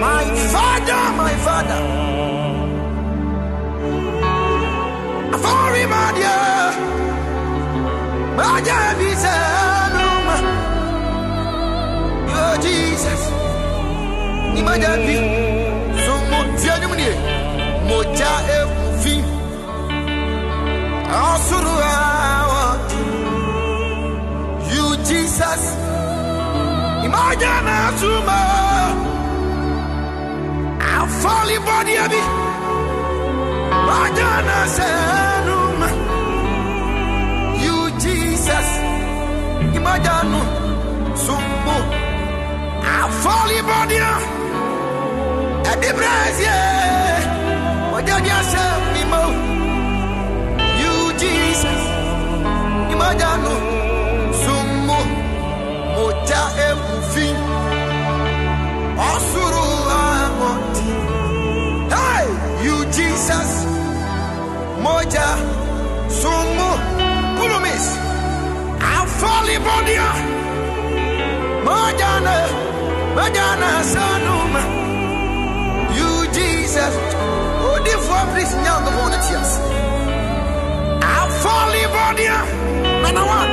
My father, my father. Afori madia. Maja bi sanuma. Yo Jesus. Ni maja bi. Imagine sumo. Moja emufi. Afali bodia. Moja na. Moja sanuma. You Jesus. Odi for please nyango volunteers. Afali bodia. Number one.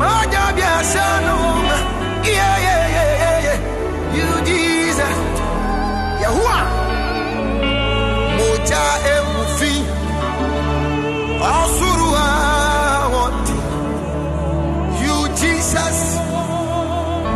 Moja biasanuma. Yeah, yeah, yeah, yeah. You Jesus. Yahuwah. Moja emufi. Osuru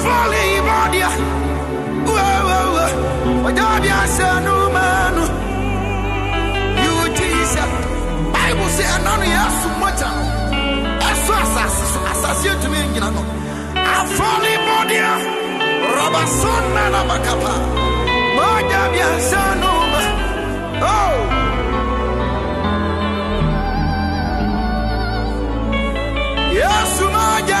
Afali badia. Wa wa wa. Moja bia sanu manu. You Jesus. Bible say anano yasu moja. Eso asasi so asasi etumi nyina no. Afali bodia. Robasona na makapa. Moja bia sanu ma. Oh. Yesu moja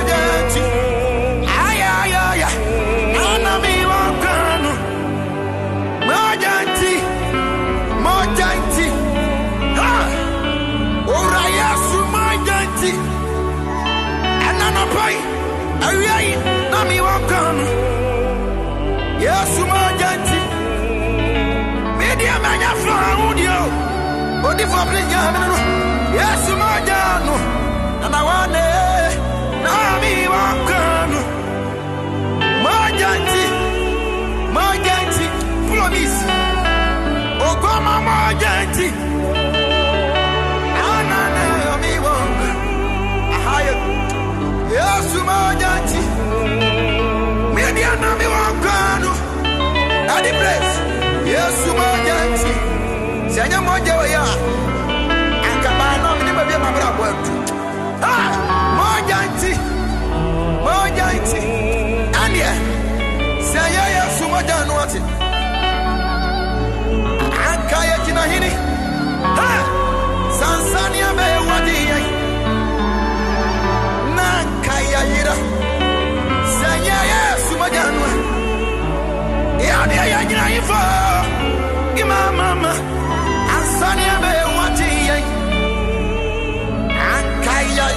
Odi for bring ya no. Yesu moja no. Na wane. Nami wakanu. Moja nchi. Moja nchi. Promise. Ogoma moja nchi. Anana mi wanga. Ahaya. Yesu moja nchi. Media nami wakanu. Adi bless. Yesu moja nchi. Sanya moja wa moja nuati anka ya jina hili ha! Tanzania mewadia na kayayira sanya suma moja nuati yani ya jina hivyo be wadi mewadia anka ya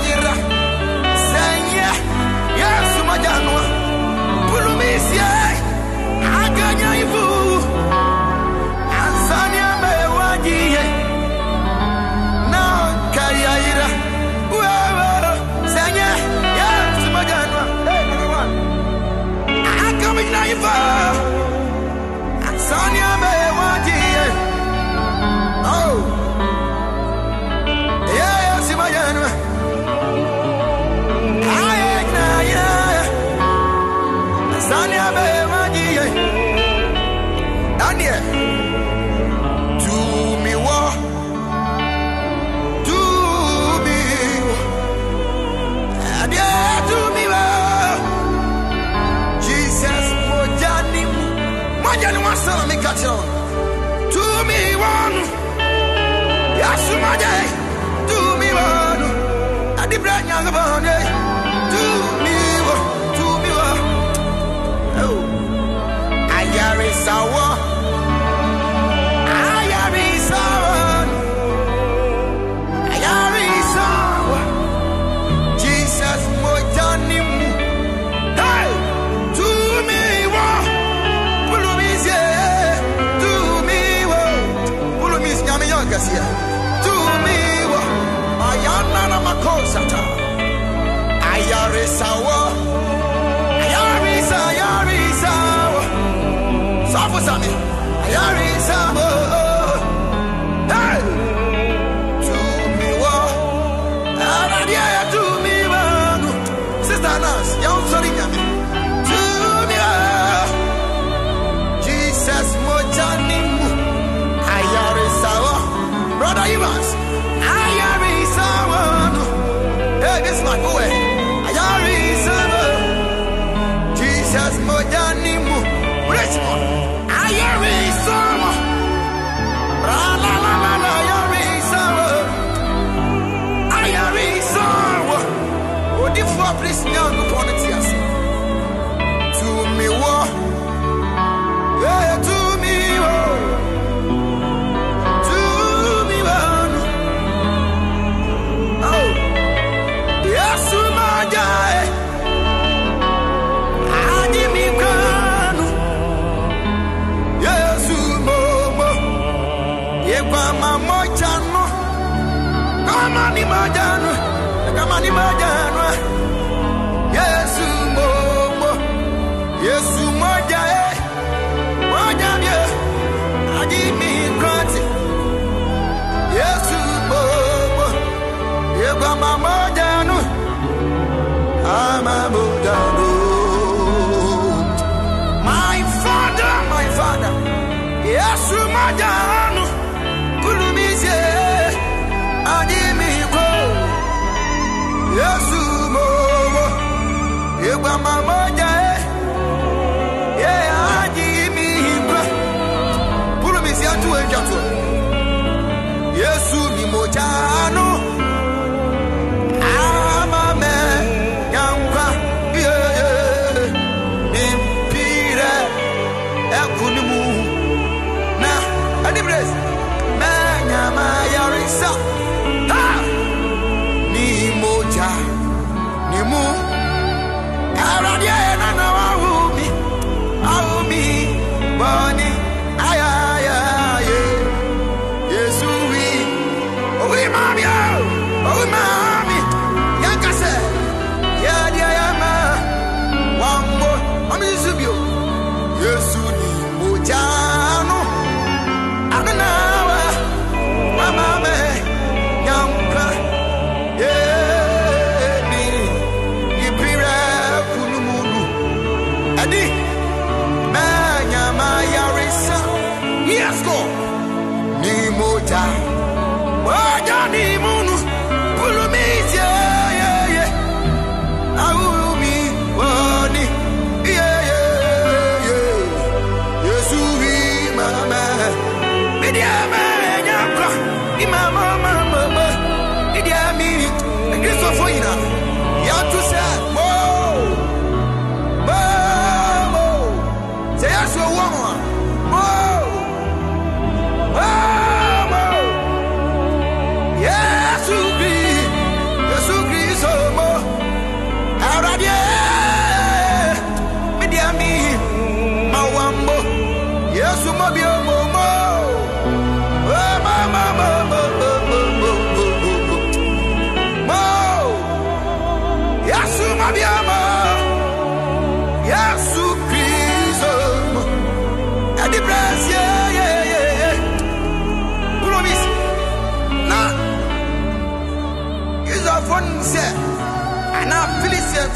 mi mano, a di sawo. Ayari sa ayari sa. Sọ fún. Ajahanu Kulumize Adimiko Yesu Mama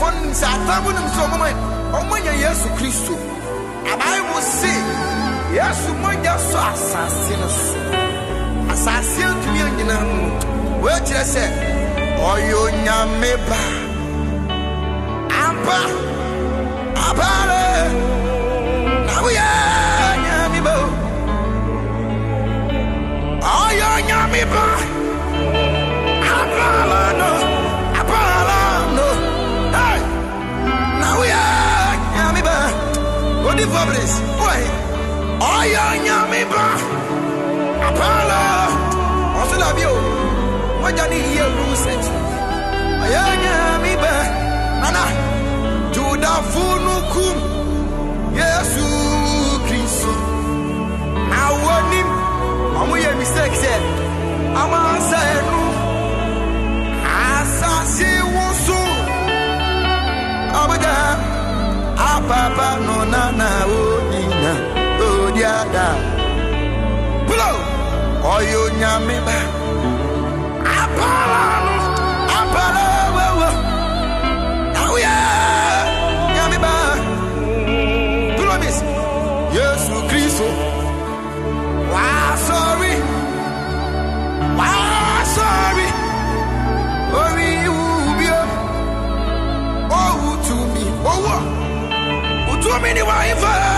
fɔnum sɛ atamu nim sɛ ɔmo yɛ yesu kristo abayewo se yesu mogya sɔ asase no so. Asase atumi anyina mu wɔakyerɛ sɛ ɔyɛ onyame ba. Ampa abare na woyɛ nyame ba ɔyɛ onyame ba. Abala hey. na woyɛ nyame ba. Odi fabres oi ɔyɛ nyame ba, apala. ɔso dabi o. Wagya ne yie ru sɛkyi ɔyɛ nyame bɛ nana judafo no kum yesu kristo na wɔnim ɔmo yɛ mistake sɛ amansa ɛnu asase wo so ɔbɛgya apapa no nana o. odiada pulo oyo nyame ba apala apala wewe oh, awuya nyame ba pulo mis yesu kristo. Wa sorry. Wa sorry. Ori ubio. Oh, Owu to me owo oh, utumi ni wa sorry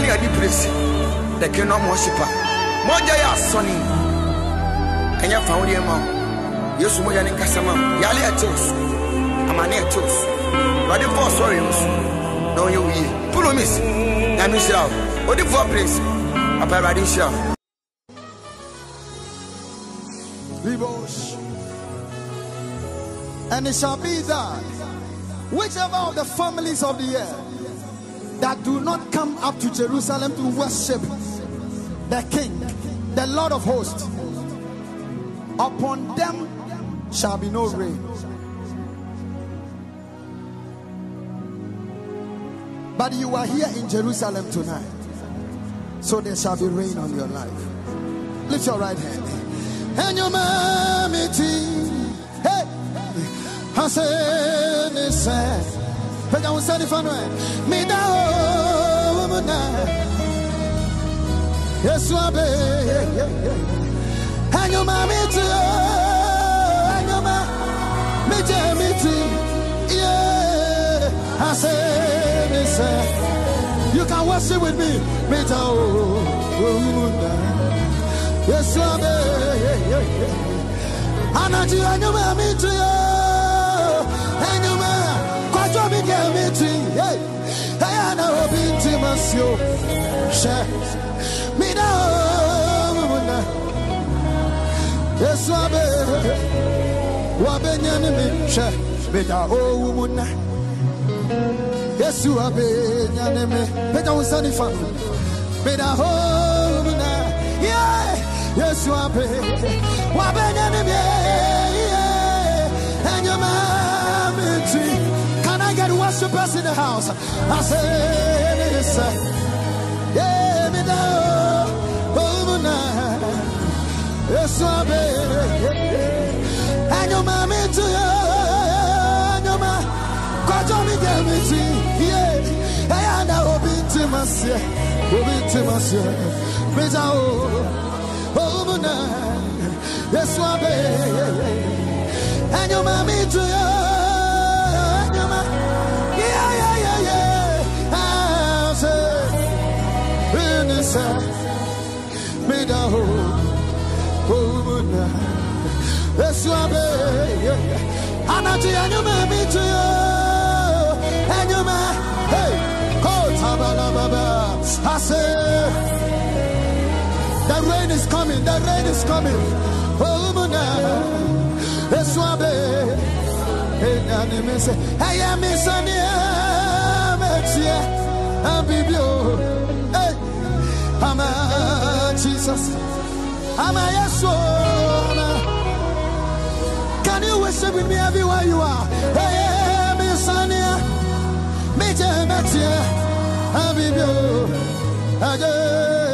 mede ane adi presi the kingdom worshiper mogya yɛ asɔne ɛnyɛ fa wodeɛ ma wo yesu mogya ne nkasa ma. Wo yale ɛtew so amane ɛtew so awurade fa ɔsɔre no so na ɔnyɛ wo yie promis nyame nhyira wo odifoɔ prince papa awurade nhyira wo Libos. And it shall be that whichever of the families of the earth that do not come up to Jerusalem to worship the King, the Lord of hosts, upon them shall be no rain. But you are here in Jerusalem tonight, so there shall be rain on your life. Lift your right hand. And your mommy tea. Hey, I listen. But I was saying, if I know me down, woman. Yes, I be. And your mommy tea. And your mommy tea. Yeah, I say. You can worship with me. Kwajo obi ti masio. She. Mi da o. Yes, you are there. Wa benyani mi. She. Mi da o muna. Yes, you are mi. Beta unsani fanu. Mi da o muna. Yeah. Your mammy. I say, yes, sir. Yeah, me are paid. And your mammy to you. And your. Quite on me, get me to Yeah. I know, Obinti, Monsieur. Obinti, Monsieur. Me. Oh, Muna, yes, Wabe, and your mommy to you, say, innocent, me da ho, oh, Muna, yes, Wabe, and I your mommy to you, and your ma, hey, oh, Tabala Baba, I say. The rain is coming. The rain is coming. Oh, Muna. Eswabe. Hey, Nani, say, Hey, I'm Miss Ania. Metia. I'm Bibio. I'm a Jesus. I'm a. Can you worship with me everywhere you are? Hey, Miss Ania. Metia, Metia. I'm Bibio. Hey, I'm a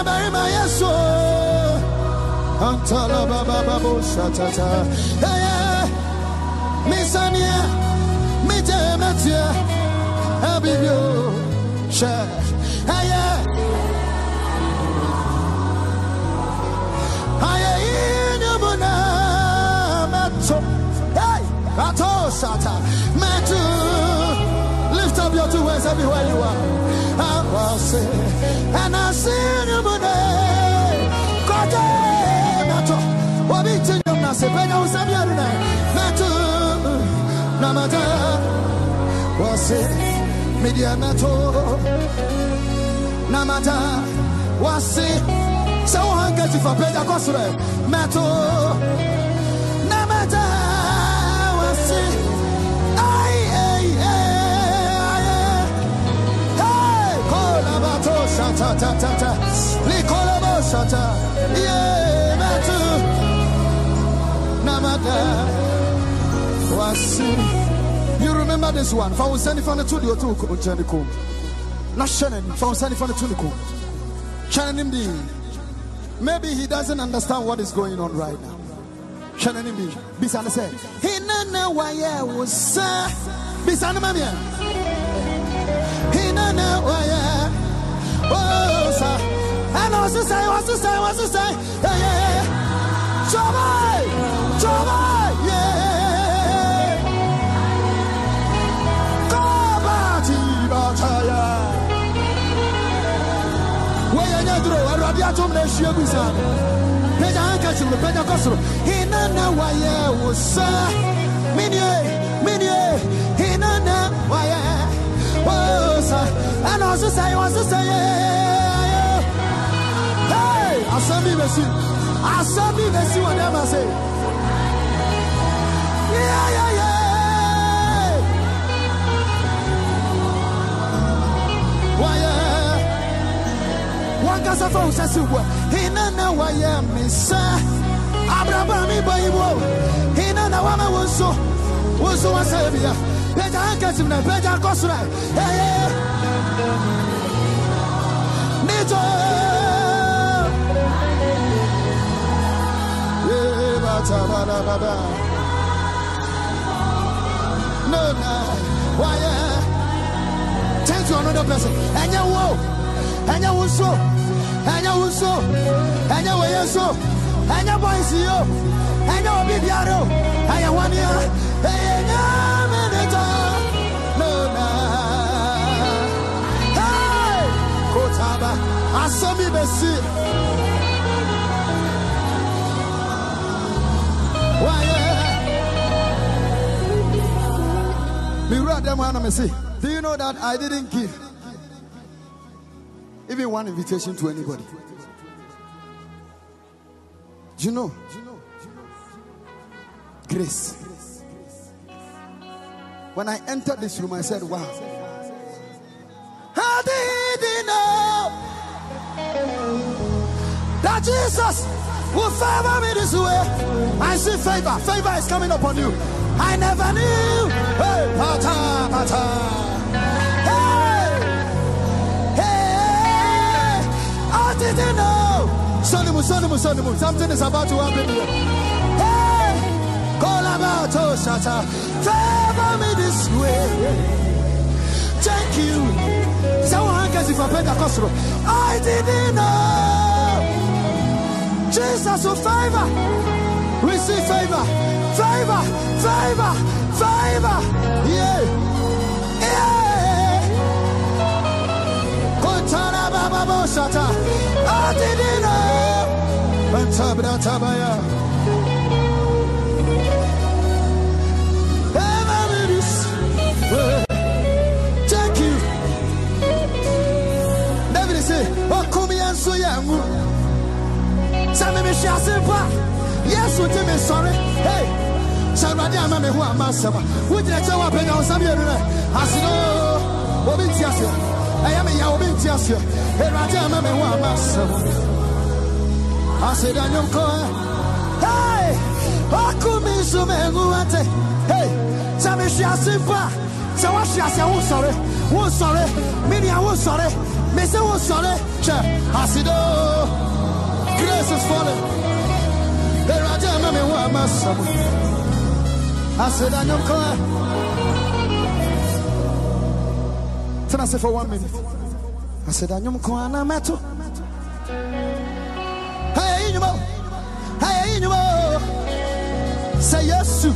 na barima yesu antala baba babo shatata eye misania mitemetia abibio sha eye aye inyumuna meto hey ato shata metu. Lift up your two hands everywhere you are se ana sinumune kote mato wabiti nyomna se penya usamyaruna metu namata wase media meto namata wase sɛ wo hankatifa pɛgya kɔ sorɛ meto shata ta ta ta, likolabo shata, yeah, metu, namada, wasi. You remember this one? Fa usani fa ne tu di otu unchani kum. Na shenen fa usani fa ne tu ni kum. Shenen di. Maybe he doesn't understand what is going on right now. Shenen di. Bisane say, hinana waye wusa. Bisane mamia. Hinana waya. Oh. And I was to say, was to say, was to say. Yeah, yeah, yeah. Jobai! Jobai! Yeah! Kabati bataya. Waya nyadro, aradi atom na shia bisa. Peja anka chimro, peja kosro. Hinana waya wusa. Minye, minye. Say, yeah, yeah. Hey, Asabi Messi. Asabi Messi, whatever I say. Yeah, yeah, yeah. Why, yeah. wankasa fa wo sɛse wo hena na wayɛ me sa abraba me bɔyi wo hena na wama wo nso wo nso wasɛ bia pagya hankasim na pagya kɔ soro ɛ ɛyɛ No, no, why, yeah. Turn to another person. And you wo. And you so. And you so. And you way so. And you boys you. And you be biaro. And you. Hey, no, Kotaba. Asomi besi. Why, yeah. Me wrote them one me say, Do you know that I didn't give even one invitation to anybody? Do you know? Grace. When I entered this room, I said, Wow. How did he know that Jesus will favor me this way? I see favor. Favor is coming upon you. I never knew. Hey, pata, pata. Hey, hey, I didn't know. Sonimu, Sonimu, Sonimu. Something is about to happen here. Hey, call about oh, shata. Favor me this way. Thank you. For Pentecostal. I didn't know. Jesus will favor. Receive favor. Favor. Favor. Favor. Yeah. Yeah. I didn't know. Come here, so young." Some me shall say, Yes, what you sorry. Hey, somebody, I'm a who am I? Would you tell what I was some year? I said, Oh, what is yes? I am a young yes. Hey, Raja, I'm a who am I? I said, I know. Hey, oh, come in, so many who want it. Hey, some me shall say, So what shall I say? Oh. Oh. Me say, Oh, sorry. I said, Oh grace is falling. Wa masamu. I said, I know cry. Then I said for one minute. I said, I know cry na meto. Hey, you know. Hey, you know. Say yes to.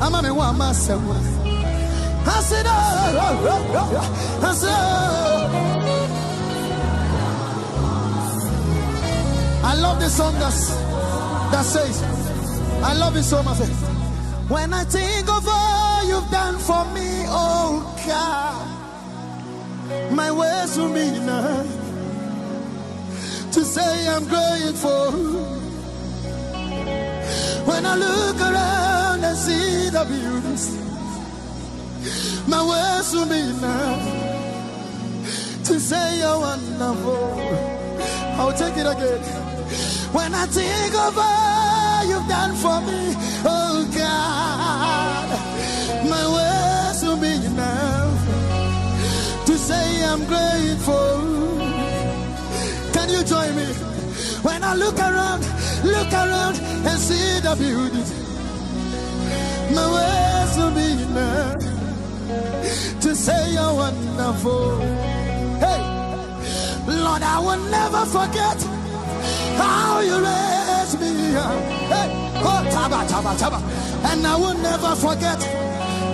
I'm a wa masamu. I said, I love the song that's, that says, I love you so much. When I think of all you've done for me, oh God, my words will be enough to say I'm grateful. When I look around and see the beauties, my words will be enough to say you're wonderful. I'll take it again. When I think of all you've done for me, oh God, my words will be enough to say I'm grateful. Can you join me? When I look around, look around and see the beauty, my words will be enough to say you're wonderful. Hey, Lord, I will never forget how you raised me up. Hey, oh, taba, taba, taba. And I will never forget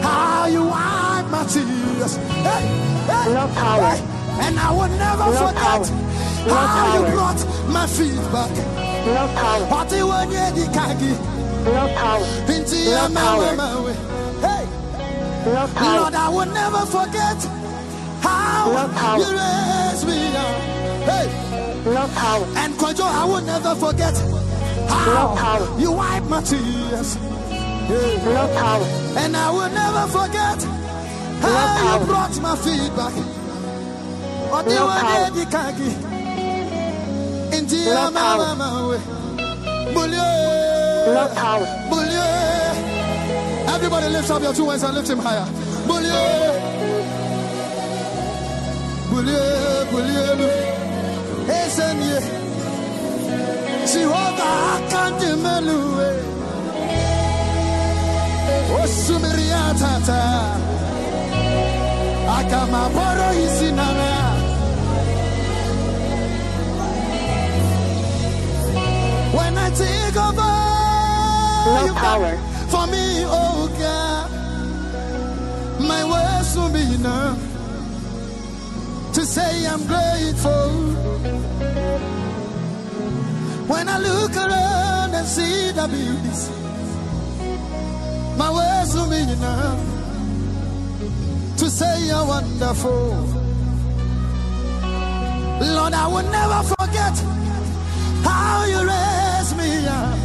how you wiped my tears. Hey, hey, No power. hey. And I will never No forget power. How you power. brought my feet back. No power. What you the kagi. No power. Into your power. Hey. No power. Lord, I will never forget how power. you raised me up. Hey, No power. and Kojo, I will never forget No how power. you wipe my tears. Yeah. No power. And I will never forget how power. you brought my feet back. What you No want, power. the kagi. Into No your power. mama. way. No Bully. power. Everybody lift up your two hands and lift him higher. Bully. Bully. Bully. Hey, send ye. Jehovah, I can't remember. Osumiria oh, tata. Akama boro isinana. When I think of all No you've done power. for me, oh God, my words will be enough say I'm grateful. When I look around and see the beauties, my words will be enough to say you're wonderful. Lord, I will never forget how you raised me up.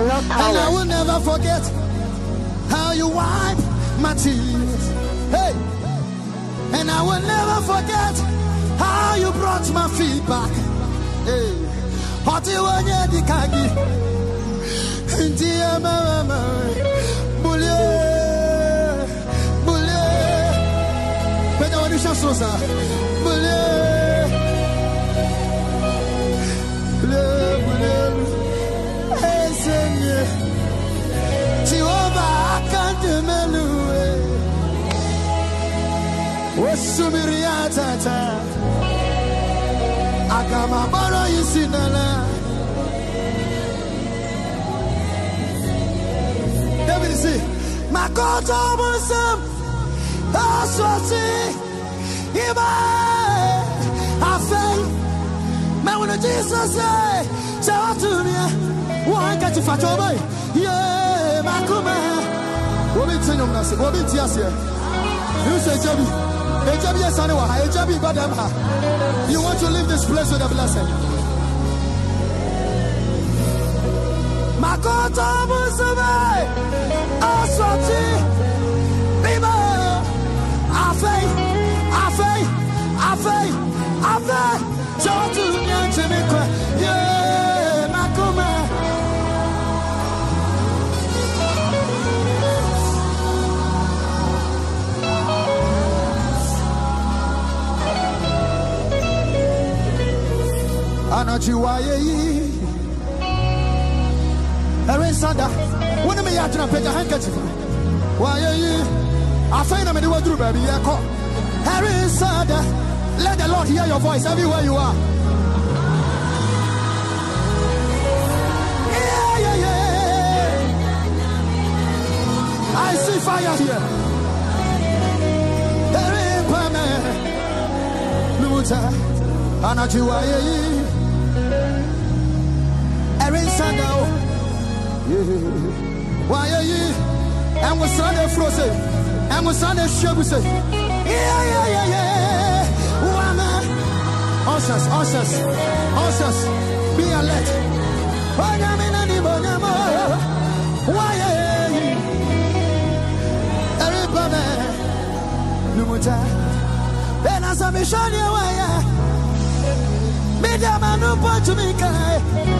And I will never forget how you wiped my tears. Hey, and I will never forget how you brought my feet back. Hey. Hey, Seigneur. Jehovah, I can't remember. Osumiria tata. Agama baro isinala. David see. Makoto musam. Aswati. Iba. Afei. Me when Jesus say, say what to me? One get to fat over. Yeah, Makuma. Obi ti nyom na se. Obi ti ase. You say Jabi. You want to leave this place with a blessing. Makoto. Aswati. Yeah, anachiwaye yi ɛre nsada wone meyɛ agyena pagya handkerchief wayɛ yi afei na mede waduru baabi yɛkɔ ɛre nsada let the lord hear your voice everywhere you are Yeah, yeah, yeah. I see fire here. Ɛre mpame. Lumuta. Anachiwaye yi. Erin Sandao. wayɛ yi ɛnwosra na afuro se ɛnwosra na ahyia gu se yɛyɛyɛyɛ wama ushers ushers ushers. Be alert. Onyame na nimonyamo wayɛ yi ɛrebɛbɛ numuta ɛna sɛ mehwɛ neɛ wayɛ media manu pɔ tumi nkae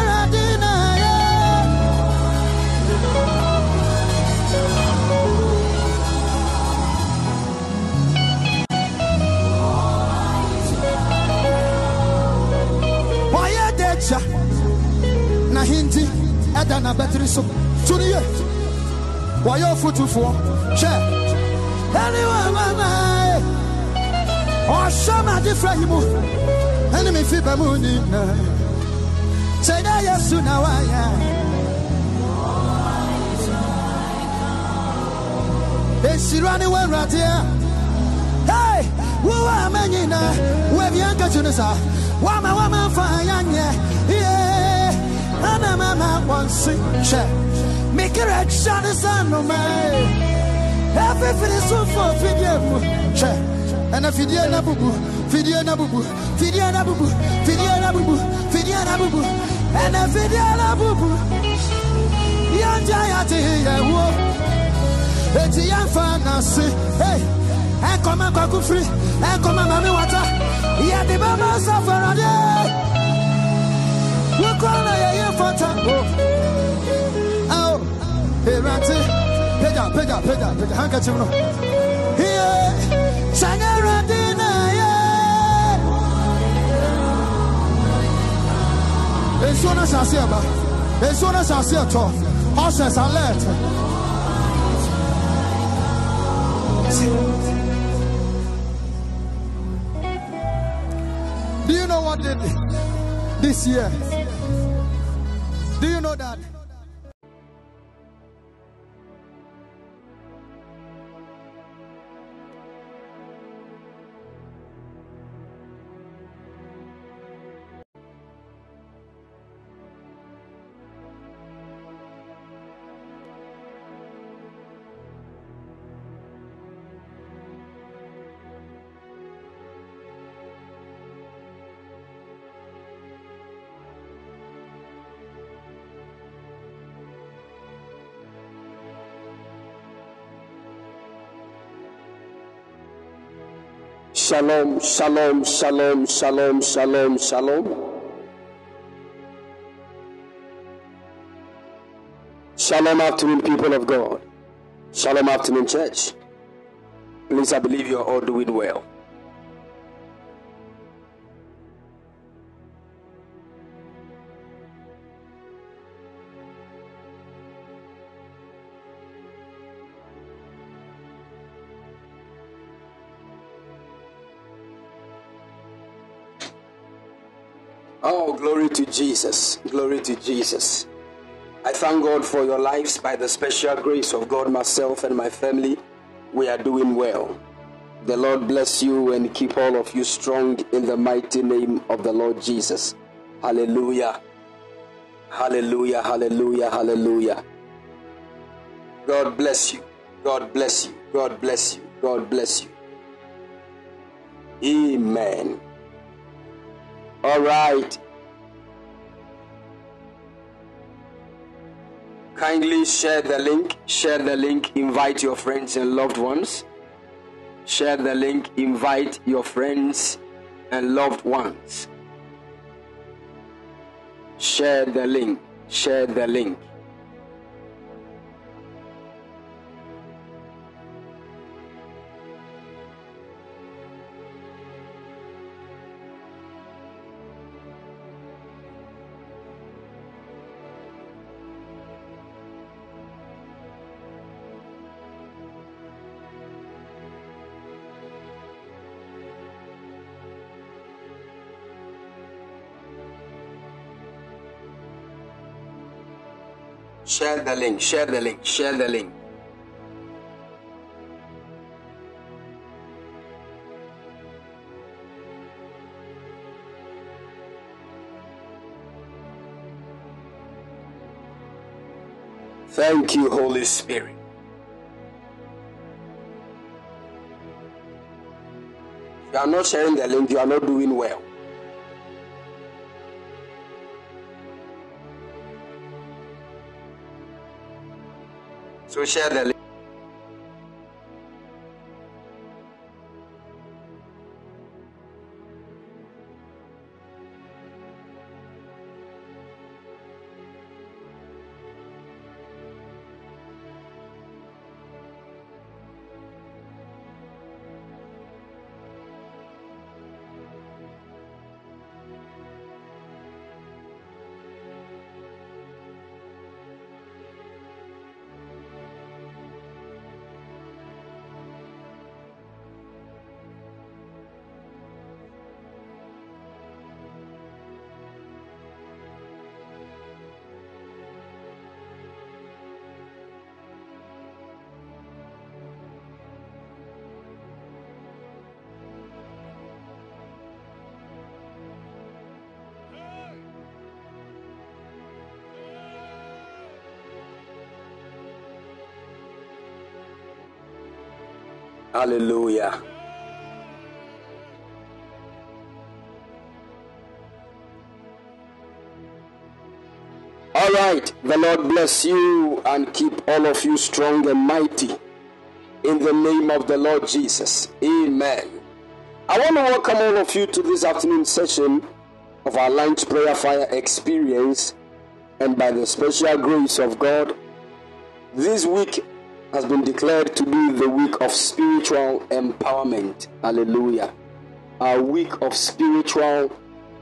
ɛda na bɛtiri so tuni ye wɔyɛ ofutufoɔ hwɛ ɛniwa mama ye ɔhyɛ ma ade fira yi mu ɛne me fi bɛ mu nyinaa sɛ nyɛ yesu na wayɛ esira ne wawurade a hei wowa ama nyinaa woabia nkakyi no saa woama woama mfa yɛanyɛ ye ana mama wɔnse hwɛ mekra kya ne sa nnomae ɛfifiri so fo fidie mu hwɛ ɛna fidie na bubu fidie na bubu fidie na bubu fidie na bubu fidie na bubu ɛna fidie na bubu yɛngya yɛte yɛwo eti yɛmfa nase hey, ɛnkɔma nkɔko firi ɛnkɔma mame wata yɛde bɛma safarade Oh. wokɔ na yɛyɛ fata. Ao. Ewurate pagya pagya pagya pagya hankɛkyim no Iye, sanya awurade na yɛ nsuo no hyɛ aseɛ ba nsuo no hyɛ aseɛ tɔ sa alert Do you know what did this year? Do you know that? Shalom, shalom, shalom, shalom, shalom, shalom. Shalom afternoon, people of God. Shalom afternoon, church. Please, I believe you are all doing well. Oh, glory to Jesus. Glory to Jesus. I thank God for your lives by the special grace of God, myself and my family. We are doing well. The Lord bless you and keep all of you strong in the mighty name of the Lord Jesus. Hallelujah. Hallelujah. Hallelujah. Hallelujah. God bless you. God bless you. God bless you. God bless you. Amen. All right. Kindly share the link. Share the link. Invite your friends and loved ones. Share the link, invite your friends and loved ones. Share the link, share the link. Share the link, share the link, share the link. Thank you, Holy Spirit. You are not sharing the link, you are not doing well. So share the link. Hallelujah. All right. The Lord bless you and keep all of you strong and mighty. In the name of the Lord Jesus. Amen. I want to welcome all of you to this afternoon session of our lunch prayer fire experience. And by the special grace of God, this week has been declared to be the week of spiritual empowerment. Hallelujah. A week of spiritual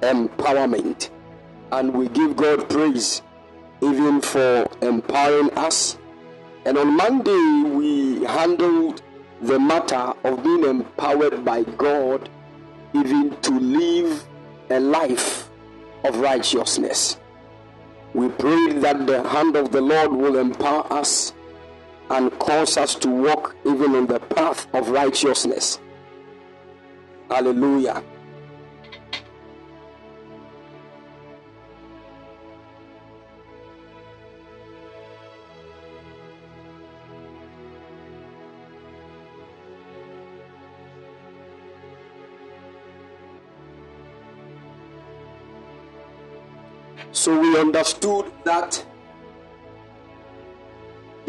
empowerment. And we give God praise even for empowering us. And on Monday, we handled the matter of being empowered by God even to live a life of righteousness. We prayed that the hand of the Lord will empower us and cause us to walk even on the path of righteousness. Hallelujah. So we understood that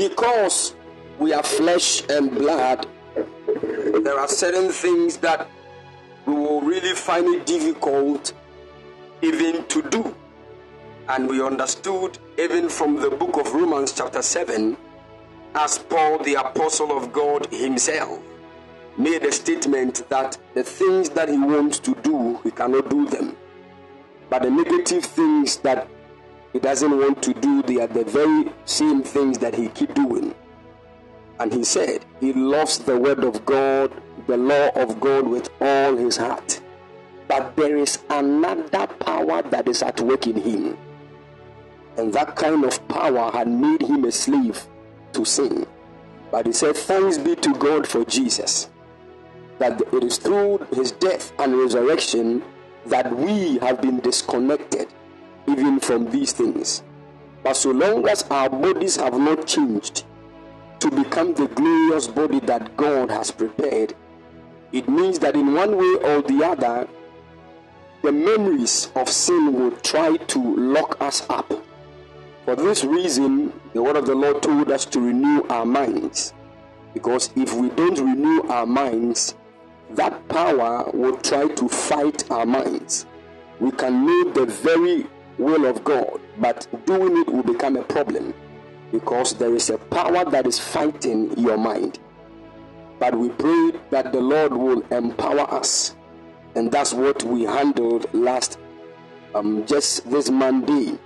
because we are flesh and blood, there are certain things that we will really find it difficult even to do. And we understood even from the book of Romans, chapter 7, as Paul, the apostle of God himself, made a statement that the things that he wants to do, he cannot do them. But the negative things that he doesn't want to do, are the very same things that he keep doing. And he said he loves the word of God, the law of God with all his heart. But there is another power that is at work in him. And that kind of power had made him a slave to sin. But he said, Thanks be to God for Jesus, that it is through his death and resurrection that we have been disconnected even from these things. But so long as our bodies have not changed to become the glorious body that God has prepared, it means that in one way or the other, the memories of sin will try to lock us up. For this reason, the word of the Lord told us to renew our minds. Because if we don't renew our minds, that power will try to fight our minds. We can know the very will of God, but doing it will become a problem because there is a power that is fighting your mind. But we pray that the Lord will empower us, and that's what we handled last, um, just this Monday.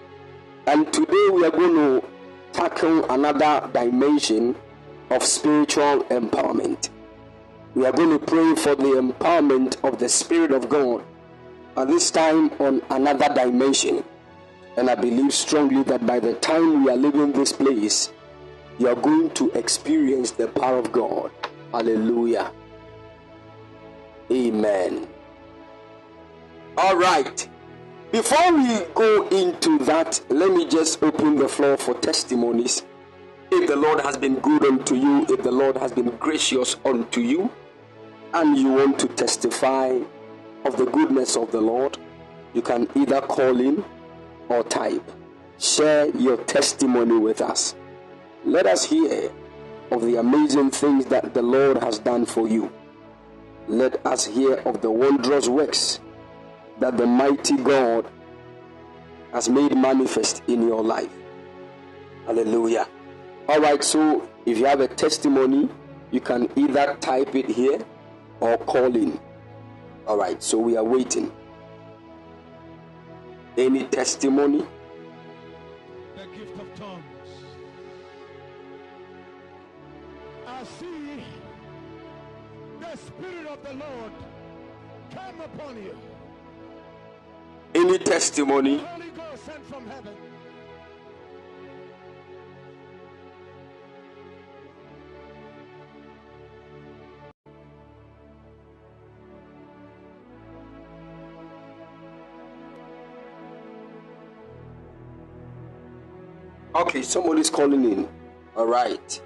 And today we are going to tackle another dimension of spiritual empowerment. We are going to pray for the empowerment of the Spirit of God, and this time on another dimension. And I believe strongly that by the time we are leaving this place, you are going to experience the power of God. Hallelujah. Amen. All right. Before we go into that, let me just open the floor for testimonies. If the Lord has been good unto you, if the Lord has been gracious unto you, and you want to testify of the goodness of the Lord, you can either call in or type. Share your testimony with us. Let us hear of the amazing things that the Lord has done for you. Let us hear of the wondrous works that the mighty God has made manifest in your life. Hallelujah. All right, so if you have a testimony, you can either type it here or call in. All right, so we are waiting. Any testimony? the gift of tongues. I see the Spirit of the Lord come upon you. Any testimony? Holy Ghost sent from heaven. Okay, somebody's calling in. All right.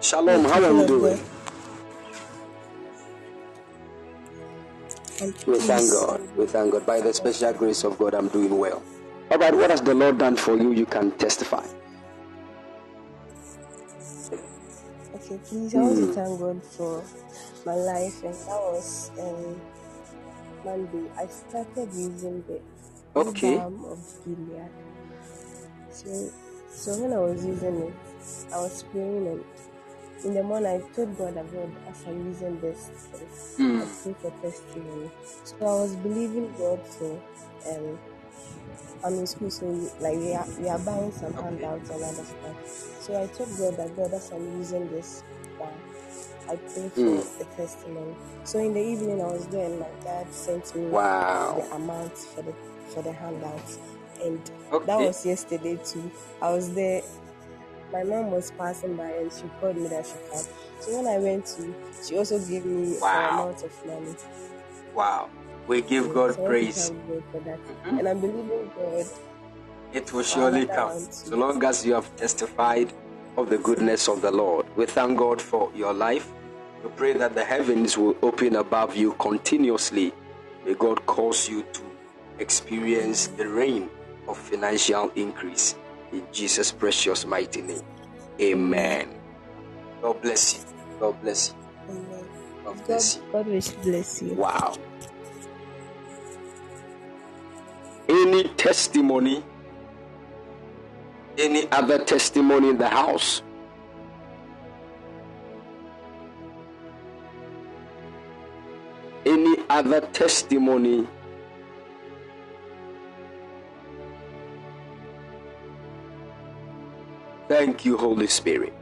Shalom, how are you doing? We thank God. We thank God. By the special grace of God, I'm doing well. All right, what has the Lord done for you? You can testify. Okay, please, I want to hmm. thank God for my life, and that was um, Monday. I started using the Okay. balm of Gilead. So, so when I was using it, I was praying, and in the morning I told God God, as I'm using this, Hmm. I pray for testimony. So I was believing God for um. I'm in school, so like we are we are buying some handouts and other stuff. So I told God that God, as I'm using this balm, I pray for Mm. a testimony. So in the evening, I was there, and my dad sent me Wow. the amount for the for the handouts, and Okay. that was yesterday too. I was there. My mom was passing by, and she called me that she come. So when I went to, she also gave me Wow. an amount of money. Wow. We give So God to praise. God Mhm. and I'm believing God. It will surely come. So long as you have testified of the goodness of the Lord. We thank God for your life. We pray that the heavens will open above you continuously. May God cause you to experience the rain of financial increase in Jesus' precious mighty name. Amen. God bless you. God bless you. Amen. God God, bless you. God will bless you. Wow. Any testimony? Any other testimony in the house? Any other testimony? Thank you, Holy Spirit.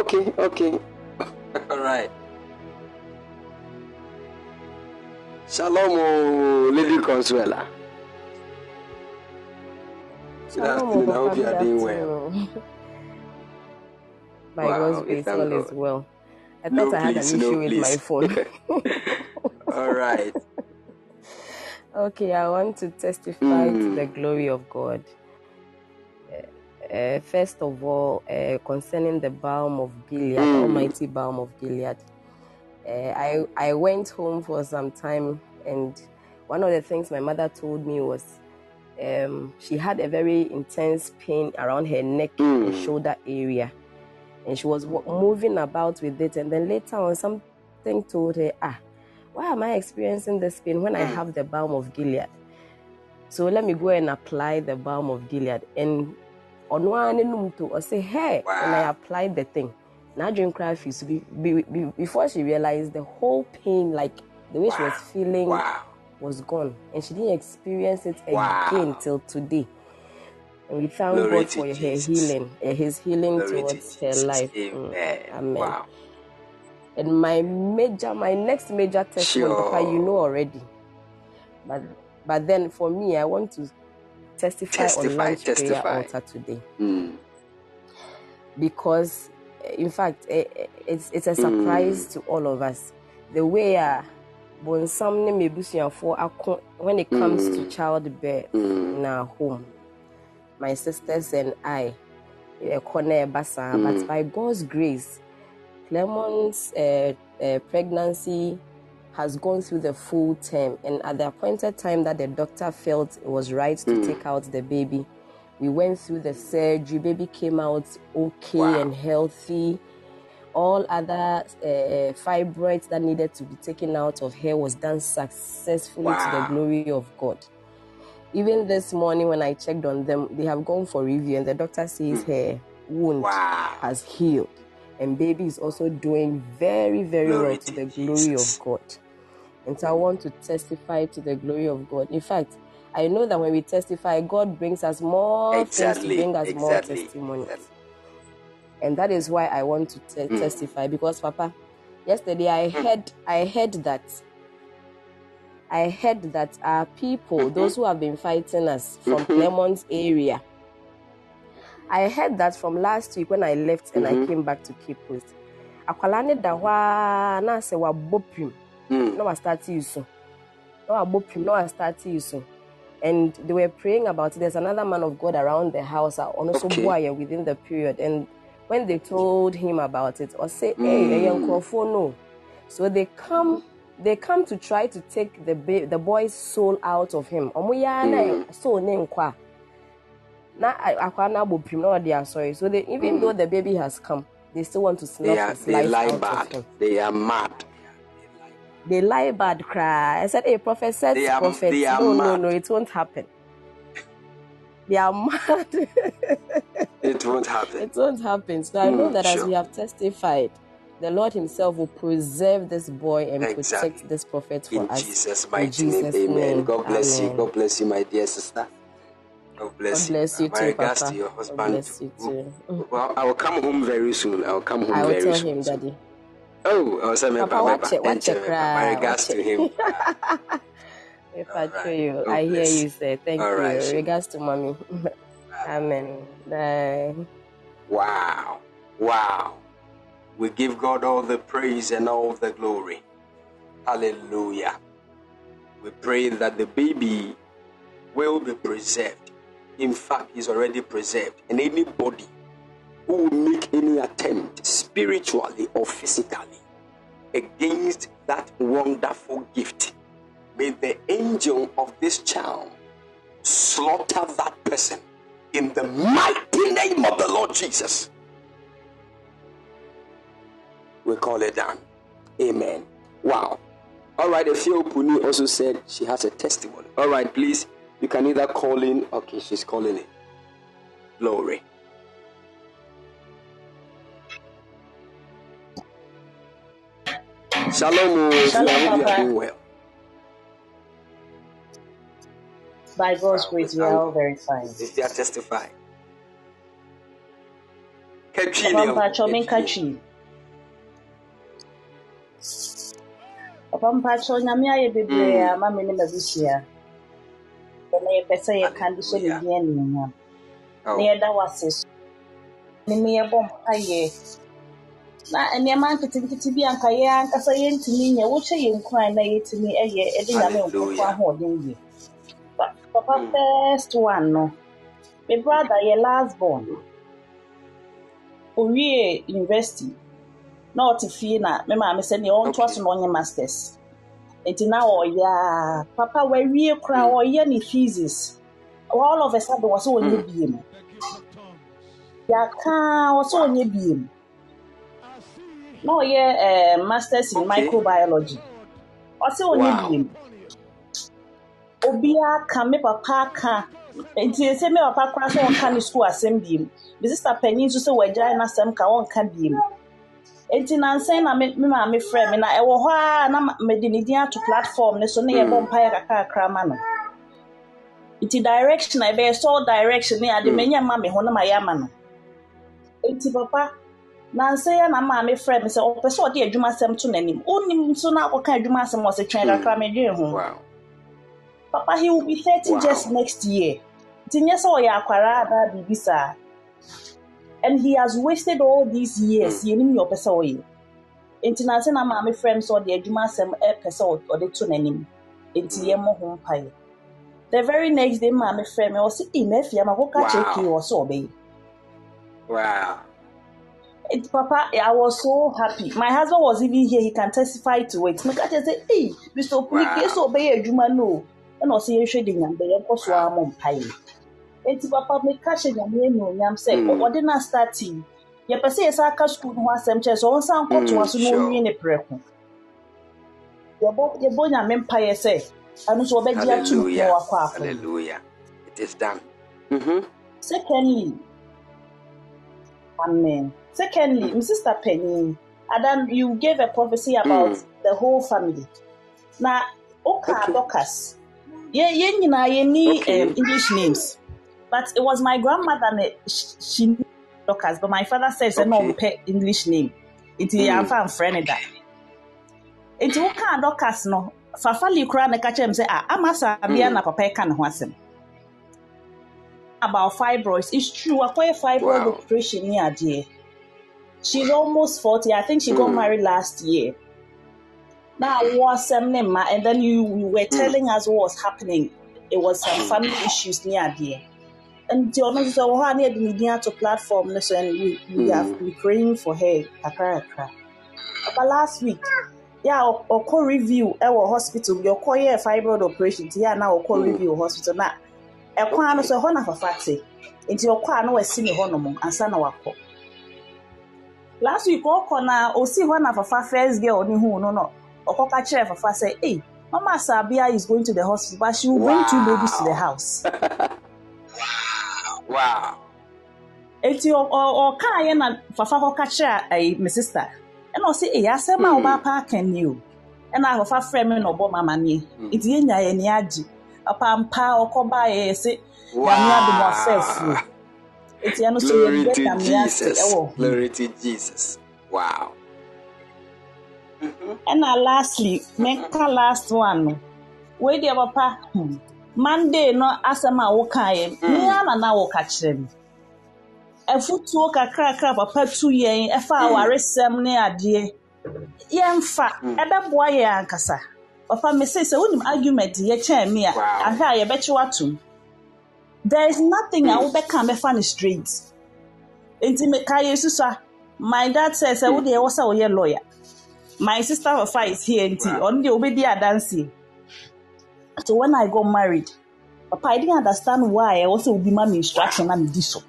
Okay, okay. All right. Shalom, oh, Lady Consuela. Good afternoon. I hope you are doing well. By Wow, God's we grace, thank all is well. I No, thought I had please, an no, issue with my phone. All right. Okay, I want to testify to Mm. the glory of God. Uh, first of all, uh, concerning the balm of Gilead, Mm. Almighty balm of Gilead, uh, I I went home for some time, and one of the things my mother told me was um, she had a very intense pain around her neck and Mm. shoulder area, and she was wa- moving about with it. And then later on, something told her, "Ah, why am I experiencing this pain when I Mm. have the balm of Gilead?" So let me go and apply the balm of Gilead. And on one to I say, hey, and I applied the thing. Now drink cry fees be, be, be, before she realized the whole pain, like the way she was feeling, Wow. was gone, and she didn't experience it again till today. And we thank Glory God for her healing, His healing Glory towards her life. Mm, Amen. And my major, my next major testimony, Papa, you know already. But but then for me, I want to testify, on Testify, prayer altar today Mm. because, eh, in fact, eh, eh, it's it's a surprise to all of us. The way uh, bonsam ne mebusuafo ako when it comes to childbirth Mm. in our home, my sisters and I, ɛkɔ na ɛba Mm. but by God's grace, Clement's uh, uh, pregnancy has gone through the full term, and at the appointed time that the doctor felt it was right to Mm. take out the baby, we went through the surgery. Baby came out okay Wow. and healthy. All other uh, fibroids that needed to be taken out of her was done successfully to the glory of God. Even this morning, when I checked on them, they have gone for review, and the doctor says her wound. Wow. has healed, and baby is also doing very, very Glory well to the glory of God. And so I want to testify to the glory of God. In fact, I know that when we testify, God brings us more things to Exactly. bring us more Exactly. testimonies. Exactly. And that is why I want to te- Mm. testify because, Papa, yesterday I heard, I heard that, I heard that our people, Mhm. those who have been fighting us from Mhm. Clemont's area, I heard that from last week when I left and I Mhm. came back to Cape Coast. Akwala ne da hɔ a na sɛ wabɔ pim Mm. na wastart yi so na wabɔ pim na wastart yi so and they were praying about it there's another man of God around the house a ɔno nso Okay. boa within the period and when they told him about it ɔsɛ hey ɛyɛ Mm. nkurɔfoɔ no so they come they come to try to take the ba- the boy's soul out of him ɔmo yaa na Mm. soul ne nkɔ a na a- akwa na abɔ pim na ɔde asɔre so they even Mm. though the baby has come they still want to They snuff are his they life lie out of bad. him They are mad. they lie bad cry. I said, hey, prophet said They are- prophet. they are no, no, mad. no, it won't happen. They are mad. It won't happen. it won't happen. So I know Mm, that as we have testified, the Lord Himself will preserve this boy and Exactly. protect this prophet for In us. Jesus' In mighty Jesus' name, amen. name. God bless you. God bless you, my dear sister. God bless God bless you My too, regards Papa. to your God husband. bless you too. Mm. Well, I will come home very soon. I will come home I will very tell soon. him, Daddy. Oh, I will say, Papa, watch it, watch it, My regards to him. If I Alright. tell you, God I hear you say thank All you. right. Regards to mommy. Amen. Bye. Wow. Wow. We give God all the praise and all the glory. Hallelujah. We pray that the baby will be preserved. In fact, is already preserved. And anybody who will make any attempt, spiritually or physically, against that wonderful gift, may the angel of this child slaughter that person in the mighty name of the Lord Jesus. We call it down. Amen. Wow. All right, Efio Puni also said she has a testimony. All right, please. You can either call in. Okay, she's calling in. Glory. Shalom. oh, Shalom, I you are Papa. doing well. By God's grace, we are all very fine. They are testifying. Ketwi Papa ne mpacho ketwi. menka twi. Papa mpacho nyame ayɛ bebree Mm. ama me ne m'abusua. Na yɛpɛ sɛ yɛka de hyɛ ne din anuonyam. Na Oh, yɛda wase so. Ne me yɛbɔ mpayɛ. Na nneɛma nketenkete bi anka yɛn ankasa yɛntumi nyɛ. Wohyɛ yɛn nkuran na yɛtumi ɛyɛ ɛde nyame hallelujah. ahoɔden yie. papa first one no me brother yɛ last born owie university na ɔte fie na me maame sɛ neɛ ɔntoa so na ɔnyɛ masters nti na ɔyɛ a papa wawie koraa ɔyɛ ne thesis. All of a sudden wɔ sɛ ɔnyɛ bie mu yɛaka wɔ sɛ ɔnyɛ bie mu na ɔyɛ eh, masters in microbiology. Ɔsɛ ɔnyɛ Wow. bie mu obiara ka me papa ka. Nti sɛ me papa koraa sɛ ɔnka ne school asɛm biem. Me sister panyin nso sɛ wagyae n'asɛm ka ɔnka biem nti nansɛn na me me maame frɛ me na ɛwɔ hɔ a na mede ne din ato platform ne so ne yɛbɔ mpaeɛ kakrakra ma no nti direction a ɛbɛyɛ sɛ direction ne ade manya ma me ho na mayɛ ama no nti papa nansɛn yɛ na maame frɛ me sɛ ɔpɛ sɛ ɔde adwuma asɛm to n'anim wonim nso na akɔka adwuma asɛm a ɔsɛ twɛn kakra medwee ho. Papa, he will be 30 Wow. just next year. Nti nyɛ sɛ ɔyɛ akwara anaa biribi saa. And he has wasted all these years. Yɛnim nea ɔpɛ sɛ ɔyɛ. Nti na ase na maame frɛ me sɛ ɔde adwuma asɛm ɛpɛ sɛ ɔde to n'anim. Nti yɛmmɔ ho mpaeɛ. The very next day maame frɛ me ɔse ee m'afie ama kɔka kyerɛ pii wɔ sɛ ɔbɛyɛ. Wow. Papa, I was so happy. My husband was even here. He can testify to it. Meka kyerɛ sɛ ee Mr. Opunike sɛ ɔbɛyɛ adwuma no o. Ɛna ɔsɛ yɛhwɛ de nyamba yɛnkɔ so ara mmɔ mpaeɛ. Enti papa meka hyɛ nyame anuonyam sɛ Mm. ɔde no starting yɛpɛ sɛ yɛsa aka skul no ho asɛm kyerɛ sɛ ɔnsa nkɔtoa so Mm, na sure. ɔnwie ne prɛko yɛbɔ yɛbɔ nyame mpaeɛ sɛ ɛno nso ɔbɛgye ato mu na Hallelujah. wakɔ akɔ Hallelujah. It is done. Mm-hmm. secondly amen secondly my sister penny adan you gave a prophecy about Mm. the whole family na woka Okay. dorcas yɛn yɛn nyinaa yɛni Okay. um, english names but it was my grandmother that she, she knew dorcas but my father said na Okay. ɔmpɛ english name nti Mm. yɛamfa mfrɛ ne da nti woka dorcas no fafali koraa na ɛka kyerɛ m sɛ ah, ama saa bia Mm. na papa ne ho about fibroids. It's true. Akɔyɛ fibroid Wow. operation ni adeɛ. She's almost forty. I think she got Mm. married last year. Now awo asɛm ne ma and then you, you were telling us what was happening. It was some family issues ni adeɛ. Nti ɔno nso sɛ wɔ hɔ a ne yɛde ne din ato platform. No so and we, we Mm. have been praying for her. Kakra kakra. But last week, yeah, ɔ- ɔkɔ review ɛwɔ hospital. Bi ɔkɔyɛ fibroid operation. Ti yɛ a na ɔkɔ Mm. review wɔ hospital. Na ɛkwan no so ɛhɔ na fafa te nti ɔkɔ a na wasi ne hɔnom ansa na wakɔ last week ɔkɔ na osi hɔ na fafa first girl ne hu no no. Ɔkɔka kyerɛ fafa sɛ ei mama sabia is going to the hospital but she will bring two babies to the Wow. house Wow. nti ɔ- ɔ- ɔkaeɛ na fafa kɔka kyerɛ ɛyi me sister ɛna ɔsi ei asɛm a Mm. ɔba pa aka ni o ɛna fafa frɛ me na ɔbɔ ma amanneɛ nti yɛn nya yɛn ni agye papa mpa ɔkɔba yɛ yɛ se nyame adom ɔfɛ afuo Wow. nti ɛno so Glory yɛbɛ to nyame ase Jesus. ɛwɔ ho Glory to Jesus. Wow. Mhm. ɛna lastly menka last one no wei deɛ papa hmm, monday no asɛm a wokaeɛ mea na na woka kyerɛ me. Afutuo kakrakra papa tu yɛn ɛfa awaresɛm ne adeɛ yɛmfa ɛbɛboa yɛn ankasa. Papa me say sɛ wonim argument yɛkyɛn me a ahwɛ a yɛbɛkye watom there is nothing a wobɛka bɛfa no straight. Nti meka yɛ susua my dad said sɛ wode ɛwɔ sɛ woyɛ lawyer. My sister Fafa is here nti ɔno deɛ obɛdi adanseɛ. So when i got married papa i didn't understand why I also obi ma me instruction and so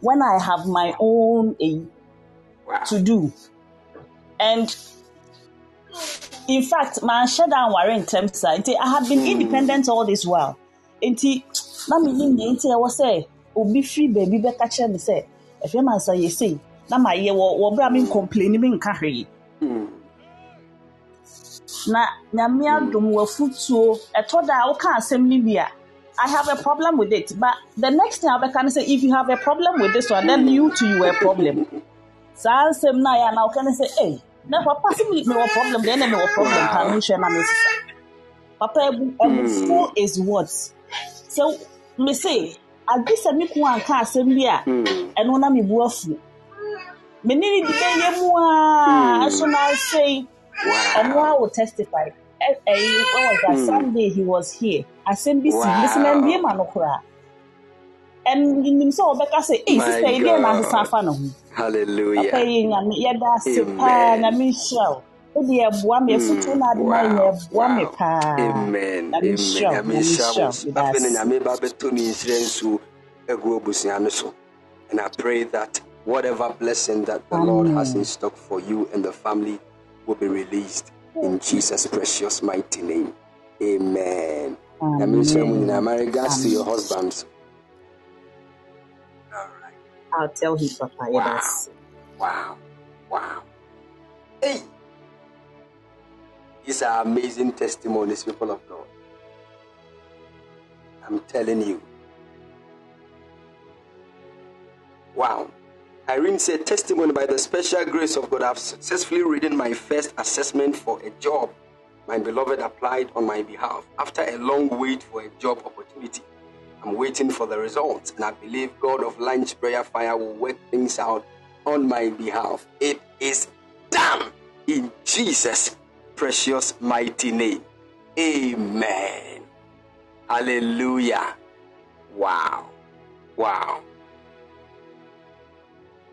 when i have my own Wow. to do. And in fact my nware ntɛm saa nti i have been independent all this while. Nti na menim nea nti ɛwɔ sɛ obi firi baabi bɛka kyerɛ me sɛ ɛfɛ ma nsa yɛ sei na mayɛ wɔ wɔ berɛ a mencomplaini menka hwee Mm. Na nyame adom wafutuo ɛtɔ da a woka asɛm no bi a I have a problem with it. But the next thing I can say, if you have a problem with this one, then you too you have a problem. Saa asɛm no a yɛ na woka no sɛ, ei, na papa sɛ me mewɔ problem, deɛ na mewɔ problem pa menhwɛ na mesesa. Papa abu abufuo is what? So me say, agye sɛ me ko anka asɛm bi a, ɛno na mebu afu. Me ne ne di bɛyɛ mu a, ɛso na asɛi. Wow. Will testify. Eh, eh, when was that? Sunday he was here. asɛm bi si mesi na mbie ma no koraa ɛnim sɛ wɔbɛka sɛ ei My sista yi deɛ na asesa afa ne ho Hallelujah. papa yi nyame yɛda ase Amen. paa nyame nhyira wo wode yɛboa me yɛfoto no ade ma yɛboa me paa Amen. nyame Amen. nhyira wo Nyame nyame nhyira nhyira wo wo so. yɛda Afei na nyame ba bɛtɔ ne nhyira nsuo agu abusua no so. And I pray that whatever blessing that the Lord has in stock for you and the family will be released in Jesus' precious mighty name. Amen. Nyame nhyira mu nyinaa. My regards to your husbands. All right. I'll tell him papa Wow. ase Wow. Wow. Hey. These are amazing testimonies, people of God. I'm telling you. Wow. Irene said, Testimony by the special grace of God. I've successfully written my first assessment for a job my beloved applied on my behalf. After a long wait for a job opportunity, I'm waiting for the results, and I believe God of Lunch Prayer Fire will work things out on my behalf. It is done in Jesus' precious mighty name. Amen. Hallelujah. Wow. Wow.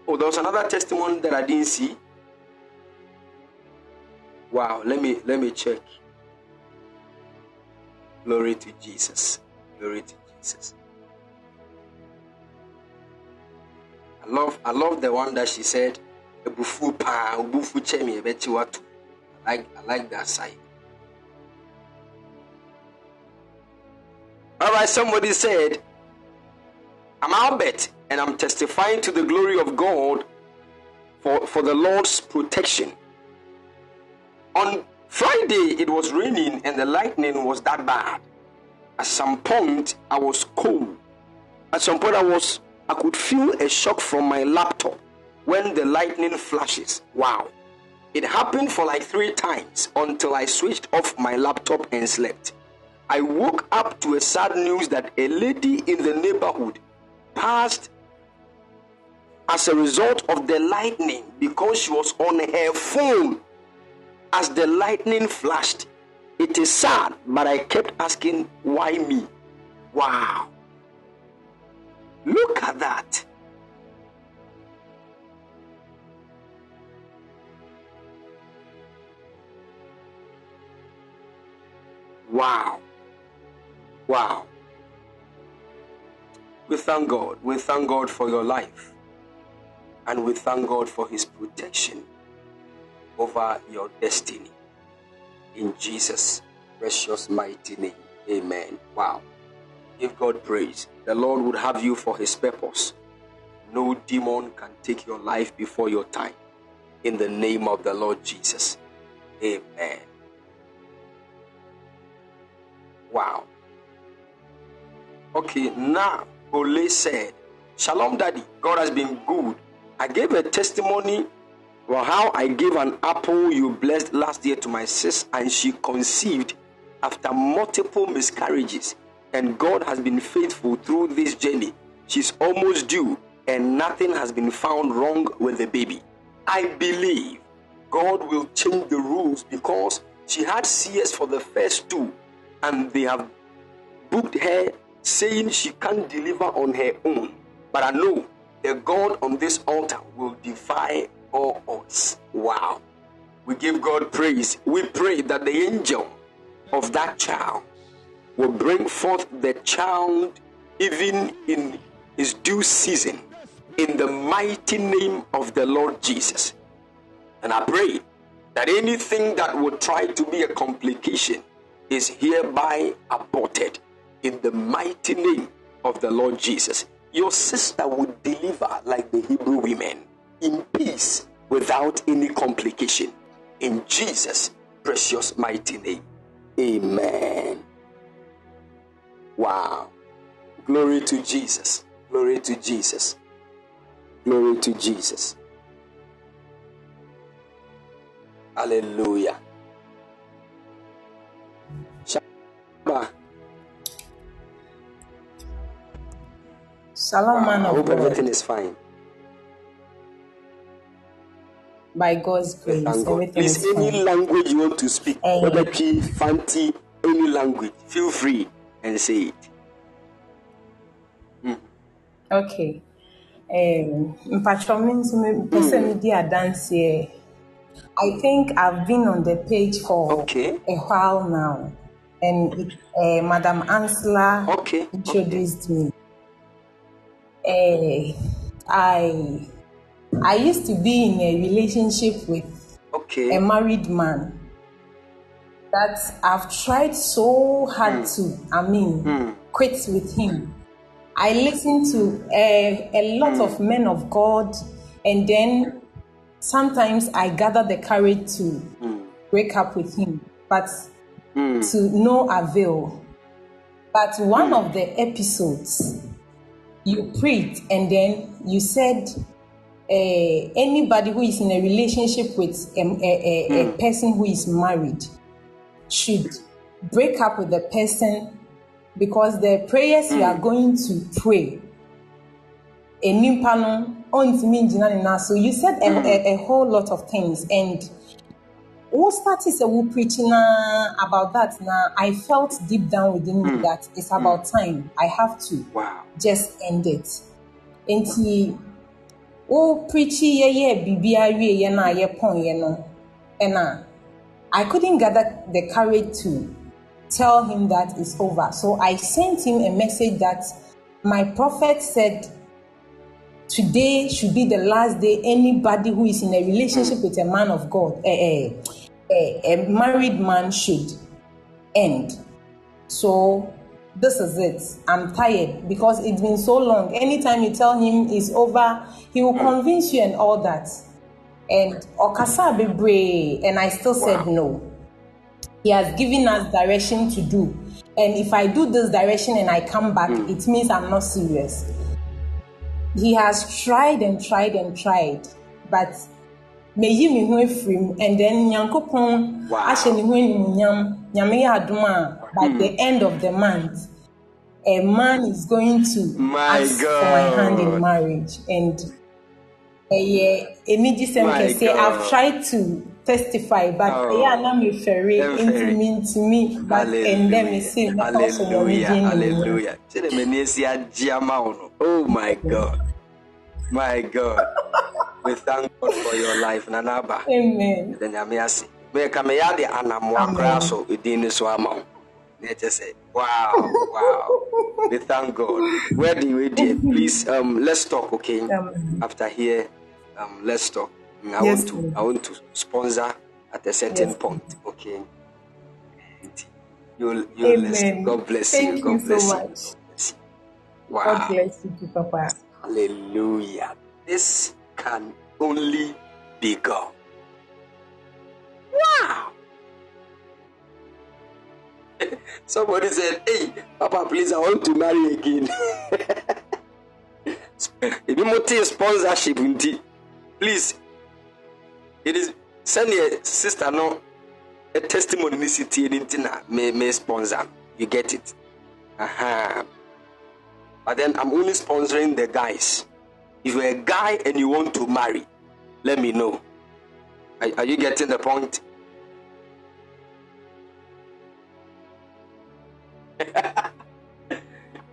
Oh, there was another testimony that I didn't see. Wow, let me let me check. Glory to Jesus. Glory to Jesus. I love I love the one that she said, "Ebufu pa, chemi ebechi watu." I like I like that side. All right, somebody said, I'm Albert and I'm testifying to the glory of God for, for the Lord's protection. On Friday, it was raining and the lightning was that bad. At some point, I was cold. At some point, I was I could feel a shock from my laptop when the lightning flashes. Wow. It happened for like three times until I switched off my laptop and slept. I woke up to a sad news that a lady in the neighborhood passed as a result of the lightning because she was on her phone as the lightning flashed. It is sad, but I kept asking, why me? Wow. Look at that. Wow. Wow. We thank God. We thank God for your life. And we thank God for his protection over your destiny. In Jesus' precious mighty name. Amen. Wow. Give God praise. The Lord would have you for his purpose. No demon can take your life before your time. In the name of the Lord Jesus. Amen. Wow. Okay, now Ole said, Shalom, Daddy. God has been good. I gave a testimony for how I gave an apple you blessed last year to my sis, and she conceived after multiple miscarriages. And God has been faithful through this journey. She's almost due, and nothing has been found wrong with the baby. I believe God will change the rules because she had CS for the first two, and they have booked her saying she can't deliver on her own. But I know the God on this altar will defy all odds. Wow. We give God praise. We pray that the angel of that child will bring forth the child even in his due season in the mighty name of the Lord Jesus. And I pray that anything that would try to be a complication is hereby aborted in the mighty name of the Lord Jesus. Your sister would deliver like the Hebrew women in peace without any complication. In Jesus' precious mighty name. Amen. Wow. Glory to Jesus. Glory to Jesus. Glory to Jesus. Hallelujah. Shaba. Shalom, man I of hope God. everything is fine. By God's grace, Thank God. Please, is any fine. language you want to speak, Eh. whether Twi, Fanti, any language, feel free and say it. Okay. Um, nso mepɛ sɛ medi adanseɛ. I think I've been on the page for Okay. a while now, and it, uh, Madam Ansela Okay, introduced me. Uh, I I used to be in a relationship with Okay. a married man that I've tried so hard hmm. to, I mean, hmm. quit with him. I listened to a, a lot of hmm. men of God, and then sometimes I gather the courage to break up with him, but to no avail. But one of the episodes, you prayed and then you said, uh, anybody who is in a relationship with a, a, a, a hmm. person who is married should break up with the person because the prayers you are hmm. going to pray enimpa no ɔntumi ngyina ne so you said a, hmm. a, a whole lot of things and wo started sɛ wo preaching na about that? Na i felt deep down within me hmm. that it's about hmm. time. I have to Wow. just end it. Nti wo oh, preachi yɛyɛ biribiara wieɛ no a yɛpɔnyɛ no. Ɛna i couldn't gather the courage to tell him that it's over. So i sent him a message that my prophet said today should be the last day anybody who is in a relationship hmm. with a man of god. A, a, a, a married man should end so this is it. I'm tired because it's been so long. Anytime you tell him it's over, he will hmm. convince you and all that. And Okasa Bebre, and I still said no. He has given us direction to do. And if I do this direction and I come back, hmm. it means I'm not serious. He has tried and tried and tried, but meyi me ho afiri mu and then nyankopɔn ahyɛ ne ho animuonyam nyame yɛ adom a by the hmm. end of the month a man is going to My ask for my hand in marriage and ɛyɛ kɛseɛ God. i've tried to testify but Oh. ɛyɛ a na mefɛre Ɛmfɛre. nti mentumi but ɛndɛ mese mɛka so din. Hallelujah. Kyerɛ m'ani asi agye ama wo no. Oh my God. My God. We thank God for your life, Nana Aba. amen Ɛda Nyame ase. Meka meyɛ de anamoa koraa so ɛdin no so ama wo. Na ɛkyɛ sɛ, wow, wow. We thank God. Where do you dear? Please, um, let's talk, okay? Amen. After here, um, let's talk. I Yes, want to. I want to sponsor at a certain Yes, point, okay? You'll, you'll listen. God bless Thank you. God you so bless you. much. Wow. god bless you papa Hallelujah. This can only be God. Wow. Somebody said, Hey, Papa, please, I want to marry again. if you want sponsorship, please, it is send your sister no a testimony ni si tie ni na me me sponsor. You get it. Uh-huh. But then I'm only sponsoring the guys. If you're a guy and you want to marry, let me know. Are, are you getting the point?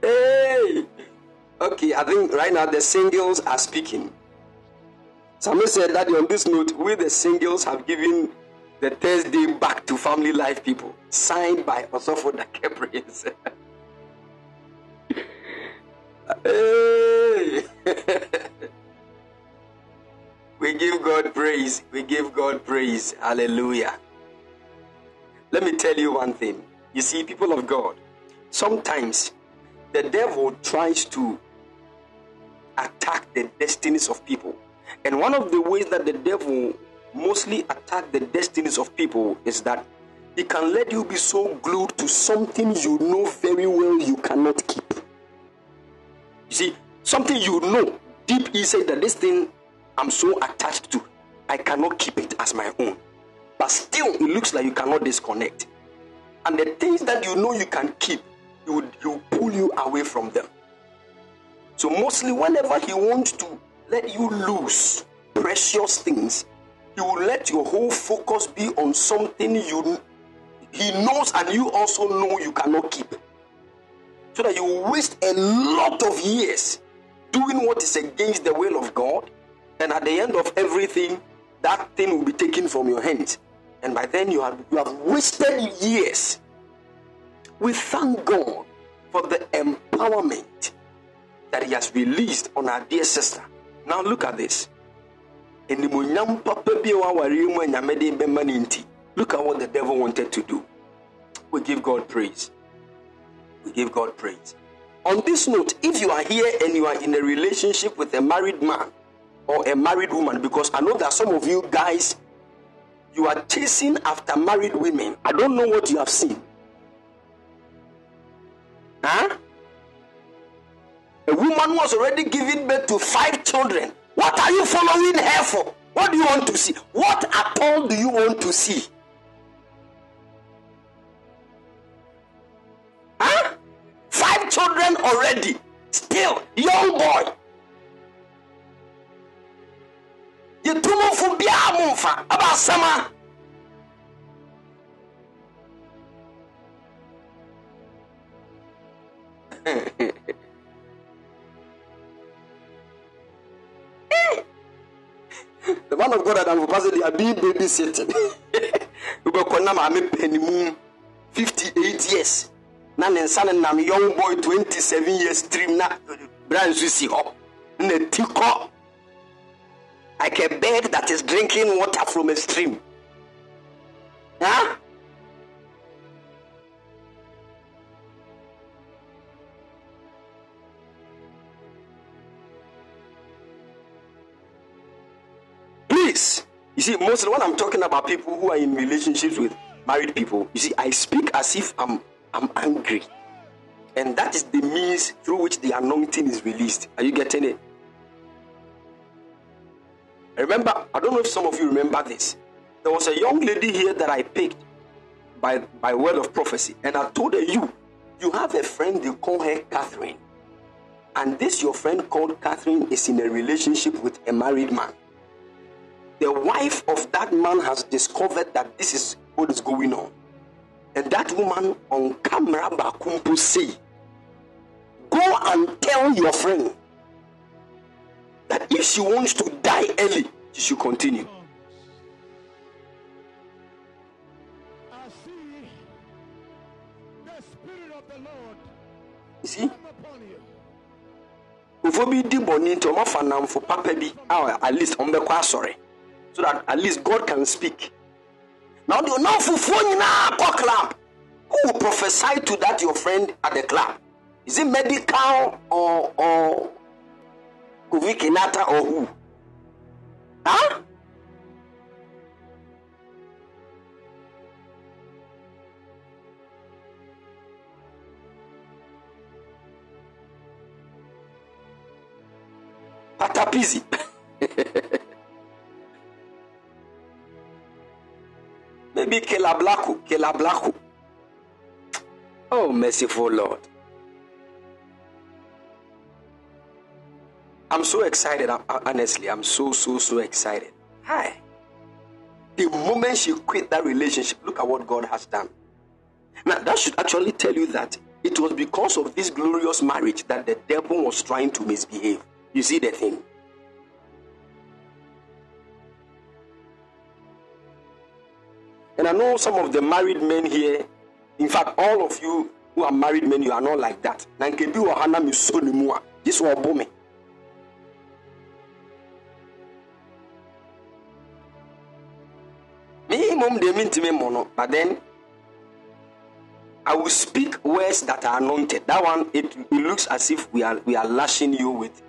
hey! Okay, I think right now the singles are speaking. Somebody said that on this note, we the singles have given the Thursday back to family life people, signed by Osofo Dake Prince. Hey! we give God praise. We give God praise. Hallelujah. Let me tell you one thing. You see, people of God, sometimes the devil tries to attack the destinies of people. And one of the ways that the devil mostly attack the destinies of people is that he can let you be so glued to something you know very well you cannot keep. You see, something you know deep inside that this thing I'm so attached to, I cannot keep it as my own. But still, it looks like you cannot disconnect. And the things that you know you can keep, will, will pull you away from them. So, mostly, whenever he wants to let you lose precious things, he will let your whole focus be on something you he knows and you also know you cannot keep. So that you waste a lot of years doing what is against the will of God, and at the end of everything, that thing will be taken from your hands. And by then you have you have wasted years. We thank God for the empowerment that He has released on our dear sister. Now look at this. Look at what the devil wanted to do. We give God praise. We give God praise. On this note, if you are here and you are in a relationship with a married man or a married woman, because I know that some of you guys you are chasing after married women. I don't know what you have seen. Huh? A woman was already giving birth to five children. What are you following her for? What do you want to see? What at all do you want to see? Children already. Still, young boy. yɛtumufo biara mo mfa aba asɛm a the man of God that I'm pastor they are being babysitting. wobɛkɔ na maame panimu 58 years na ne nsa no nam young boy 27 years stream na bra nso si hɔ na ti like a bird that is drinking water from a stream. Huh? Please, you see, mostly when I'm talking about people who are in relationships with married people, you see, I speak as if I'm I'm angry. And that is the means through which the anointing is released. Are you getting it? Remember, I don't know if some of you remember this. There was a young lady here that I picked by by word of prophecy, and I told her, "You, you have a friend. They call her Catherine, and this your friend called Catherine is in a relationship with a married man. The wife of that man has discovered that this is what is going on, and that woman on camera, Bakumpu say, go and tell your friend." that if she wants to die early, she should continue. I see the Spirit of the Lord You see, come upon you. before bi di bɔnni nti ɔmo afa namfo papa bi a at least ɔmo bɛkɔ asɔre so that at least God can speak. Now the ɔnamfofoɔ nyinaa kɔ club. Who will prophesy to that your friend at the club? Is it medical or or Kofi Kenata or who? Huh? Patapizi. Maybe Kelablaku, Kelablaku. Oh, merciful Lord. I'm so excited. I'm- honestly, I'm so, so, so excited. Hi. The moment she quit that relationship, look at what God has done. Now, that should actually tell you that it was because of this glorious marriage that the devil was trying to misbehave. You see the thing? And I know some of the married men here, in fact, all of you who are married men, you are not like that. Na nke bi wɔ ha na mesuo ne mu a, ɔbo me. Mom de mentimi mmɔ no, but then I will speak words that are anointed. That one, it, it looks as if we are we are lashing you with.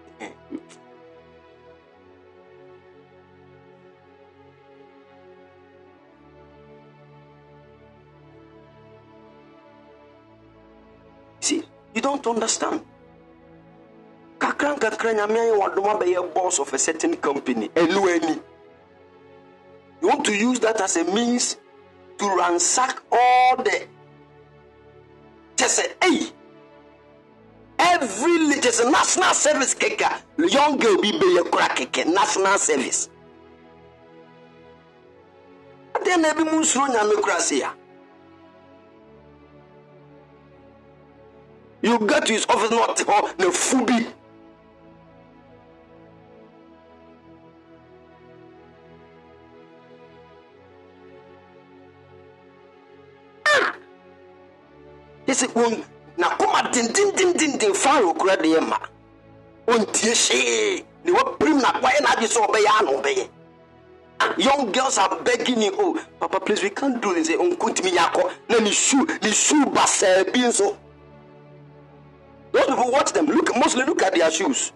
You don't understand. Kakra kakra nyame ayɛ wadom abɛyɛ boss of a certain company. Ɛnu ani. You want to use that as a means to ransack all the just say, hey, every li- just a national service keka, young girl be be a crack national service. Then ebi mu nsuro nyame you get to his office na ɔte hɔ na fu bi yɛsɛ wɔn n'akoma dendendendenden faro kura deɛ ma. Ɔntie hyee ne wapirim na wayɛ n'adwe sɛ ɔbɛyɛ ana ɔbɛyɛ young girls are begging him oh papa please we can't do this. Ɔnkuntumi yakɔ na ne shoe ne shoe basaa bi nso those people watch them look mostly look at their shoes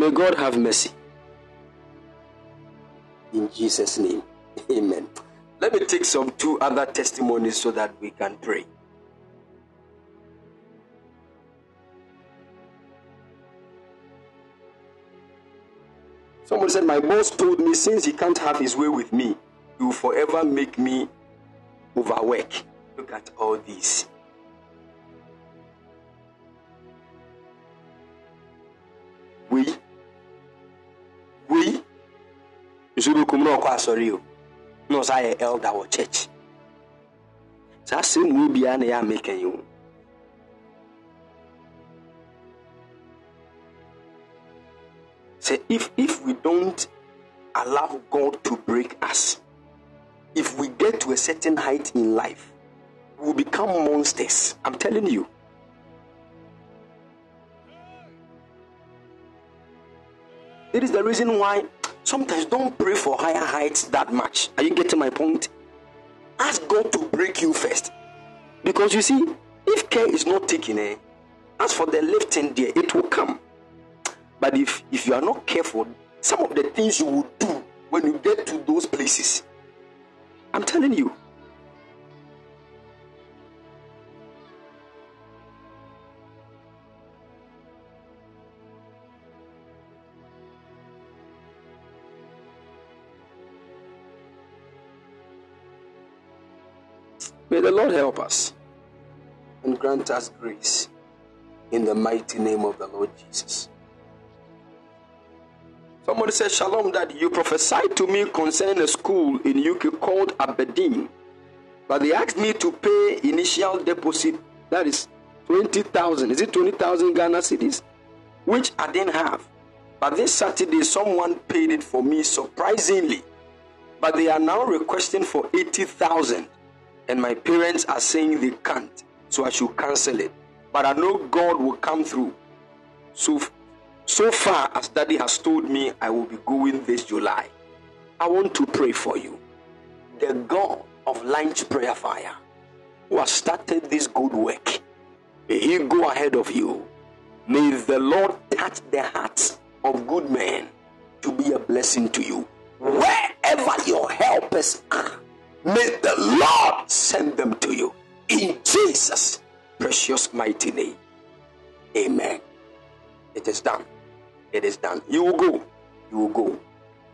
May God have mercy. In Jesus' name. Amen. Let me take some two other testimonies so that we can pray. Somebody said, My boss told me since he can't have his way with me, he will forever make me overwork. Look at all these. We, we, nsuo kum na ɔkɔ asɔre o na ɔsɛ ayɛ elder wɔ church saa asɛm mu biara na yɛ ameka sɛ if if we don't allow god to break us if we get to a certain height in life we will become monsters i'm telling you It is the reason why sometimes don't pray for higher heights that much. Are you getting my point? Ask God to break you first. Because you see, if care is not taken, eh, as for the lifting there, it will come. But if if you are not careful, some of the things you will do when you get to those places, I'm telling you. May the Lord help us and grant us grace in the mighty name of the Lord Jesus. Somebody said, Shalom, that You prophesied to me concerning a school in UK called Aberdeen, but they asked me to pay initial deposit, that is 20,000. Is it 20,000 Ghana cedis? Which I didn't have. But this Saturday, someone paid it for me surprisingly. But they are now requesting for 80,000 and my parents are saying they can't, so I should cancel it. But I know God will come through. So, so far as Daddy has told me, I will be going this July. I want to pray for you. The God of Lunch Prayer Fire, who has started this good work, may He go ahead of you. May the Lord touch the hearts of good men to be a blessing to you. Wherever your helpers are, May the Lord send them to you in Jesus' precious mighty name. Amen. It is done. It is done. You will go. You will go.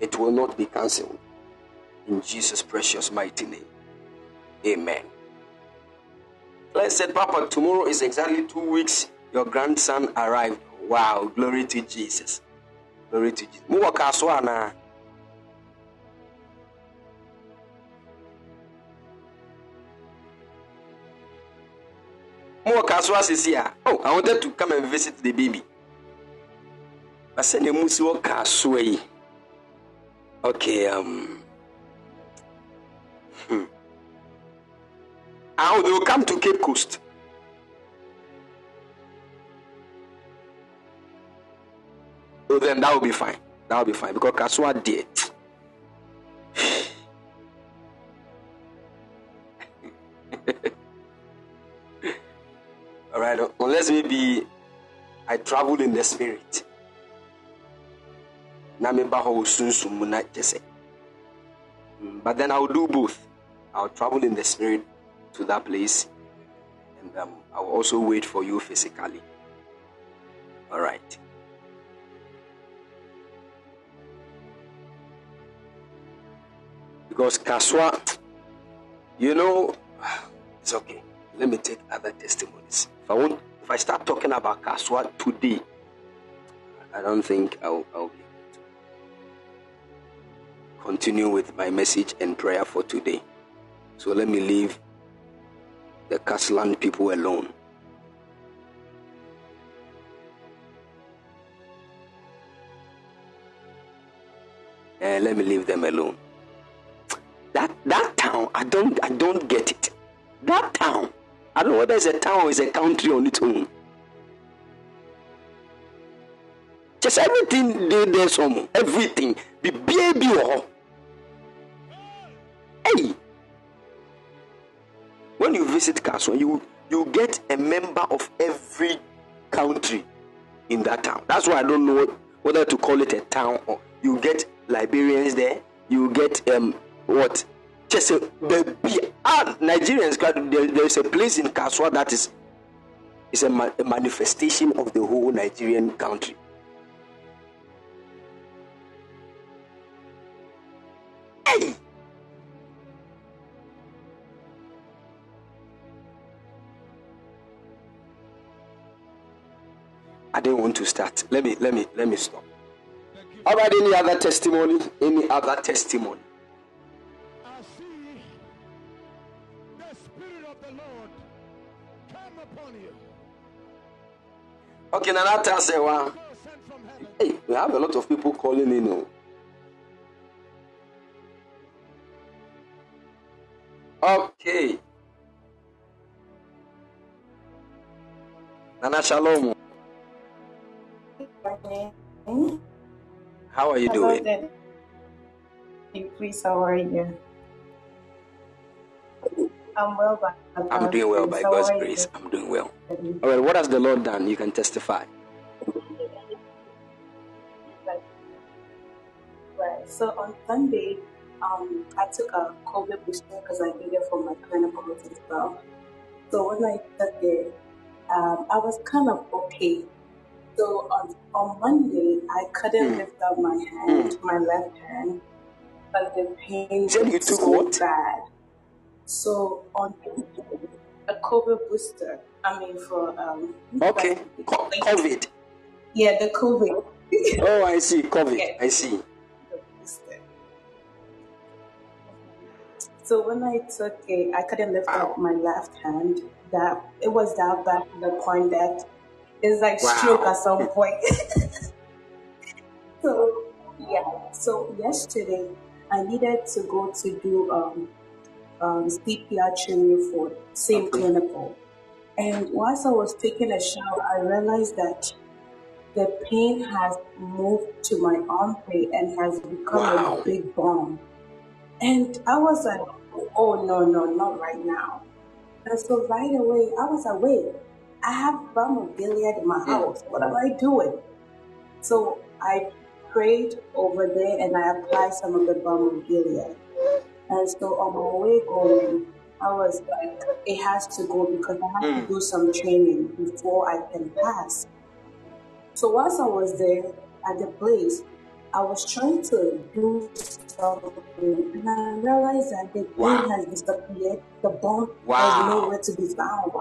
It will not be cancelled. In Jesus' precious mighty name. Amen. Said, Papa, tomorrow is exactly two weeks. Your grandson arrived. Wow. Glory to Jesus. Glory to Jesus. Mu wɔ kaso Kasoa sisi oh I wanted to come and visit the baby. I said the musi wɔ Kaswa yi. Okay um. Hmm. Ah, they will come to Cape Coast. So then that will be fine. That will be fine because Kaswa dear. All right, unless maybe I travel in the spirit. Na meba hɔ wɔ sunsum mu na kyɛ. Mm, But then I'll do both. I'll travel in the spirit to that place, and um, I'll also wait for you physically. All right. Because Kasoa, you know, it's okay. Let me take other testimonies. If I if I start talking about Kasoa today, I don't think I'll, I'll be continue with my message and prayer for today. So let me leave the Casland people alone. And let me leave them alone. That that town, I don't I don't get it. That town, I don't know whether it's a town or it's a country on its own. Just everything they there some everything. Be baby or hey. When you visit Kasoa, you you get a member of every country in that town. That's why I don't know whether to call it a town or you get Liberians there, you get um what just a the ah, Nigerians there, there's a place in Kasoa that is is a, ma- a manifestation of the whole Nigerian country. Didn't want to start. Let me let me let me stop. How about any other testimony? Any other testimony? I see the Spirit of the Lord come upon you. Okay, Nanata say one. God sent. Hey, we have a lot of people calling in. Oh. Okay. Nana Shalom. How are you Hello doing? there. Please, how are you? I'm well, by I'm doing well by God's grace. I'm doing well. All right, what has the Lord done? You can testify. Right. So on Sunday, um, I took a COVID booster because I needed for my clinical as well. So when I got there, um, I was kind of okay. So on, on Monday, I couldn't Mm. lift up my hand, my left hand, but the pain was so what? bad. So on a COVID booster, I mean for um, Okay. Co- COVID. yeah, the COVID. Oh, I see. COVID. Yeah. I see. So when I took it, I couldn't lift up my left hand. That it was that bad to the point that it's like stroke Wow. at some point. so yeah. So yesterday I needed to go to do um, um, CPR training for same Okay. clinical. And whilst I was taking a shower, I realized that the pain has moved to my armpit and has become Wow. a big bomb. And I was like, oh no, no, not right now. And so right away, I was wait, I have balm of Gilead in my Mm. house. What am I doing? So I prayed over there and I applied some of the balm of Gilead. And so on my way going, I was like, it has to go because I have to do some training before I can pass. So once I was there at the place, I was trying to do something and I realized that the Wow. has disappeared, the bomb was nowhere to be found.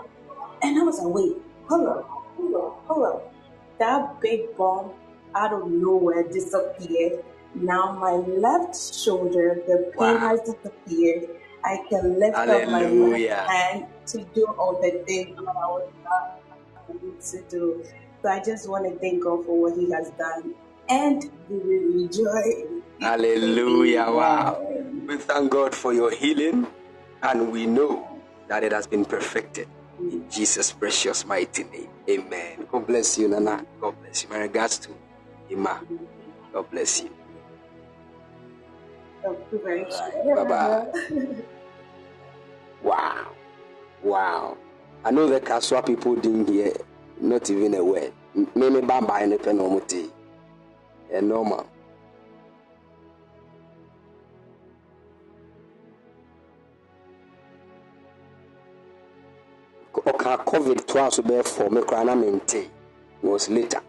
And I was like, wait, hold up, hold up, hold up. That big bomb out of nowhere disappeared. Now my left shoulder, the pain Wow. has disappeared. I can lift up my left Hallelujah. hand to do all the things that I was not able to do. So I just want to thank God for what He has done. And we will rejoice. Hallelujah. Wow. Amen. We thank God for your healing and we know that it has been perfected. In Jesus' precious mighty name. Amen. God bless you, Nana. God bless you. My regards to Ima. God bless you. Thank you very Bye bye. Wow. Wow. I know the Kasoa people didn't hear not even a word. M- Maybe Bamba and Penomuti. And normal. Ɔka covid toa so bɛyɛ fɔ. Me koraa na mente. Was later.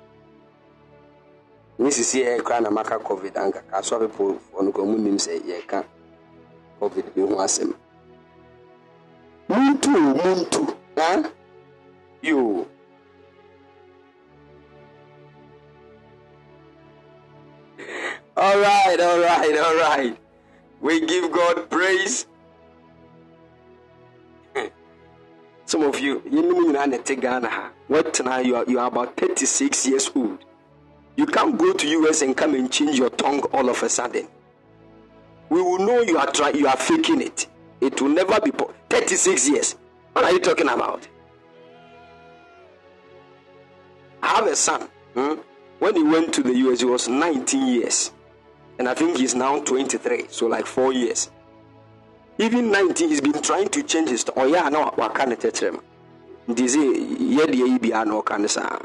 Ne sisi yɛ koraa na maka covid anka. Kasoa people ɔno koraa. Mu nim sɛ yɛka covid bi ho asɛm. Muntu muntu. Ha? Yo. All right, all right, all right. We give God praise. Some of you, you Ghana. What now? You are you are about 36 years old. You can't go to US and come and change your tongue all of a sudden. We will know you are trying, you are faking it. It will never be po- 36 years. What are you talking about? I have a son. Hmm? When he went to the US, he was 19 years. And I think he's now 23, so like four years. Even 19, he's been trying to change his. Oh, yeah, no, I can't touch him. Nti sɛ yɛdeɛ yi biara na ɔka ne saa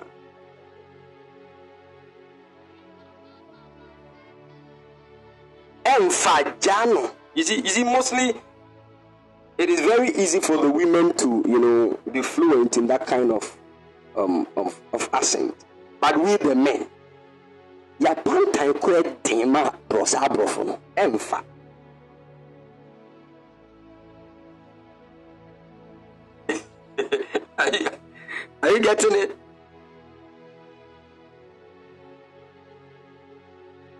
no you see, you see mostly it is very easy for the women to you know be fluent in that kind of um, of, of accent but we the men yɛapantan kɔ den ma borɔsa aborɔfo no ɛmfa are, you, are you getting it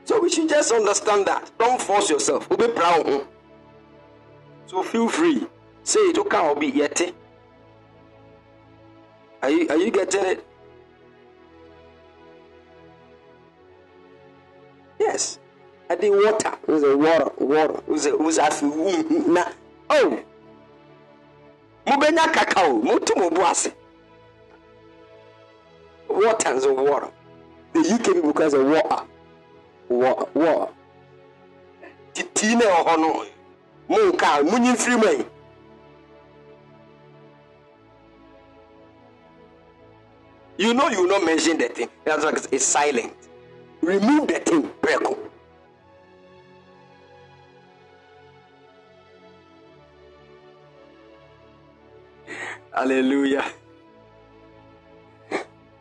so we should just understand that don't force yourself We'll Be proud so feel free say it okay I'll be yet are you are you getting it Yes. I did water. It a water, water. It was a, it was a, oh. Mubenya cacao, mutu mubuase. Water is a water. The UK people call it water. Water, water. Titine ohono. Munka, munyin free me. You know you will not mention the thing. That's like it's silent. remove the thing preko hallelujah.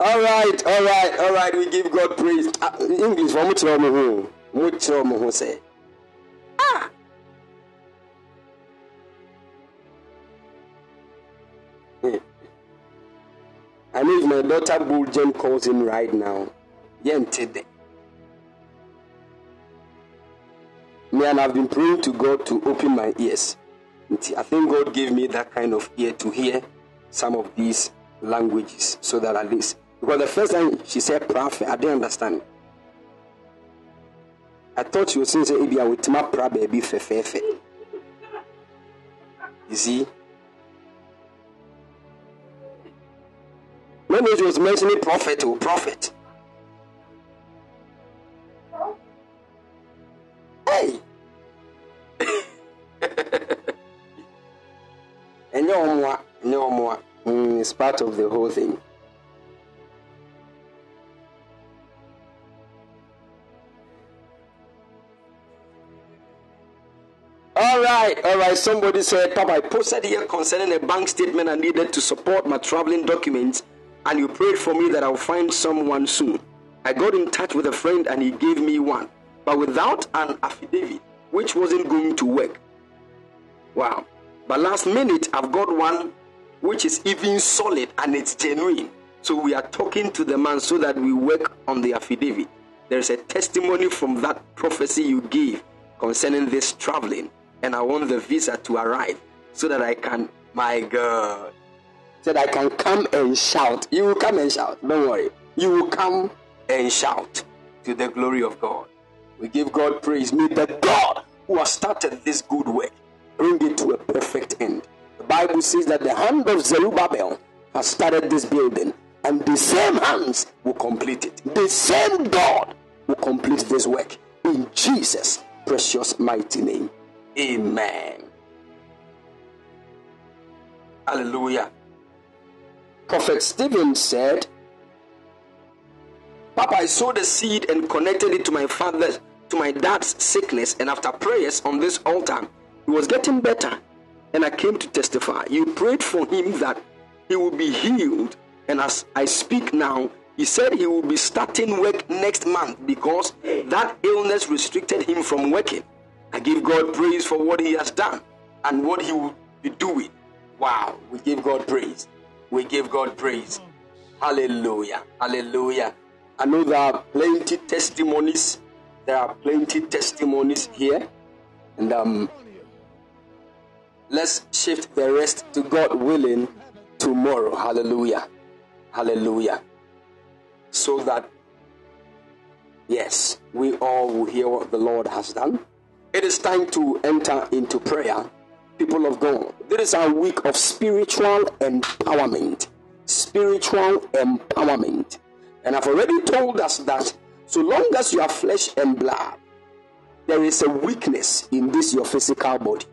All right all right all right. We give god praise. Uh, english for much more much more say ah! I know if my daughter Bulgen calls in right now. Yentede. Me and I've been praying to God to open my ears. I think God gave me that kind of ear to hear some of these languages so that at least because the first time she said prophet, I didn't understand. I thought she was saying I would my pra baby fe You see? When she was mentioning prophet or oh, prophet. Hey! no more, no more. Mm, it's part of the whole thing. All right, all right. Somebody said, Papa, I posted here concerning a bank statement I needed to support my traveling documents, and you prayed for me that I'll find someone soon. I got in touch with a friend and he gave me one but without an affidavit, which wasn't going to work. Wow. But last minute, I've got one which is even solid and it's genuine. So we are talking to the man so that we work on the affidavit. There's a testimony from that prophecy you gave concerning this traveling, and I want the visa to arrive so that I can, my God, so that I can come and shout. You will come and shout. Don't worry. You will come and shout to the glory of God. We give God praise. May the God who has started this good work bring it to a perfect end. Bible says that the hand of Zerubbabel has started this building, and the same hands will complete it. The same God will complete this work in Jesus' precious mighty name. Amen. Hallelujah. Prophet Stephen said, Papa, I sowed the seed and connected it to my father's to my dad's sickness, and after prayers on this altar, he was getting better. And I came to testify. You prayed for him that he will be healed. And as I speak now, he said he will be starting work next month because that illness restricted him from working. I give God praise for what he has done and what he will be doing. Wow, we give God praise. We give God praise. Hallelujah. Hallelujah. I know there are plenty testimonies There are plenty testimonies here. And um, let's shift the rest to God willing tomorrow. Hallelujah. Hallelujah. So that, yes, we all will hear what the Lord has done. It is time to enter into prayer. People of God, this is our week of spiritual empowerment. Spiritual empowerment. And I've already told us that so long as you are flesh and blood, there is a weakness in this your physical body.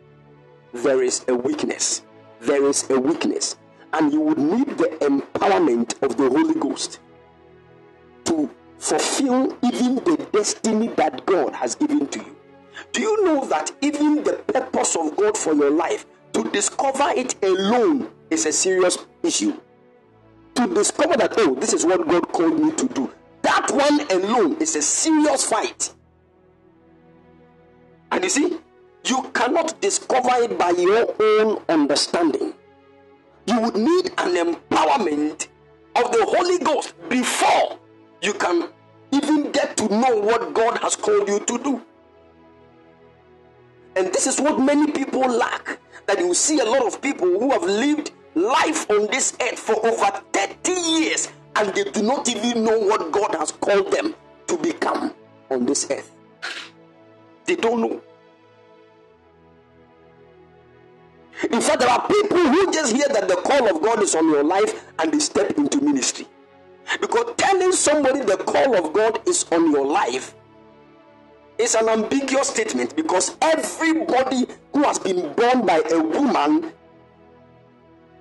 There is a weakness. There is a weakness. And you would need the empowerment of the Holy Ghost to fulfill even the destiny that God has given to you. Do you know that even the purpose of God for your life, to discover it alone is a serious issue? To discover that, oh, this is what God called me to do, that one alone is a serious fight. And you see, you cannot discover it by your own understanding. You would need an empowerment of the Holy Ghost before you can even get to know what God has called you to do. And this is what many people lack. That you see a lot of people who have lived life on this earth for over 30 years and they do not even know what God has called them to become on this earth. They don't know. In fact, there are people who just hear that the call of God is on your life and they step into ministry. Because telling somebody the call of God is on your life is an ambiguous statement because everybody who has been born by a woman,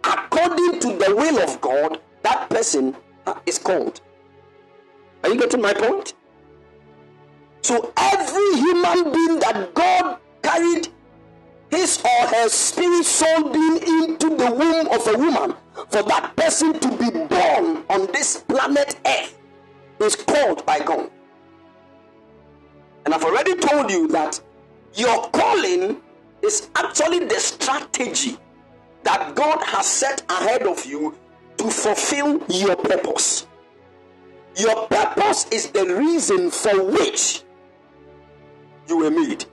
according to the will of God, that person is called. Are you getting my point? So every human being that God carried his or her spirit soul being into the womb of a woman for that person to be born on this planet earth is called by God. And I've already told you that your calling is actually the strategy that God has set ahead of you to fulfill your purpose. Your purpose is the reason for which you were made.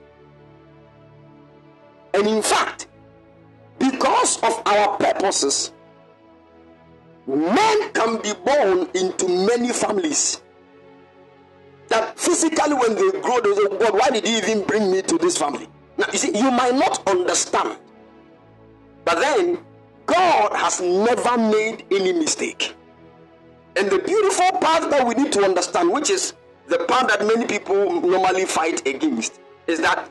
And in fact, because of our purposes, men can be born into many families. That physically, when they grow, they say, God, why did you even bring me to this family? Now, you see, you might not understand, but then God has never made any mistake. And the beautiful part that we need to understand, which is the part that many people normally fight against, is that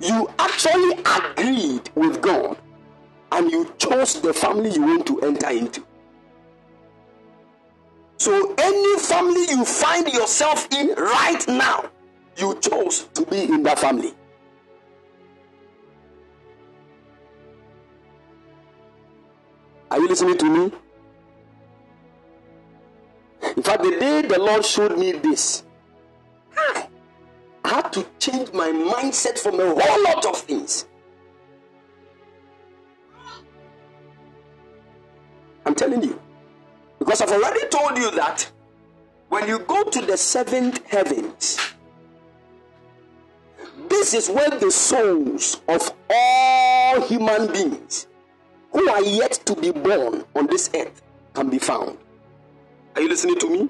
you actually agreed with God and you chose the family you want to enter into. So, any family you find yourself in right now, you chose to be in that family. Are you listening to me? In fact, the day the Lord showed me this, I had to change my mindset from a whole lot of things. I'm telling you. Because I've already told you that when you go to the seventh heavens, this is where the souls of all human beings who are yet to be born on this earth can be found. Are you listening to me?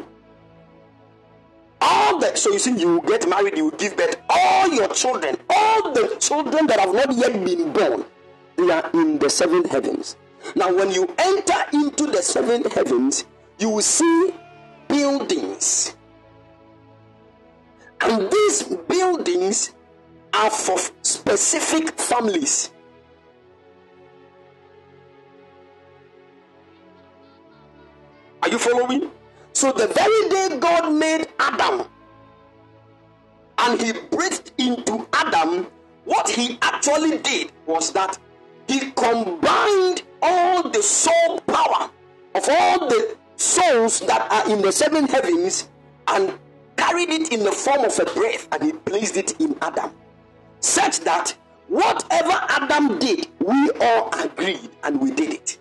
All the so you see, you get married, you give birth, all your children, all the children that have not yet been born, they are in the seven heavens. Now, when you enter into the seven heavens, you will see buildings. And these buildings are for specific families. Are you following? So, the very day God made Adam and he breathed into Adam, what he actually did was that he combined all the soul power of all the souls that are in the seven heavens and carried it in the form of a breath and he placed it in Adam. Such that whatever Adam did, we all agreed and we did it.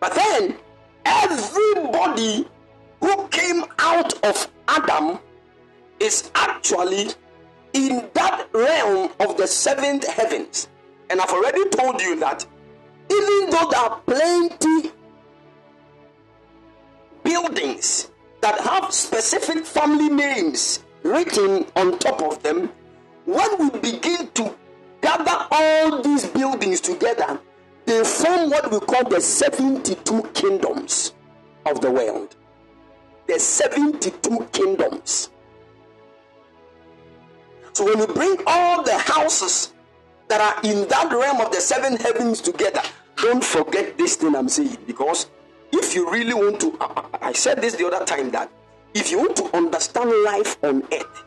But then, everybody who came out of Adam is actually in that realm of the seventh heavens. And I've already told you that even though there are plenty buildings that have specific family names written on top of them, when we begin to gather all these buildings together, they form what we call the 72 kingdoms of the world. The 72 kingdoms. So when we bring all the houses that are in that realm of the seven heavens together, don't forget this thing I'm saying because if you really want to, I said this the other time that if you want to understand life on earth,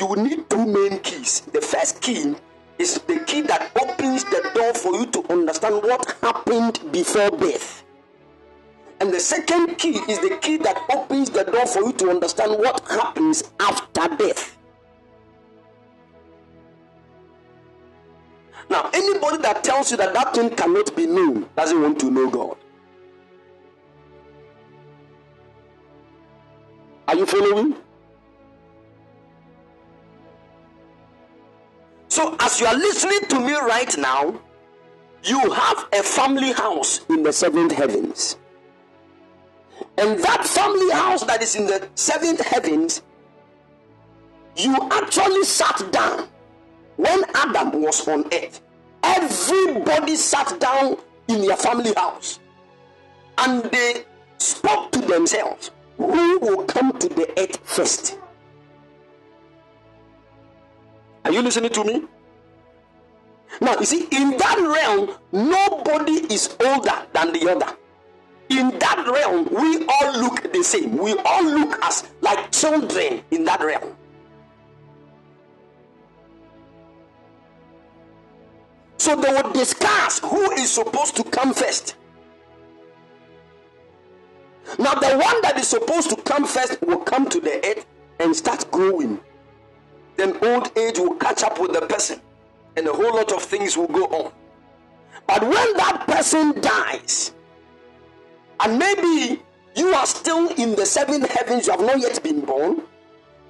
you will need two main keys. The first key is the key that opens the door for you to understand what happened before birth. And the second key is the key that opens the door for you to understand what happens after death. Now, anybody that tells you that that thing cannot be known doesn't want to know God. Are you following? So, as you are listening to me right now, you have a family house in the seventh heavens. And that family house that is in the seventh heavens, you actually sat down when Adam was on earth. Everybody sat down in their family house and they spoke to themselves who will come to the earth first. Are you listening to me? Now, you see, in that realm, nobody is older than the other. In that realm, we all look the same. We all look as like children in that realm. So they will discuss who is supposed to come first. Now, the one that is supposed to come first will come to the earth and start growing. Then old age will catch up with the person, and a whole lot of things will go on. But when that person dies, and maybe you are still in the seven heavens, you have not yet been born.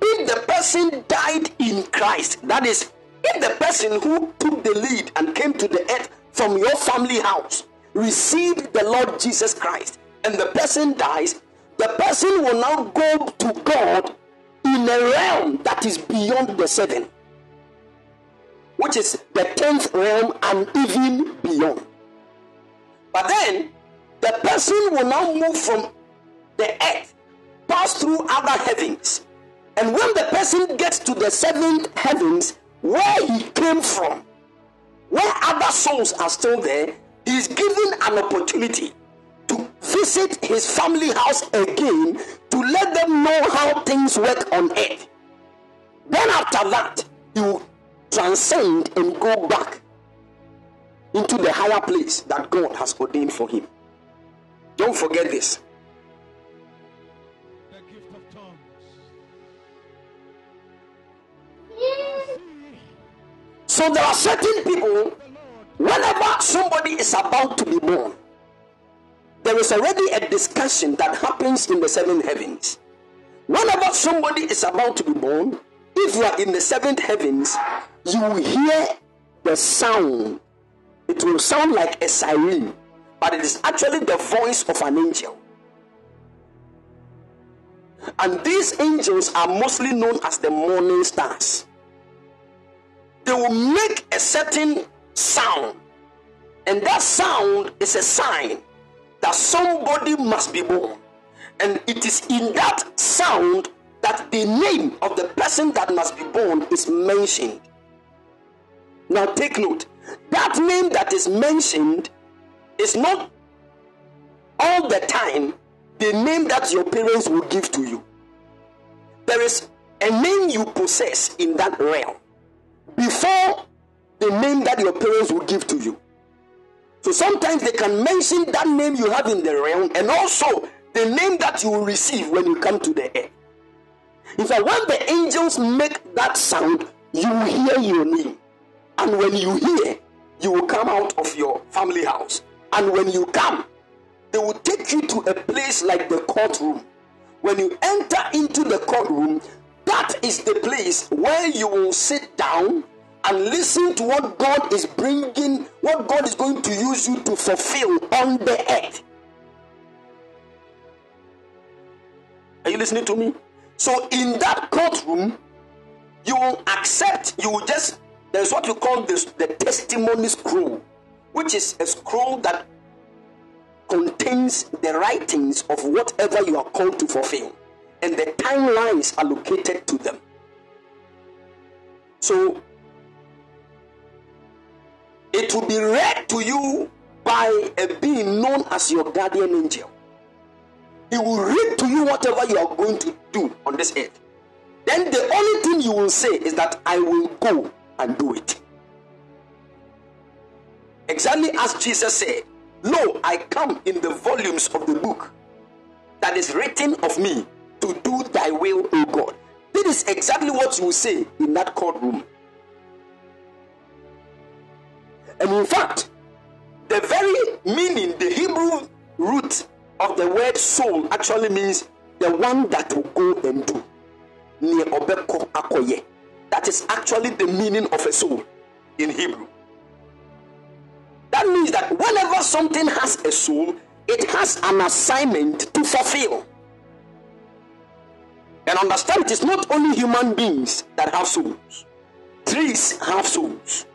If the person died in Christ, that is, if the person who took the lead and came to the earth from your family house received the Lord Jesus Christ and the person dies, the person will now go to God in a realm that is beyond the seven, which is the tenth realm and even beyond. But then the person will now move from the earth, pass through other heavens, and when the person gets to the seventh heavens, where he came from, where other souls are still there, he is given an opportunity visit his family house again to let them know how things work on earth. Then, after that, will transcend and go back into the higher place that God has ordained for him. Don't forget this. The gift of tongues. So, there are certain people, whenever somebody is about to be born, there is already a discussion that happens in the seven heavens. Whenever somebody is about to be born, if you are in the seventh heavens, you will hear the sound. It will sound like a siren, but it is actually the voice of an angel. And these angels are mostly known as the morning stars. They will make a certain sound, and that sound is a sign that somebody must be born. And it is in that sound that the name of the person that must be born is mentioned. Now, take note that name that is mentioned is not all the time the name that your parents will give to you. There is a name you possess in that realm before the name that your parents will give to you. So sometimes they can mention that name you have in the realm and also the name that you will receive when you come to the earth. In fact, when the angels make that sound, you will hear your name. And when you hear, you will come out of your family house. And when you come, they will take you to a place like the courtroom. When you enter into the courtroom, that is the place where you will sit down and listen to what God is bringing, what God is going to use you to fulfill on the earth. Are you listening to me? So, in that courtroom, you will accept, you will just, there's what you call this, the testimony scroll, which is a scroll that contains the writings of whatever you are called to fulfill, and the timelines allocated to them. So, it will be read to you by a being known as your guardian angel. He will read to you whatever you are going to do on this earth. Then the only thing you will say is that I will go and do it. Exactly as Jesus said, Lo, I come in the volumes of the book that is written of me to do thy will, O God. This is exactly what you will say in that courtroom. And in fact, the very meaning, the Hebrew root of the word soul actually means the one that will go and do. That is actually the meaning of a soul in Hebrew. That means that whenever something has a soul, it has an assignment to fulfill. And understand it is not only human beings that have souls, trees have souls,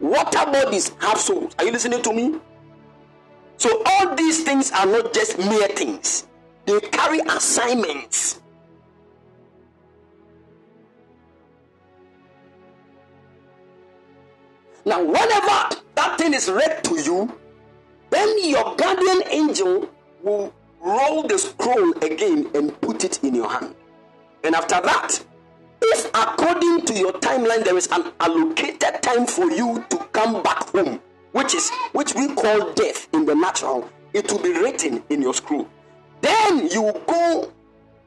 water bodies have souls. Are you listening to me? So, all these things are not just mere things, they carry assignments. Now, whenever that thing is read to you, then your guardian angel will roll the scroll again and put it in your hand. And after that, if according to your timeline there is an allocated time for you to come back home, which is which we call death in the natural, it will be written in your scroll. Then you go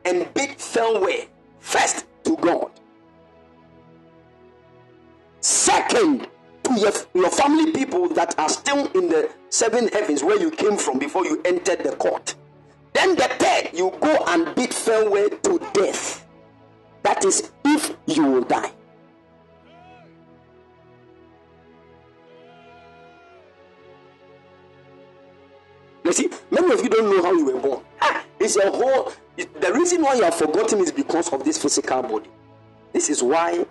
and bid farewell first to God. Second, to your, your family people that are still in the seven heavens where you came from before you entered the court. Then the third, you go and bid farewell to death. That is, if you will die. You see, many of you don't know how you were born. It's a whole. The reason why you have forgotten is because of this physical body. This is why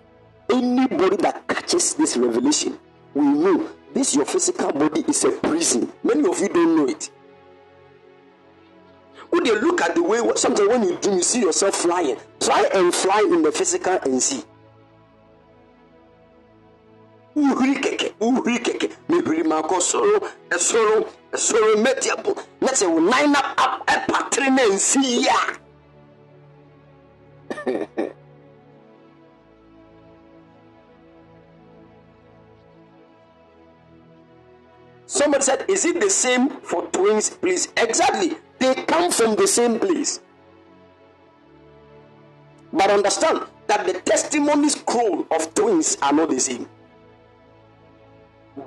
anybody that catches this revelation will know this your physical body is a prison. Many of you don't know it. When you look at the way sometimes when you dream, you see yourself flying. Try and fly in the physical and see. uhuri kɛkɛ uhuri kɛkɛ mehuri ma akɔ soro ɛsoro ɛsoro mɛtiabo na sɛ wo nan na ɛpatere na nsi yia Somebody said, Is it the same for twins, please? Exactly. They come from the same place. But understand that the testimony scroll of twins are not the same.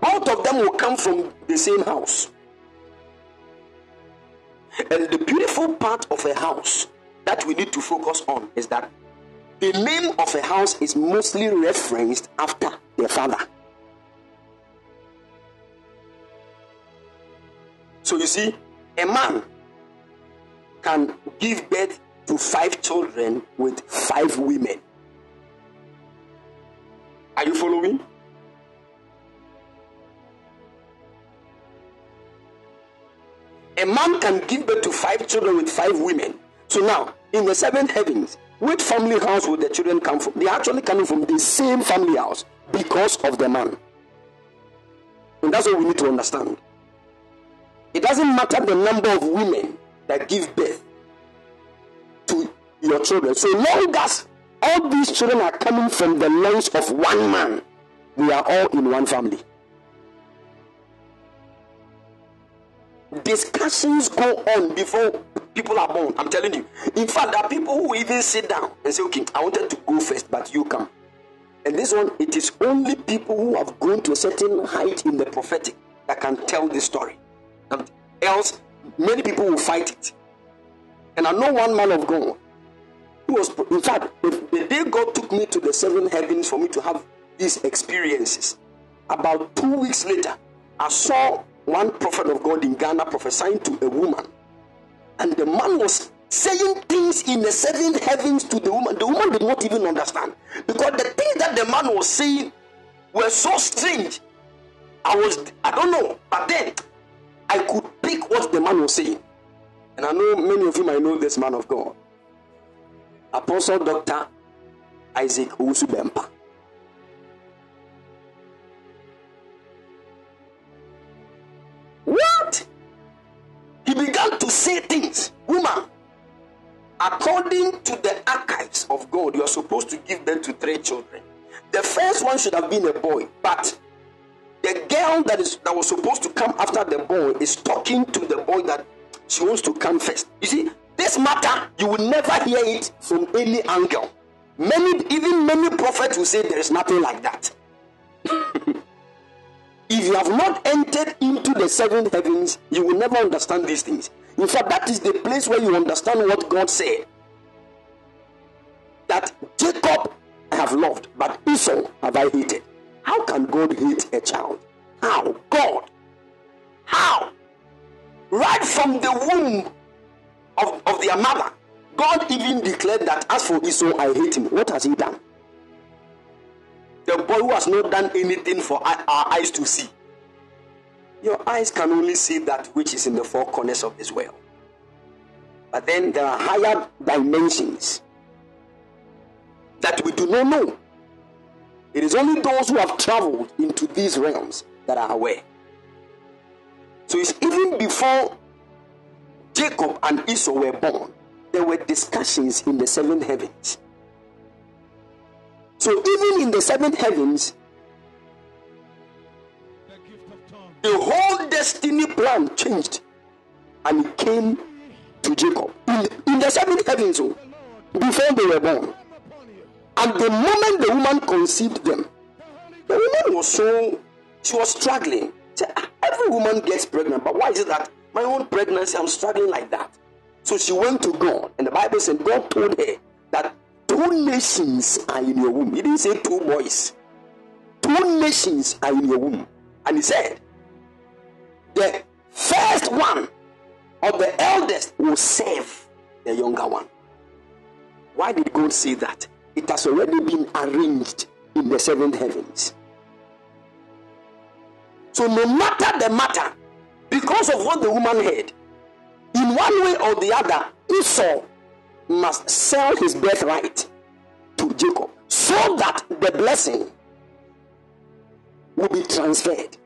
Both of them will come from the same house. And the beautiful part of a house that we need to focus on is that the name of a house is mostly referenced after their father. So you see, a man can give birth to five children with five women. Are you following? A man can give birth to five children with five women. So now, in the seventh heavens, which family house would the children come from? They're actually coming from the same family house because of the man. And that's what we need to understand. It doesn't matter the number of women that give birth to your children. So long as all these children are coming from the loins of one man, they are all in one family. Discussions go on before people are born. I'm telling you. In fact, there are people who even sit down and say, Okay, I wanted to go first, but you come. And this one, it is only people who have grown to a certain height in the prophetic that can tell this story. And else, many people will fight it. And I know one man of God who was, in fact, the, day God took me to the seven heavens for me to have these experiences, about two weeks later, I saw one prophet of God in Ghana prophesying to a woman. And the man was saying things in the seven heavens to the woman. The woman did not even understand because the things that the man was saying were so strange. I was, I don't know, but then I could pick what the man was saying. And I know many of you might know this man of God. Apostle Dr. Isaac Owusu Bempah. What? He began to say things. Woman, according to the archives of God, you are supposed to give birth to three children. The first one should have been a boy, but the girl that is that was supposed to come after the boy is talking to the boy that she wants to come first. You see, this matter you will never hear it from any angle. Many, even many prophets will say there is nothing like that. if you have not entered into the seven heavens, you will never understand these things. In fact, that is the place where you understand what God said. That Jacob I have loved, but Esau have I hated. How can God hate a child? How? God. How? Right from the womb of, of their mother, God even declared that as for Esau, I hate him. What has he done? The boy who has not done anything for our eyes to see. Your eyes can only see that which is in the four corners of this world. But then there are higher dimensions that we do not know. It is only those who have traveled into these realms that are aware. So it's even before Jacob and Esau were born, there were discussions in the seven heavens. So even in the seven heavens, the whole destiny plan changed and it came to Jacob. In, in the seven heavens, oh, before they were born. And the moment the woman conceived them, the woman was so, she was struggling. She, "Ah, Every woman gets pregnant, but why is it that my own pregnancy, I'm struggling like that? So she went to God, and the Bible said God told her that two nations are in your womb. He didn't say two boys, two nations are in your womb. And he said, the first one of the eldest will serve the younger one. Why did God say that? It has already been arranged in the seventh heavens. So, no matter the matter, because of what the woman heard, in one way or the other, Esau must sell his birthright to Jacob so that the blessing will be transferred.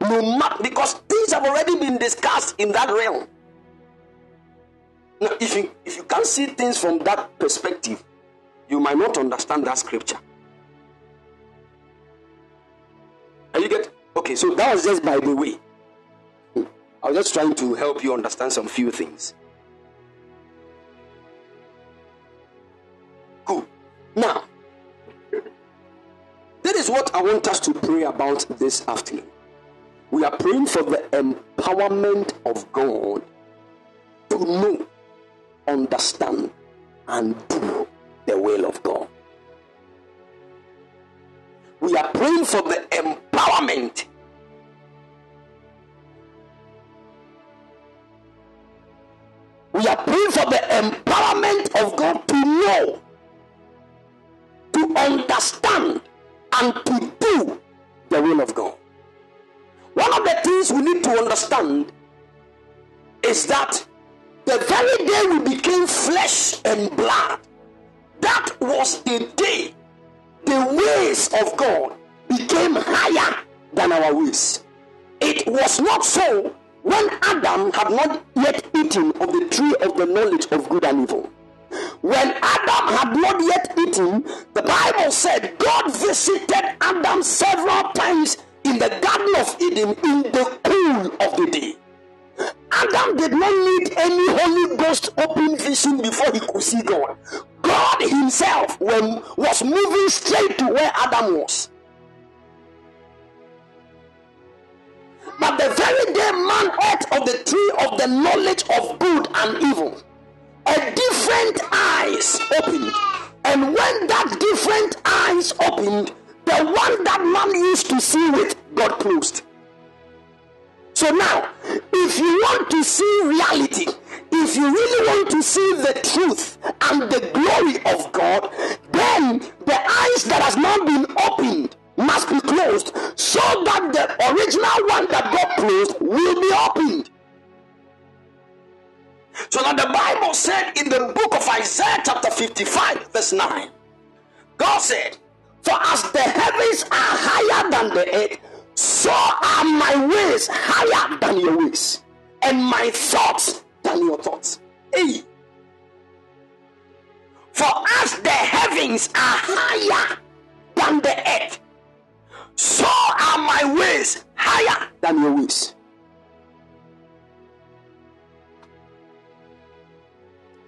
No matter because things have already been discussed in that realm. Now, if you if you can't see things from that perspective, you might not understand that scripture. Are you get okay? So that was just by the way. Hmm. I was just trying to help you understand some few things. Cool. Now, that is what I want us to pray about this afternoon. We are praying for the empowerment of God to know, understand, and do the will of God. We are praying for the empowerment. We are praying for the empowerment of God to know, to understand, and to do the will of God. One of the things we need to understand is that the very day we became flesh and blood, that was the day the ways of God became higher than our ways. It was not so when Adam had not yet eaten of the tree of the knowledge of good and evil. When Adam had not yet eaten, the Bible said God visited Adam several times in the Garden of Eden in the cool of the day. Adam did not need any Holy Ghost open vision before he could see God. God Himself was moving straight to where Adam was. But the very day man ate of the tree of the knowledge of good and evil, a different eyes opened. And when that different eyes opened, the one that man used to see with got closed. So now, if you want to see reality, if you really want to see the truth and the glory of God, then the eyes that has not been opened must be closed so that the original one that got closed will be opened. So now the Bible said in the book of Isaiah, chapter 55, verse 9, God said, For as the heavens are higher than the earth, so are my ways higher than your ways, and my thoughts than your thoughts. Hey. For as the heavens are higher than the earth, so are my ways higher than your ways.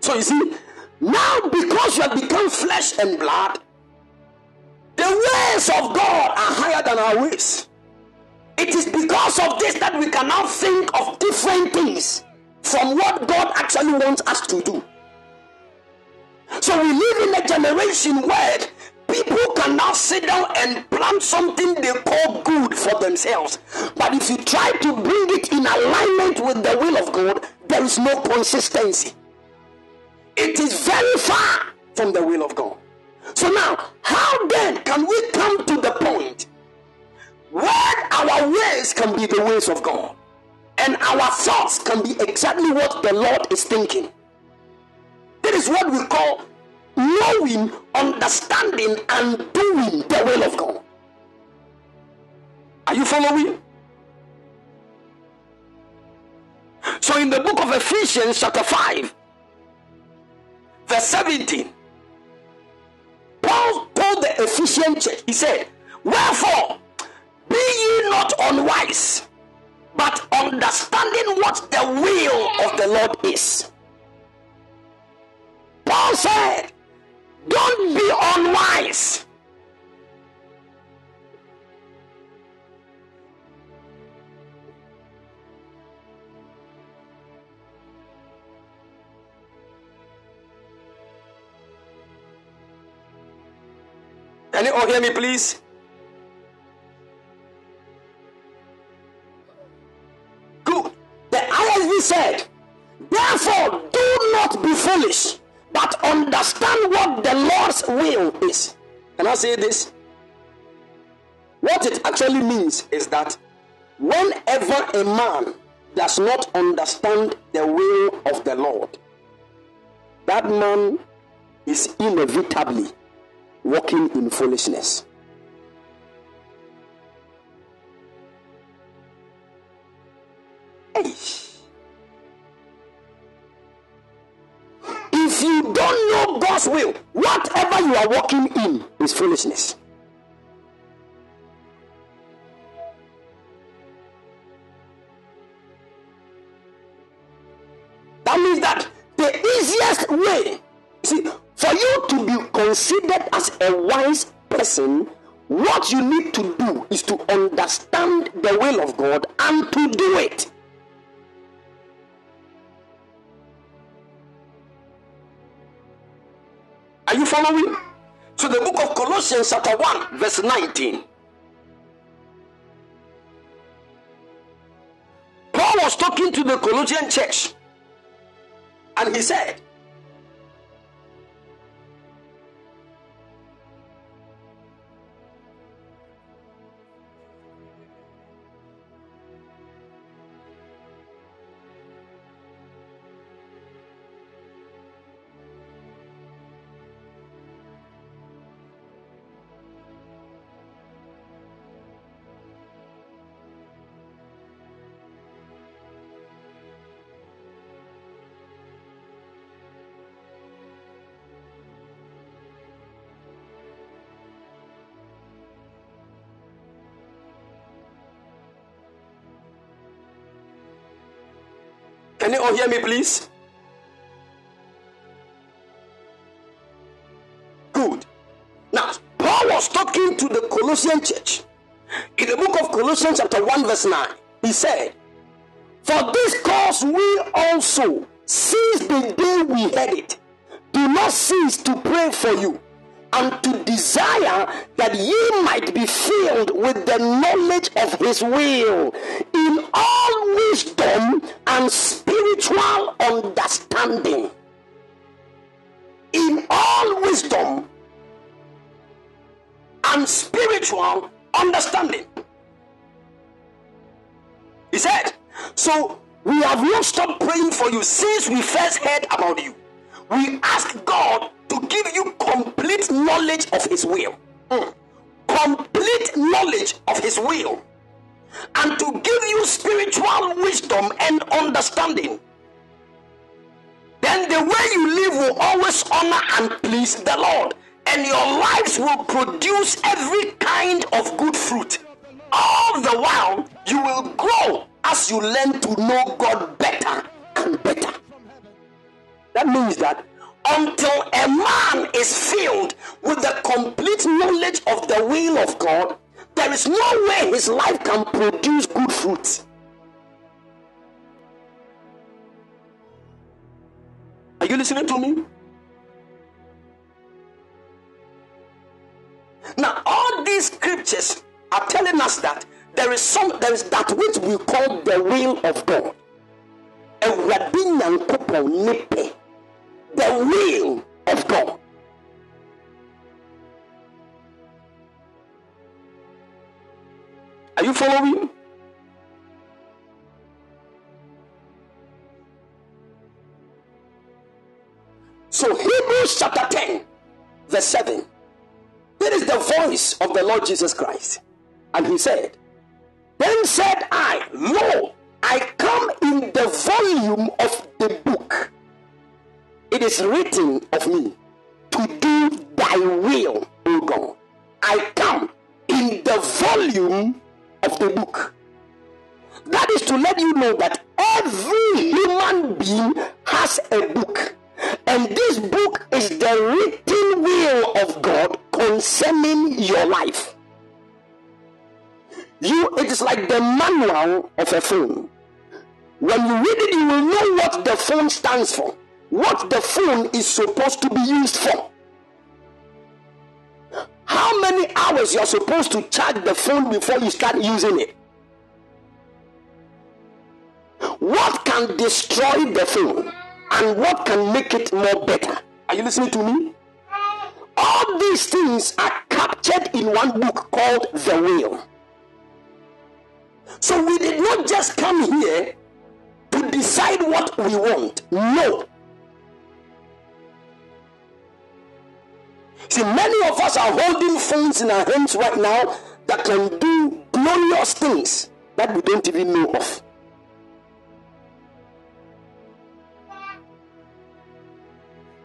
So you see, now because you have become flesh and blood, the ways of God are higher than our ways. It is because of this that we can now think of different things from what God actually wants us to do. So we live in a generation where people can now sit down and plan something they call good for themselves. But if you try to bring it in alignment with the will of God, there is no consistency. It is very far from the will of God. So now, how then can we come to the point where our ways can be the ways of God and our thoughts can be exactly what the Lord is thinking? That is what we call knowing, understanding, and doing the will of God. Are you following? So, in the book of Ephesians, chapter 5, verse 17, Paul told the Ephesian church, he said, Wherefore, be ye not unwise, but understanding what the will of the Lord is. Paul said, Don't be unwise. Can you all hear me, please? Said, Therefore, do not be foolish, but understand what the Lord's will is. Can I say this? What it actually means is that whenever a man does not understand the will of the Lord, that man is inevitably walking in foolishness. Hey. If you don't know God's will, whatever you are walking in is foolishness. That means that the easiest way, see, for you to be considered as a wise person, what you need to do is to understand the will of God and to do it. Are you following? So, the book of Colossians, chapter 1, verse 19. Paul was talking to the Colossian church and he said, Can you all hear me, please? Good. Now, Paul was talking to the Colossian church in the book of Colossians, chapter 1, verse 9. he said, For this cause we also, since the day we heard it, do not cease to pray for you and to desire that ye might be filled with the knowledge of his will in all wisdom and spiritual understanding. In all wisdom and spiritual understanding. He said, So we have not stopped praying for you since we first heard about you. We ask God to give you complete knowledge of His will. Mm. Complete knowledge of His will. And to give you spiritual wisdom and understanding. Then the way you live will always honor and please the Lord. And your lives will produce every kind of good fruit. All the while, you will grow as you learn to know God better and better. That means that until a man is filled with the complete knowledge of the will of God, there is no way his life can produce good fruits. Are you listening to me? Now, all these scriptures are telling us that there is some there is that which we call the will of God. The will of God. Are you following? So Hebrews chapter 10, verse 7. It is the voice of the Lord Jesus Christ. And he said, Then said I, Lo, I come in the volume of the book. It is written of me to do thy will, O God. I come in the volume of the book. That is to let you know that every human being has a book. And this book is the written will of God concerning your life. You, it is like the manual of a phone. When you read it, you will know what the phone stands for, what the phone is supposed to be used for. How many hours you are supposed to charge the phone before you start using it? What can destroy the phone and what can make it more better? Are you listening to me? All these things are captured in one book called The Will. So we did not just come here to decide what we want. No. See, many of us are holding phones in our hands right now that can do glorious things that we don't even know of.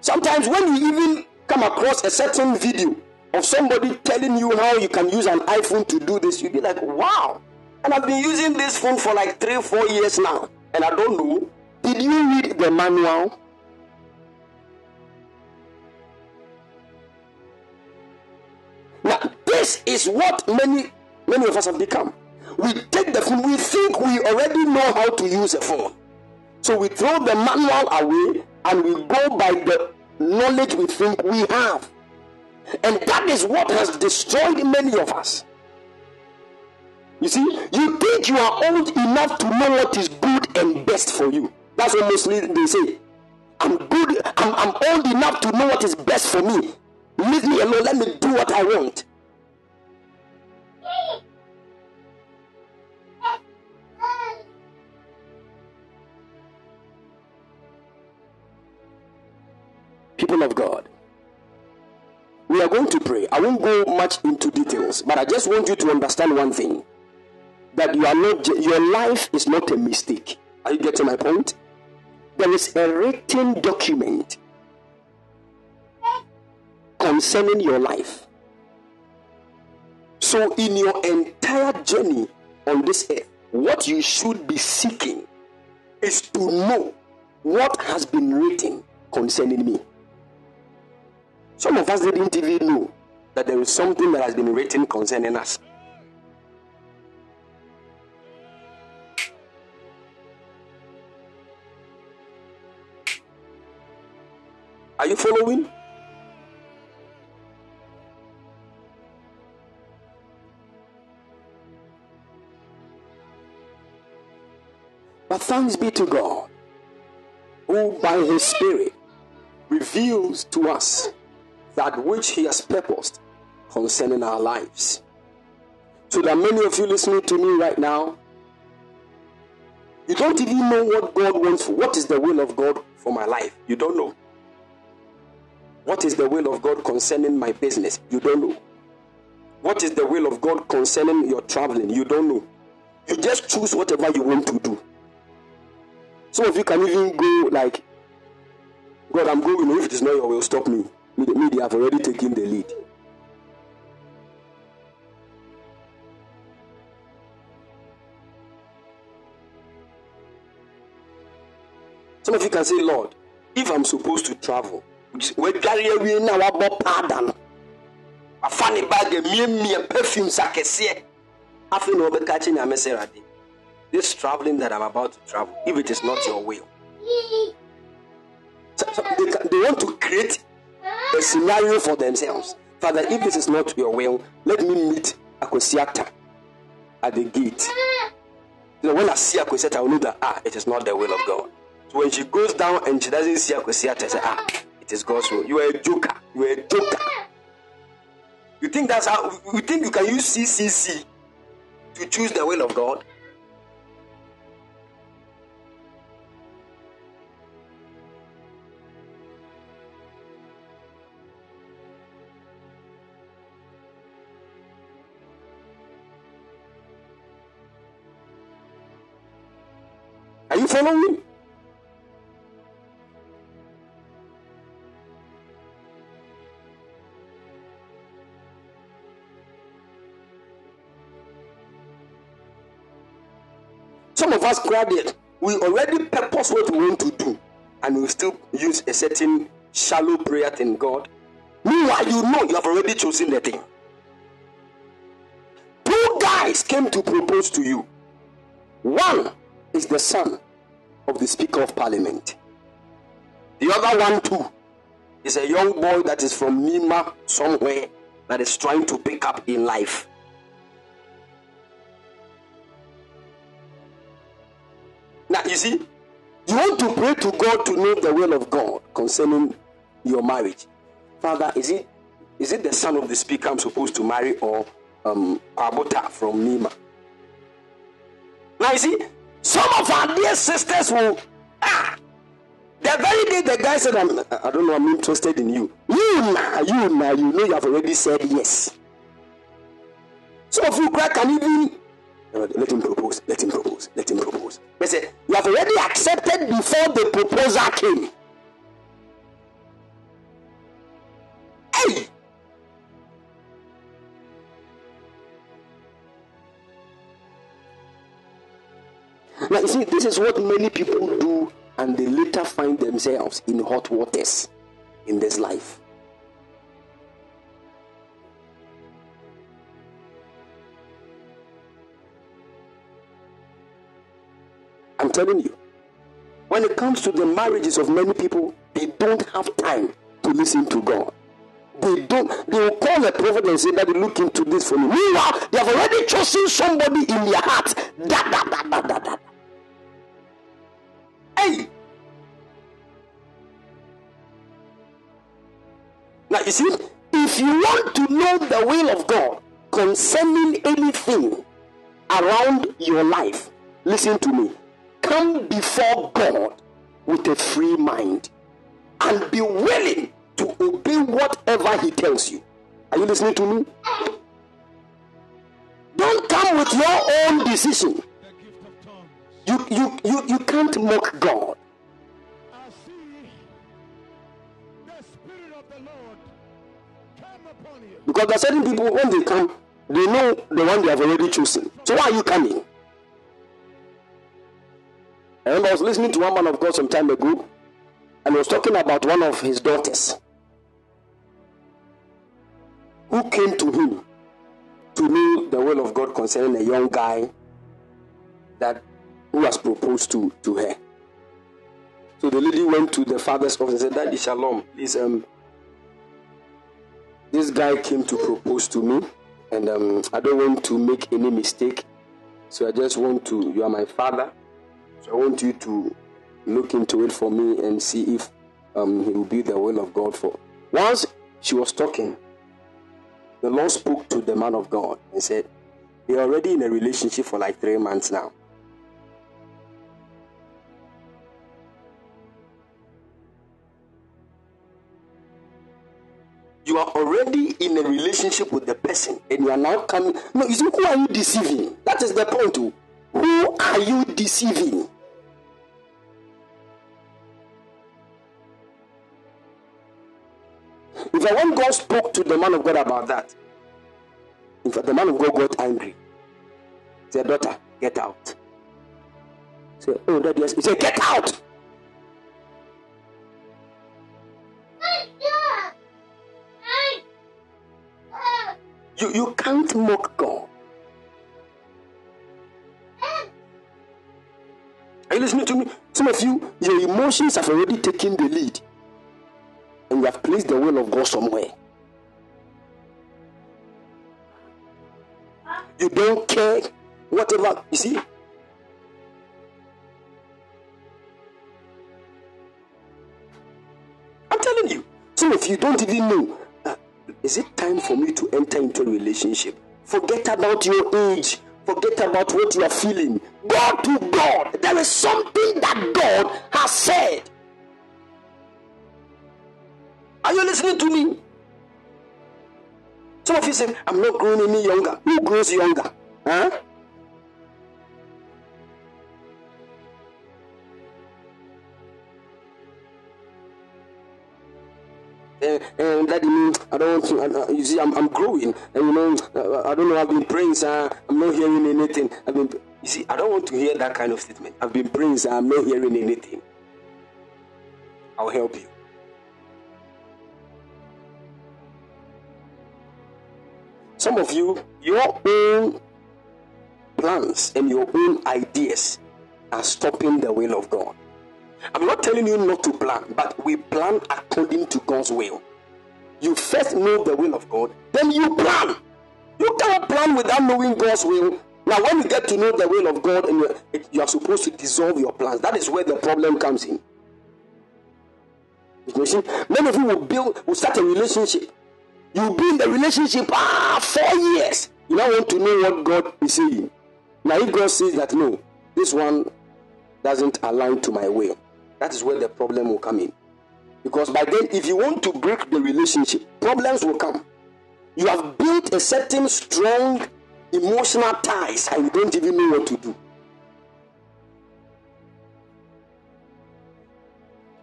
Sometimes, when you even come across a certain video of somebody telling you how you can use an iPhone to do this, you'll be like, wow. And I've been using this phone for like three, four years now, and I don't know. Did you read the manual? Now, this is what many many of us have become. We take the phone, we think we already know how to use a phone. So we throw the manual away and we go by the knowledge we think we have. And that is what has destroyed many of us. You see, you think you are old enough to know what is good and best for you. That's what mostly they say. I'm good, I'm, I'm old enough to know what is best for me. Leave me alone, let me do what I want. People of God, we are going to pray. I won't go much into details, but I just want you to understand one thing that you are not your life is not a mistake. Are you getting my point? There is a written document concerning your life. So, in your entire journey on this earth, what you should be seeking is to know what has been written concerning me. Some of us didn't even know that there is something that has been written concerning us. Are you following? But thanks be to God, who by His Spirit reveals to us that which he has purposed concerning our lives. So that many of you listening to me right now, you don't even know what God wants. What is the will of God for my life? You don't know. What is the will of God concerning my business? You don't know. What is the will of God concerning your traveling? You don't know. You just choose whatever you want to do. Some of you can even go like, God, I'm going. If it is not your will, stop me. Me, me they have already taken the lead. Some of you can say, Lord, if I'm supposed to travel, wɛdware awie na wabɔ paada no afa ne bag amiamia perfumes akɛseɛ afei na wɔbɛka kye nyame this traveling that i'm about to travel if it is not your will. So, so they, they want to create a scenario for themselves father if this is not your will let me meet akosiata at the gate you know, when i see akosiata i will know that ah it is not the will of god so when she goes down and she doesn't see akosiata i say ah it is God's will. You are a joker. You are a joker. You think that's how you think you can use CCC to choose the will of God? Some of us graduate, we already purpose what we want to do, and we still use a certain shallow prayer in God. Meanwhile, you know you have already chosen the thing. Two guys came to propose to you. One is the son of the Speaker of Parliament. The other one too is a young boy that is from Nima somewhere that is trying to pick up in life. Now, you see, you want to pray to God to know the will of God concerning your marriage. Father, is it is it the son of the speaker I'm supposed to marry or um Abota from Nima? Now, you see, some of our dear sisters will ah the very day the guy said, I'm, I don't know, I'm interested in you. You now, you now, you know you have already said yes. Some of you cry can even let him propose, let him propose, let him propose. They say, You have already accepted before the proposal came. Now, you see, this is what many people do, and they later find themselves in hot waters in this life. I'm telling you. When it comes to the marriages of many people, they don't have time to listen to God. They don't, they will call a prophet and say they look into this for me. Meanwhile, they have already chosen somebody in their heart. Da, da, da, da, da, da. Hey! Now you see, if you want to know the will of God concerning anything around your life, listen to me come before God with a free mind and be willing to obey whatever He tells you. Are you listening to me? Don't come with your own decision. You, you, you, you can't mock God. I see the Spirit of the Lord come upon you. Because there are certain people, when they come, they know the one they have already chosen. So why are you coming? I remember I was listening to one man of God some time ago, and he was talking about one of his daughters who came to him to know the will of God concerning a young guy that who has proposed to, to her. So the lady went to the father's office and said, Daddy Shalom, please, um, this guy came to propose to me, and um, I don't want to make any mistake. So I just want to, you are my father, so I want you to look into it for me and see if um, he will be the will of God for. Once she was talking, the Lord spoke to the man of God and said, They're already in a relationship for like three months now. You are already in a relationship with the person and you are now coming. No, you see, who are you deceiving? That is the point. Who are you deceiving? In fact, when God spoke to the man of God about that, in fact, the man of God got angry. He said, Daughter, get out. He said, Oh, that yes. He said, Get out. You, you can't mock God. Are you listening to me? Some of you, your emotions have already taken the lead, and you have placed the will of God somewhere. You don't care, whatever. You see, I'm telling you, some of you don't even know. Is it time for me to enter into a relationship? Forget about your age. Forget about what you are feeling. Go to God. There is something that God has said. Are you listening to me? Some of you say, I'm not growing any younger. Who grows younger? Huh? And that means I don't want to. uh, uh, you see, I'm, I'm growing, and you know, uh, I don't know. I've been praying, sir. I'm not hearing anything. I've been. You see, I don't want to hear that kind of statement. I've been praying, sir. I'm not hearing anything. I'll help you. Some of you, your own plans and your own ideas are stopping the will of God. I'm not telling you not to plan, but we plan according to God's will. You first know the will of God, then you plan. You cannot plan without knowing God's will. Now, when you get to know the will of God and you you are supposed to dissolve your plans, that is where the problem comes in. You see, many of you will build, will start a relationship. You'll be in the relationship ah four years. You now want to know what God is saying. Now, if God says that no, this one doesn't align to my will, that is where the problem will come in. Because by then, if you want to break the relationship, problems will come. You have built a certain strong emotional ties and you don't even know what to do.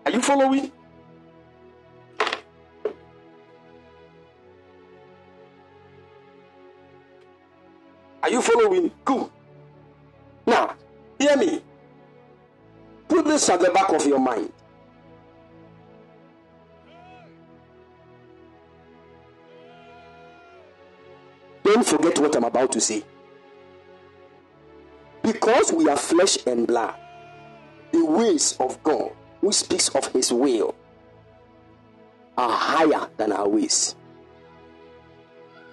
Are you following? Are you following? Good. Now, hear me. Put this at the back of your mind. Don't forget what I'm about to say. Because we are flesh and blood, the ways of God, who speaks of his will, are higher than our ways.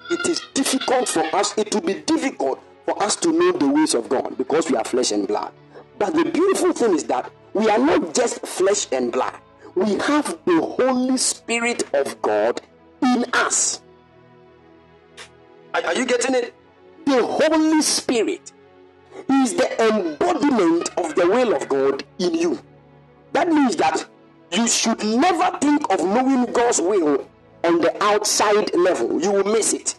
It is difficult for us, it will be difficult for us to know the ways of God because we are flesh and blood. But the beautiful thing is that we are not just flesh and blood, we have the Holy Spirit of God in us. Are, are you getting it? The Holy Spirit is the embodiment of the will of God in you. That means that you should never think of knowing God's will on the outside level. You will miss it.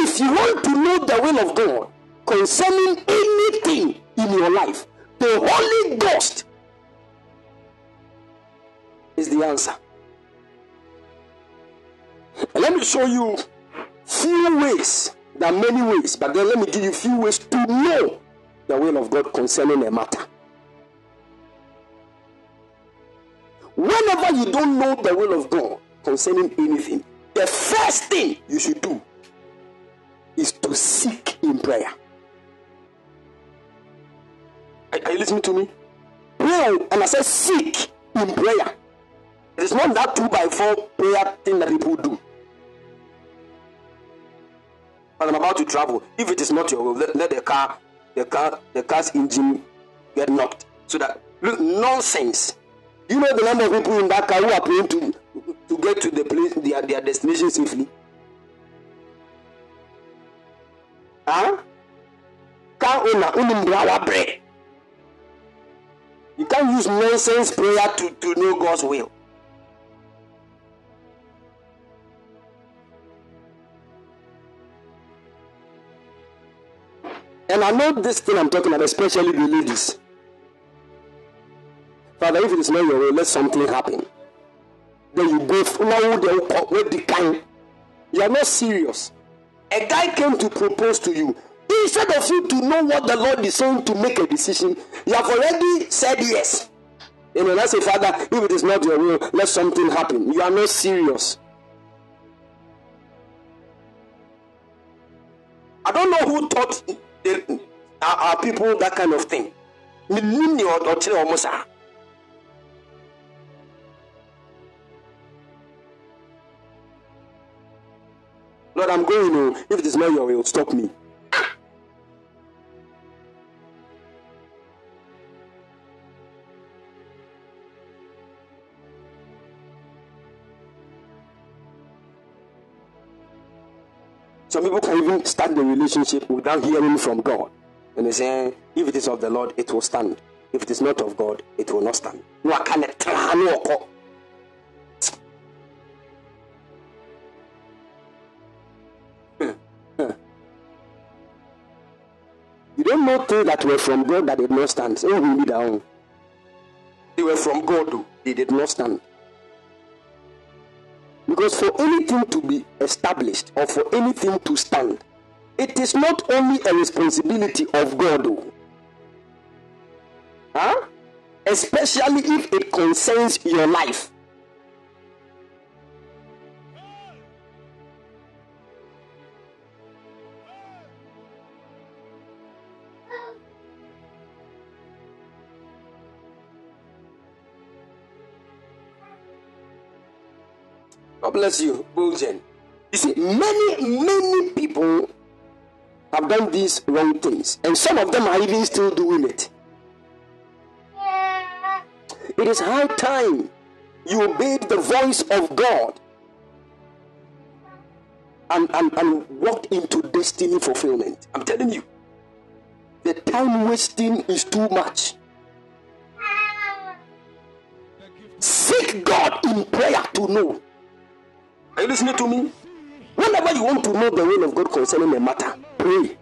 If you want to know the will of God concerning anything in your life, the Holy Ghost is the answer. And let me show you few ways. There are many ways, but then let me give you few ways to know the will of God concerning a matter. Whenever you don't know the will of God concerning anything, the first thing you should do is to seek in prayer. Are, are you listening to me? Pray, and I said seek in prayer. It is not that two by four prayer thing that people do. And I'm about to travel. If it is not your will, let, let the car, the car, the car's engine get knocked. So that look nonsense. You know the number of people in that car who are praying to to get to the place their, their destination safely. Huh? Car owner, unimbra bread. You can't use nonsense prayer to, to know God's will. And I know this thing I'm talking about, especially the ladies. Father, if it is not your will, let something happen. Then you go now the kind. You are not serious. A guy came to propose to you. Instead of you to know what the Lord is saying to make a decision, you have already said yes. And then I say, Father, if it is not your will, let something happen. You are not serious. I don't know who taught the, our, our people that kind of thing. Lord, I'm going. Oh, if it is not your will, stop me. Some people can even start the relationship without hearing from God. And they say, if it is of the Lord, it will stand. If it is not of God, it will not stand. No, things that were from God that did not stand. So oh, we need our own. They were from God. They did not stand. Because for anything to be established or for anything to stand, it is not only a responsibility of God. Huh? especially if it concerns your life. God bless you, Bulgen. You see, many, many people have done these wrong things, and some of them are even still doing it. It is high time you obeyed the voice of God and, and, and walked into destiny fulfillment. I'm telling you, the time wasting is too much. Seek God in prayer to know. Are you listening to me? Whenever you want to know the will of God concerning a matter, pray.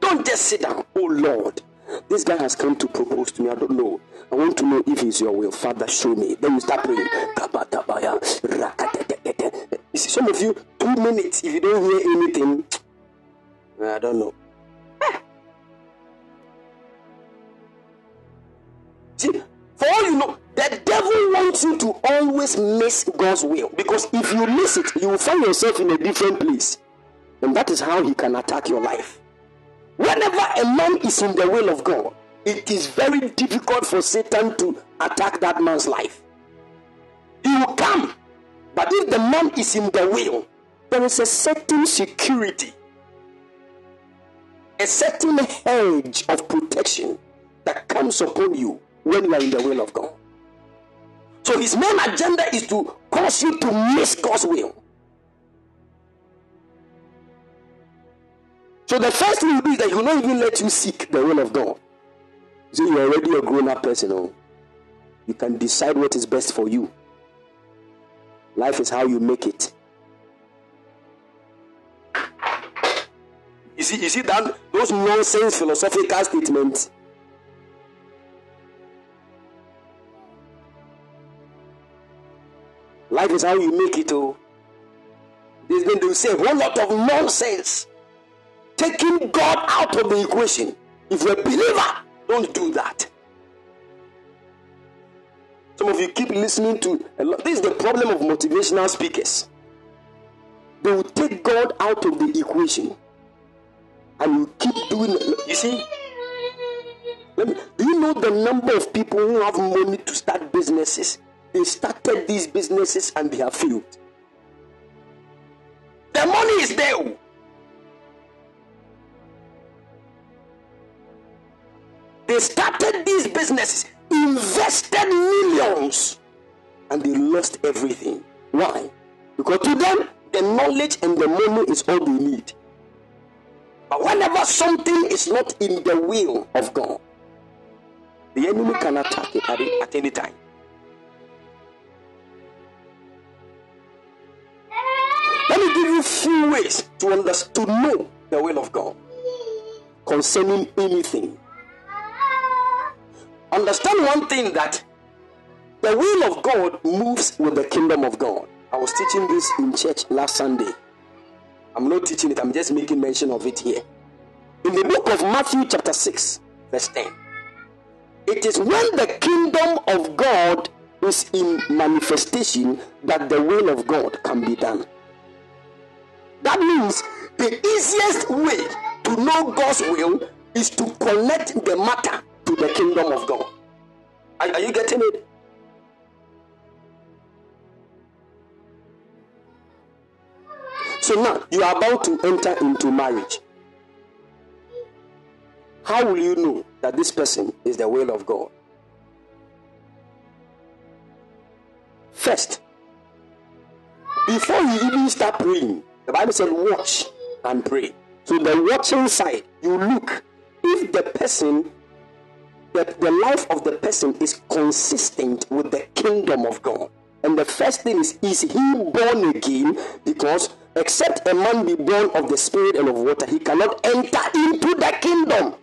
Don't just sit down. Oh Lord, this guy has come to propose to me. I don't know. I want to know if it's your will. Father, show me. Then you start praying. You see, some of you, two minutes, if you don't hear anything, I don't know. See, for all you know, the devil wants you to always miss God's will because if you miss it, you will find yourself in a different place. And that is how he can attack your life. Whenever a man is in the will of God, it is very difficult for Satan to attack that man's life. He will come, but if the man is in the will, there is a certain security, a certain hedge of protection that comes upon you when you are in the will of God. So his main agenda is to cause you to miss God's will. So the first thing be that he will not even let you seek the will of God. So you're already a grown-up person. Oh. You can decide what is best for you. Life is how you make it. You see, you see that those nonsense philosophical statements. Life is how you make it. Oh, then they will say a whole lot of nonsense, taking God out of the equation. If you're a believer, don't do that. Some of you keep listening to a lot. This is the problem of motivational speakers. They will take God out of the equation and you keep doing You see, me- Do you know the number of people who have money to start businesses? They started these businesses and they have failed. The money is there. They started these businesses, invested millions, and they lost everything. Why? Because to them, the knowledge and the money is all they need. But whenever something is not in the will of God, the enemy can attack it at, at any time. Give you few ways to understand to know the will of God concerning anything. Understand one thing that the will of God moves with the kingdom of God. I was teaching this in church last Sunday. I'm not teaching it, I'm just making mention of it here. In the book of Matthew, chapter 6, verse 10, it is when the kingdom of God is in manifestation that the will of God can be done. That means the easiest way to know God's will is to connect the matter to the kingdom of God. Are, are you getting it? So now you are about to enter into marriage. How will you know that this person is the will of God? First, before you even start praying, the Bible said, watch and pray. So, the watching side, you look if the person, the, the life of the person is consistent with the kingdom of God. And the first thing is, is he born again? Because except a man be born of the spirit and of water, he cannot enter into the kingdom.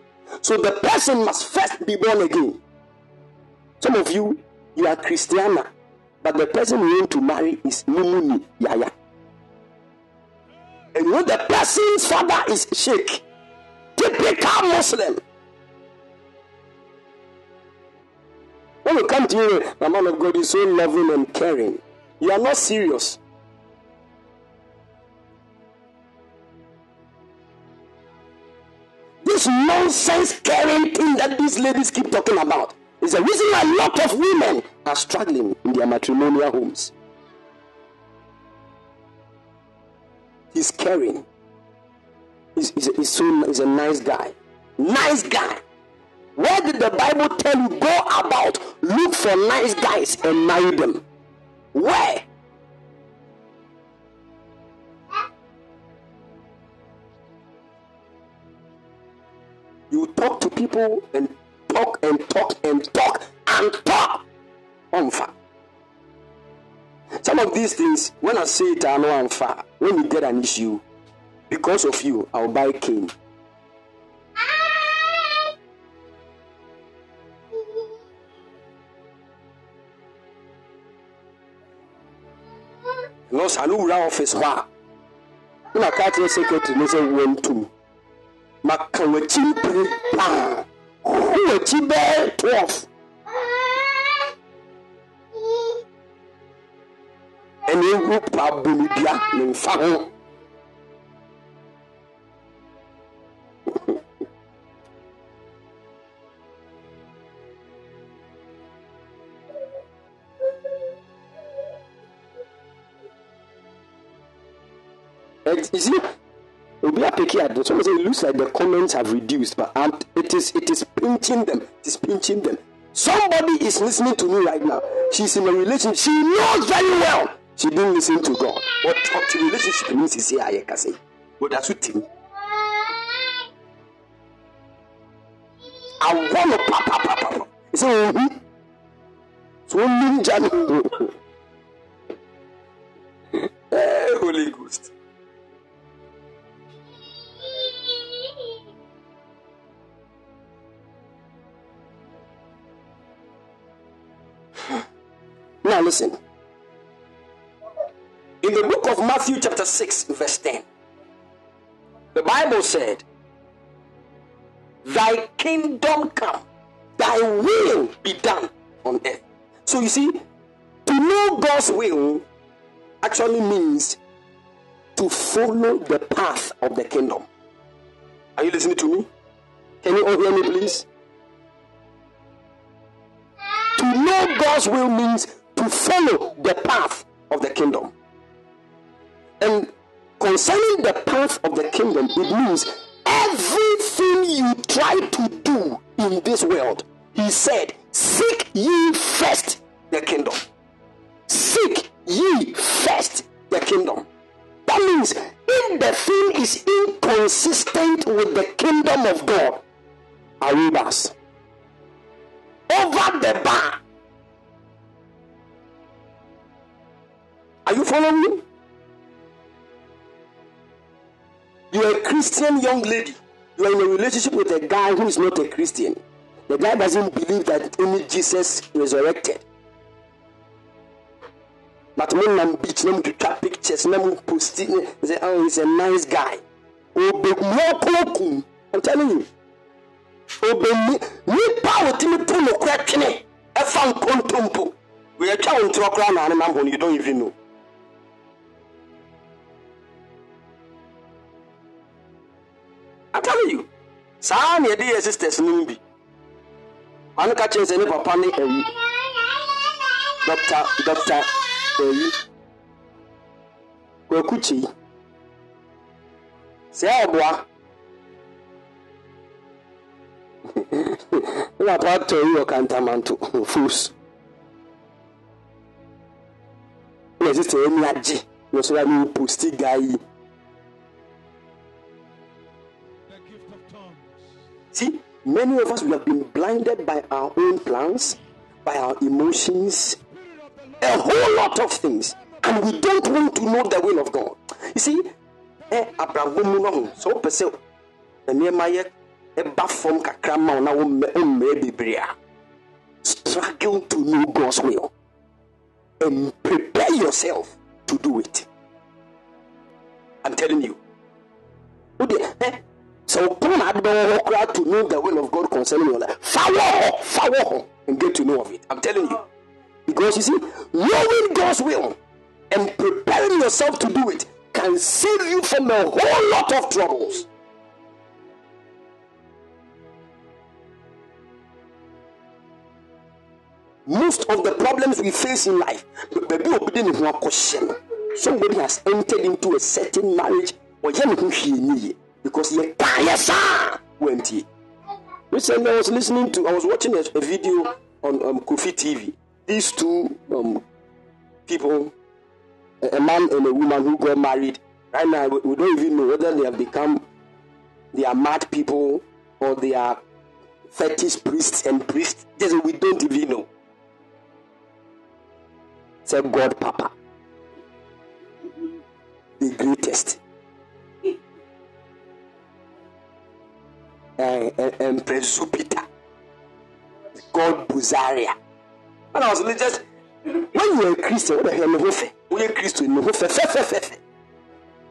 So the person must first be born again. Some of you, you are Christiana, but the person you want to marry is Mumuni Yaya. And the person's father is Sheikh. Typical Muslim. When you come to you, the man of God is so loving and caring. You are not serious. This nonsense caring thing that these ladies keep talking about is the reason why a lot of women are struggling in their matrimonial homes. He's caring. He's, he's, he's so he's a nice guy. Nice guy. Where did the Bible tell you go about look for nice guys and marry them? Where? You talk to people and these things, when I say it, I know unfa. When you get an issue, because of you, I'll buy cane. nurse ano wura office hɔ a na ka kyerɛ secretary no sɛ wɔntum maka w'akyi mpere paa ho w'akyi bɛɛ 12 ɛne ewu pa bonidua ne mfa ho Obi apeke at Someone say it looks like the comments have reduced, but um, it is it is pinching them. It is pinching them. Somebody is listening to me right now. She's in a relationship. She knows very well she didn't listen to God. What talk to relationship means is here. I can say, but that's what him. I want to papa papa. papa. He said, mm-hmm. So ninja. Hey, Holy Ghost. Now listen. Of Matthew, chapter 6, verse 10, the Bible said, Thy kingdom come, thy will be done on earth. So you see, to know God's will actually means to follow the path of the kingdom. Are you listening to me? Can you all hear me, please? To know God's will means to follow the path of the kingdom. And concerning the path of the kingdom, it means everything you try to do in this world, he said, Seek ye first the kingdom. Seek ye first the kingdom. That means if the thing is inconsistent with the kingdom of God, Arubas, over the bar. Are you following me? You are a Christian young lady. You are in a relationship with a guy who is not a Christian. The guy doesn't believe that only Jesus resurrected. But when I'm beach, let me twitwa pictures, let me post it. Say, oh, he's a nice guy. I'm telling you. Nipa a wotumi po nokora twene ɛfa nkontompo. Wɔyɛtwa wo ntorɔ koraa na anenam hɔ no, you don't even know. I'm telling you. Saa na yɛde yɛ sisters no mu bi. Ɔno ka kyerɛ sɛ ne papa ne ayi. Dr. Dr. Ayi. Kwaku Kyi. Sɛ ɔboa. Ne papa atɔ yi wɔ kantamanto. Fools. Na sister ani agye. Na ɔsɛ ne posti guy yi. Many of us we have been blinded by our own plans, by our emotions, a whole lot of things, and we don't want to know the will of God. You see, a struggle to know God's will and prepare yourself to do it. I'm telling you. Eh, sɛ wopon na ade hɔ koraa to know the will of God concerning your life. Fa wɔ and get to know of it. I'm telling you. Because you see knowing God's will and preparing yourself to do it can save you from a whole lot of troubles. Most of the problems we face in life baabi a obi de ne ho somebody has entered into a certain marriage ɔyɛ because yɛkaa yɛ saa wantie recently i was listening to i was watching a, a video on um, kofi tv these two um, people a, a man and a woman who got married. Right now we, don't even know whether they have become they are mad people or they are fetish priests and priests. Just we don't even know. Say god papa. The greatest Empress Jupiter, God Buzaria. When I was li- just when you're a Christian, what the hell no fe? We are Christian no fe fe fe fe fe.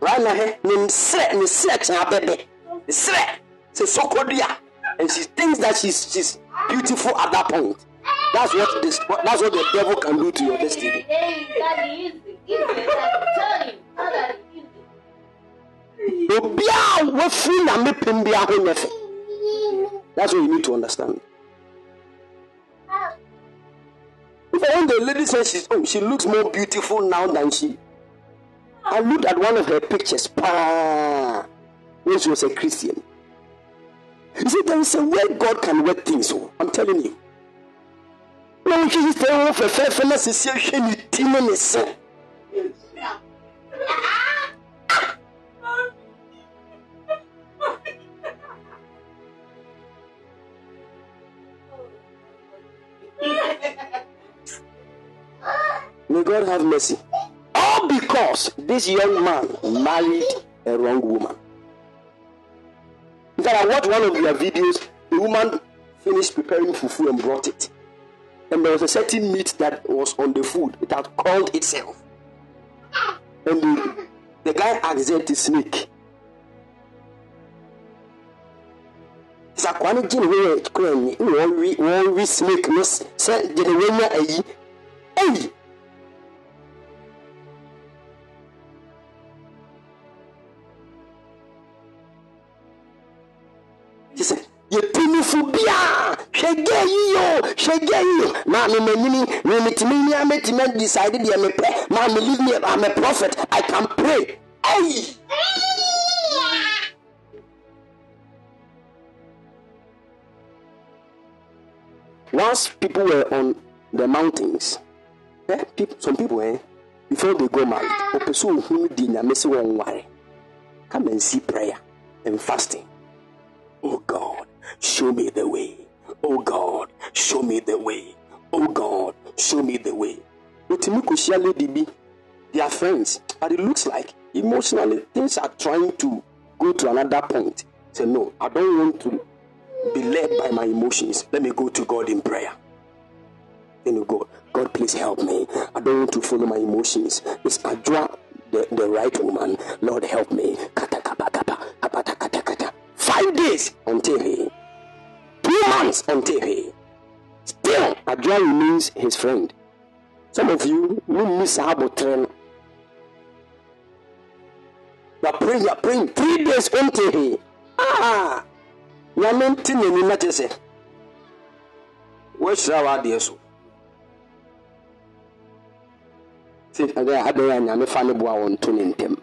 Right now, ni sre ni sre chen bebe. Ni sre se sokodia, and she thinks that she's she's beautiful at that point. That's what this that's what the devil can do to your destiny. Obiara wafiri na mepem bi aho nyɛ fɛ. That's what you need to understand. If when the lady says she's oh, she looks more beautiful now than she. I looked at one of her pictures pa, when she was a Christian. You see, there is a way God can work things. Oh, I'm telling you. "Oh, for fair, the May God have mercy. All because this young man married a wrong woman. In fact, I watched one of their videos. The woman finished preparing fufu and brought it. And there was a certain meat that was on the food. It had called itself. And the, the guy asked her to snake. Sɛ akoa no gye ne ho yɛ kora ni na wɔwe wɔwe snake no sɛ gye ne wanya ayi. Te sɛ yɛtumifo biaa hwɛ hwɛ yi yo hwɛ gɛ yi yo maa mi ma nyini mi mi timi ni a mi timi decide deɛ mi pɛ maa mi leave me I'm a prophet I can pray. Ɛyi. Once people were on the mountains, eh, people, some people, eh, before they go married, open so who di nyame se wɔn ware. Come and see prayer and fasting. Oh God, show me the way. Oh God, show me the way. Oh God, show me the way. Otimi kohyia lady bi, they are friends, but it looks like emotionally things are trying to go to another point. Say no, I don't want to be led by my emotions. Let me go to God in prayer. You go, God, please help me. I don't want to follow my emotions. It's Adra, the, the right woman. Lord, help me. Five days until he. Two months until he. Still, Adra remains his friend. Some of you, you miss about train. You are praying, you are praying. Three days until he. Ah! Nyame nte n'ani na kyerɛ sɛ wɔahyira w'adeɛ so sɛ ɛdɛ adɛn a nyame fa ne boa wɔn to ne ntɛm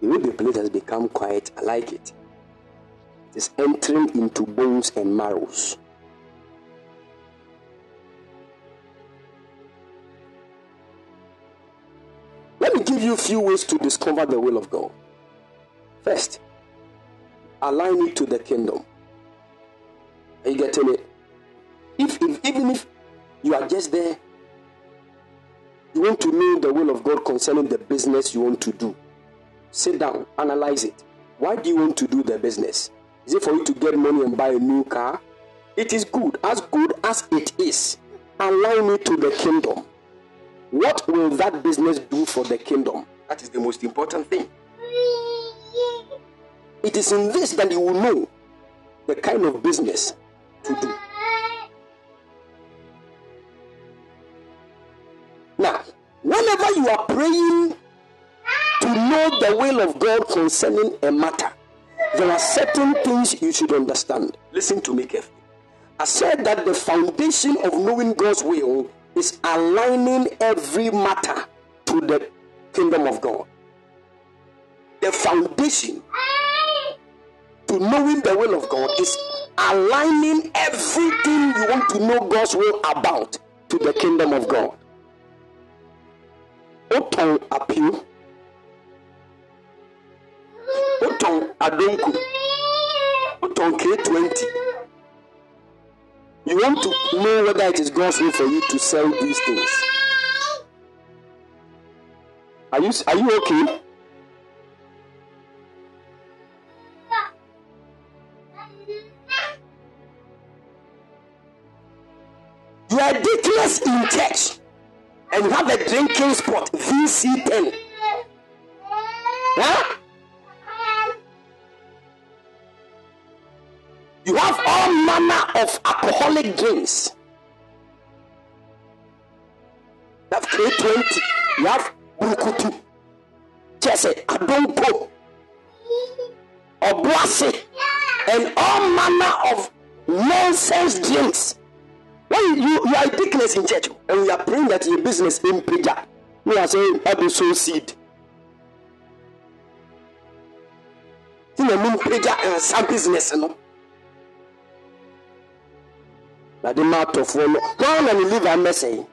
The way the place has become quiet, I like it. It is entering into bones and marrows. Let me give you a few ways to discover the will of God. First, align it to the kingdom. Are you getting it? If, if even if you are just there, you want to know the will of God concerning the business you want to do. Sit down, analyze it. Why do you want to do the business? Is it for you to get money and buy a new car? It is good, as good as it is. Align it to the kingdom. What will that business do for the kingdom? That is the most important thing. It is in this that you will know the kind of business to do. Now, whenever you are praying to know the will of God concerning a matter, there are certain things you should understand. Listen to me carefully. I said that the foundation of knowing God's will is aligning every matter to the kingdom of God. The foundation to knowing the will of God is aligning everything you want to know God's will about to the kingdom of God. Oton appeal. Oton adonko. Oton K20. You want to know whether it is God's will for you to sell these things. Are you are you okay? You are ridiculous in church and you have a drinking spot, VC10. Huh? Of alcoholic drinks. You have K20, you have Burukutu, Jesse, Adonko, Obuasi, and all manner of nonsense drinks. Why you, you are ridiculous in church and we are praying that your business in prayer. We are saying, I will sow seed. You know, mean prayer and some business, you know. Na de ma atɔfoɔ no wɔn na ne liver mmɛsɛ yi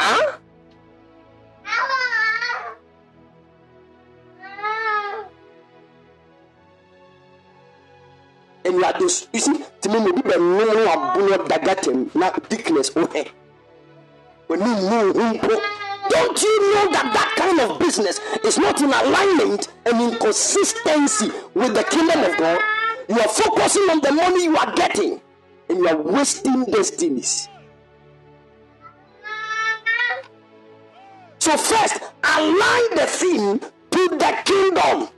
ah enuade you see tìmí mo bi bɛ no abono dagatam na dickness ohɛ oni mu ohu mpo don't you know that that kind of business is not in alignment and in consistency with the kingdom of God? You are focusing on the money you are getting and you are wasting destinies. So, first, align the thing to the kingdom.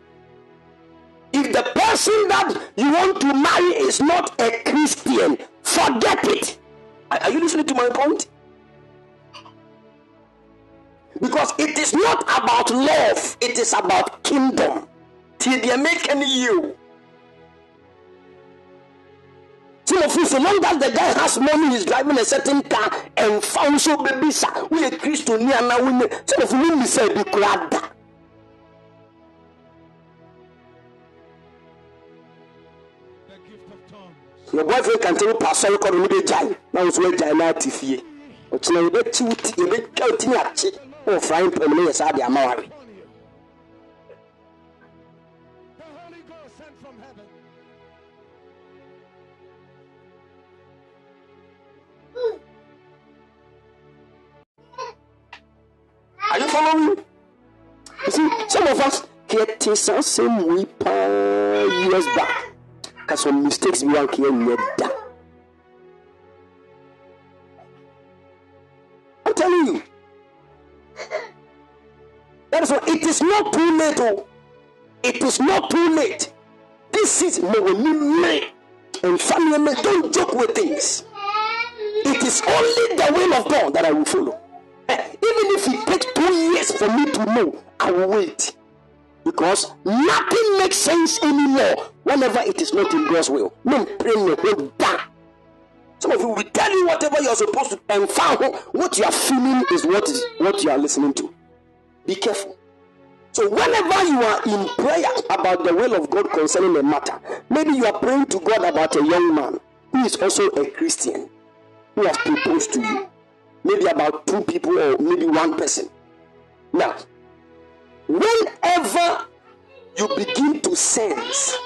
If the person that you want to marry is not a Christian, forget it. Are are you listening to my point? Because it is not about love, it is about kingdom. Till they make any you. Some of you, so long as the guy has money, he's driving a certain car and found so baby, sir. We a Christian near now. Some of you, say, be glad. Your boyfriend can tell you, Pastor, you can't be jai. Now it's where jai na tifie. Ọ̀kyinà yẹ bẹ ti wo ti yẹ bẹ twa o ti ni akyi wọ frying pan mu yẹ saa de ama ware. Are you following? You see, some of us get some same way years back. Cause some mistakes we here never. I'm telling you. That is why it is not too late. Oh. It is not too late. This is me and family. Don't joke with things. It is only the will of God that I will follow. Even if it takes two years for me to know, I will wait. Because nothing makes sense anymore whenever it is not in God's will. No. Some of you will tell you whatever you're supposed to, and found what you are feeling is what is what you are listening to. Be careful. So, whenever you are in prayer about the will of God concerning a matter, maybe you are praying to God about a young man who is also a Christian who has proposed to you, maybe about two people or maybe one person. Now, whenever you begin to sense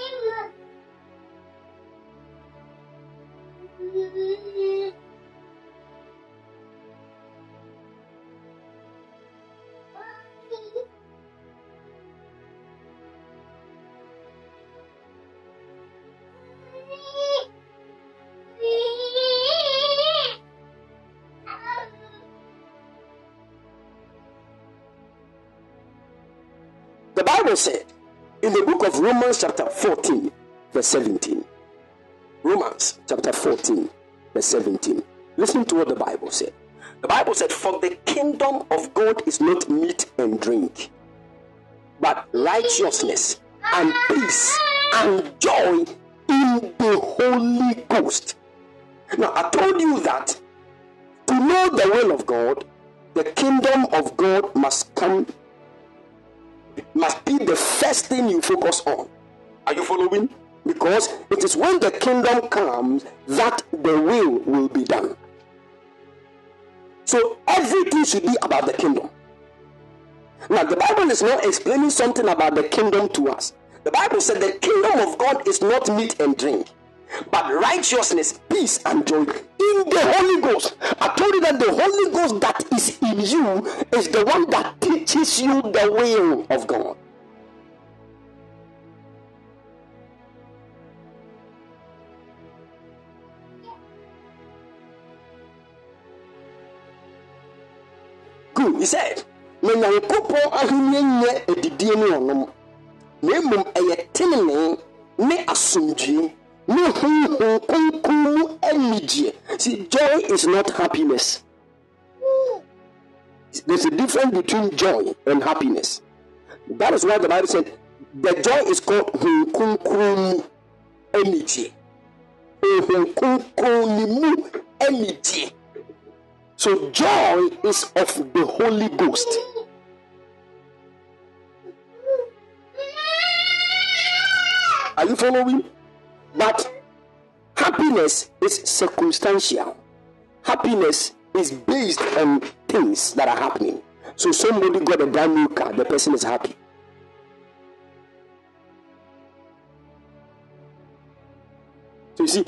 Said in the book of Romans, chapter 14, verse 17. Romans, chapter 14, verse 17. Listen to what the Bible said. The Bible said, For the kingdom of God is not meat and drink, but righteousness and peace and joy in the Holy Ghost. Now, I told you that to know the will of God, the kingdom of God must come must be the first thing you focus on. Are you following? Because it is when the kingdom comes that the will will be done. So everything should be about the kingdom. Now, the Bible is not explaining something about the kingdom to us. The Bible said the kingdom of God is not meat and drink, but righteousness, peace, and joy in the Holy Ghost. I told you that the Holy Ghost that is in you is the one that teaches you the will of God. Good, he said, ne see joy is not happiness. There's a difference between joy and happiness. That is why the bible said the joy is called kronkron ne mu so joy is of the holy ghost. Are you following? But happiness is circumstantial. Happiness is based on things that are happening. So somebody got a brand new car, the person is happy. So you see,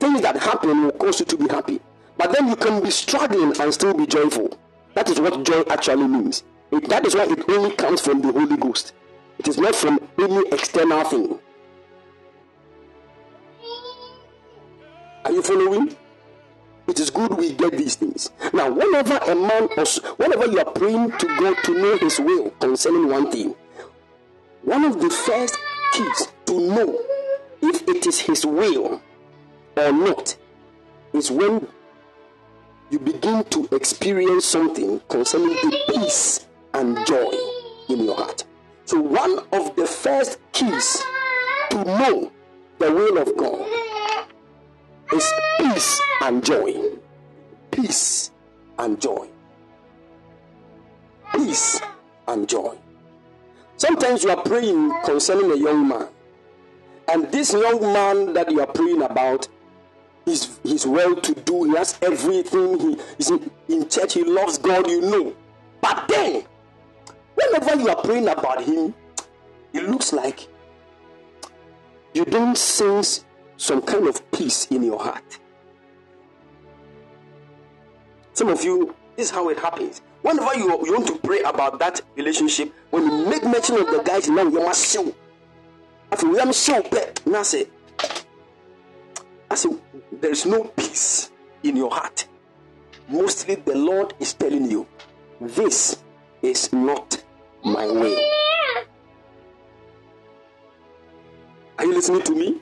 things that happen will cause you to be happy. But then you can be struggling and still be joyful. That is what joy actually means. It, that is why it only comes from the Holy Ghost. It is not from any external thing. Are you following? It is good we get these things. Now, whenever a man whenever you are praying to God to know His will concerning one thing, one of the first keys to know if it is His will or not is when you begin to experience something concerning the peace and joy in your heart. So, one of the first keys to know the will of God is peace and joy. Peace and joy. Peace and joy. Sometimes you are praying concerning a young man, and this young man that you are praying about He's, he's well to do. He has everything. He is in, in church. He loves God, you know. But then, whenever you are praying about him, it looks like you don't sense some kind of peace in your heart. Some of you, this is how it happens. Whenever you, you want to pray about that relationship, when you make mention of the guys, now you must show. After we am show, now say, I say, there is no peace in your heart. Mostly, the Lord is telling you, this is not my way. Are you listening to me?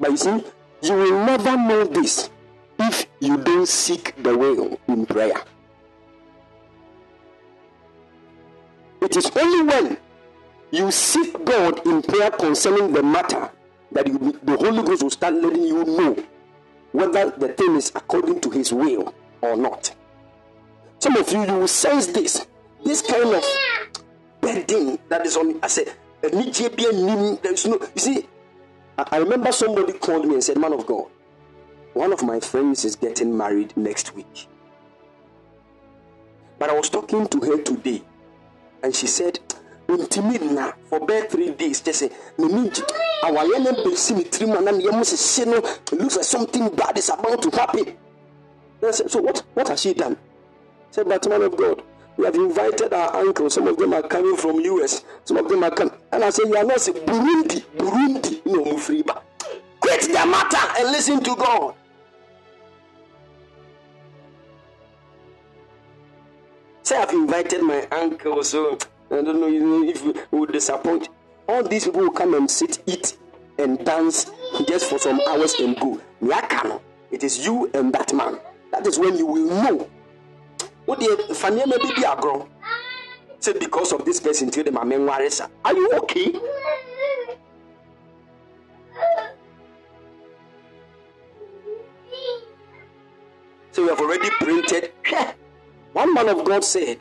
But you see, you will never know this if you don't seek the will in prayer. It is only when you seek God in prayer concerning the matter that you, the Holy Ghost will start letting you know whether the thing is according to His will or not. Some of you, you will sense this, this kind of burden that is on. I said, there is no. You see, I remember somebody called me and said, "Man of God, one of my friends is getting married next week." But I was talking to her today, and she said, ntumi for bɛɛ three days sɛ n'ani gye awareɛ no bɛsi ne tirim ana ne yɛm hyehye no looks like something bad is about to happen said, so what what has she done said but man of god we have invited our uncle some of them are coming from us some of them are coming and i say you are not burundi burundi no mufriba quit the matter and listen to god say i've invited my uncle so I don't know if we will disappoint. All these people will come and sit, eat, and dance just for some hours and go. It is you and that man. That is when you will know. Agro. Say because of this person till the mamen Are you okay? So we have already printed. One man of God said,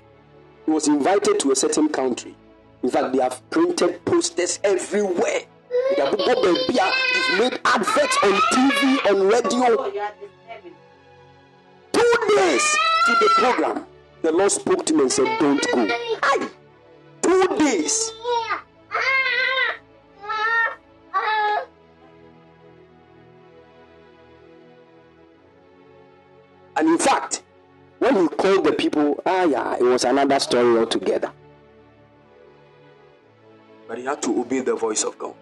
he was invited to a certain country. In fact, they have printed posters everywhere. They have made adverts on TV, on radio. Days to the program, the Lord spoke to me and said, Don't go. Aye. Two days. And in fact, when he called the people, ah, yeah, it was another story altogether. But he had to obey the voice of God.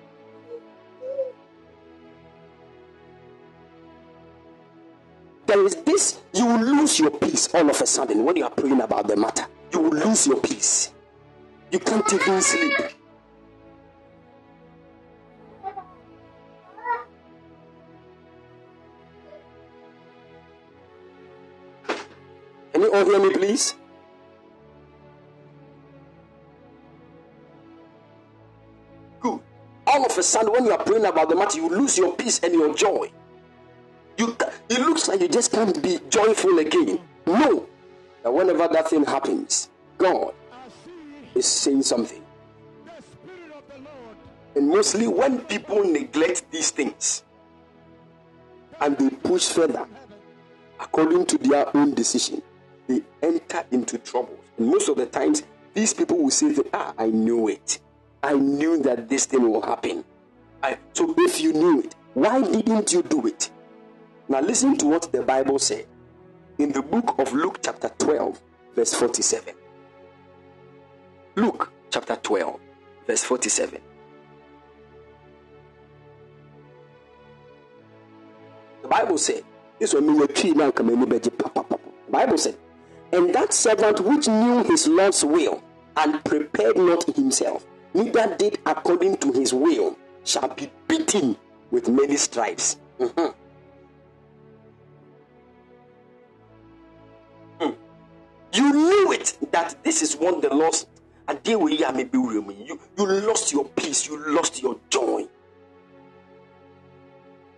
There is this, you will lose your peace all of a sudden when you are praying about the matter. You will lose your peace. You can't even sleep. Can you all hear me, please? Good. All of a sudden, when you are praying about the matter, you lose your peace and your joy. You, it looks like you just can't be joyful again. No. That whenever that thing happens, God is saying something. And mostly when people neglect these things and they push further according to their own decision, they enter into trouble. And most of the times, these people will say that, ah, I knew it. I knew that this thing will happen. I, so if you knew it, why didn't you do it? Now listen to what the Bible said in the book of Luke chapter 12, verse 47. Luke chapter 12, verse 47. The Bible said, this one mean a tree now come in The Bible said, and that servant which knew his Lord's will and prepared not himself, neither did according to his will, shall be beaten with many stripes. Mhm. You knew it that this is what the lost. adeɛ wei a mebɛwura mu yi, You you lost your peace, you lost your joy.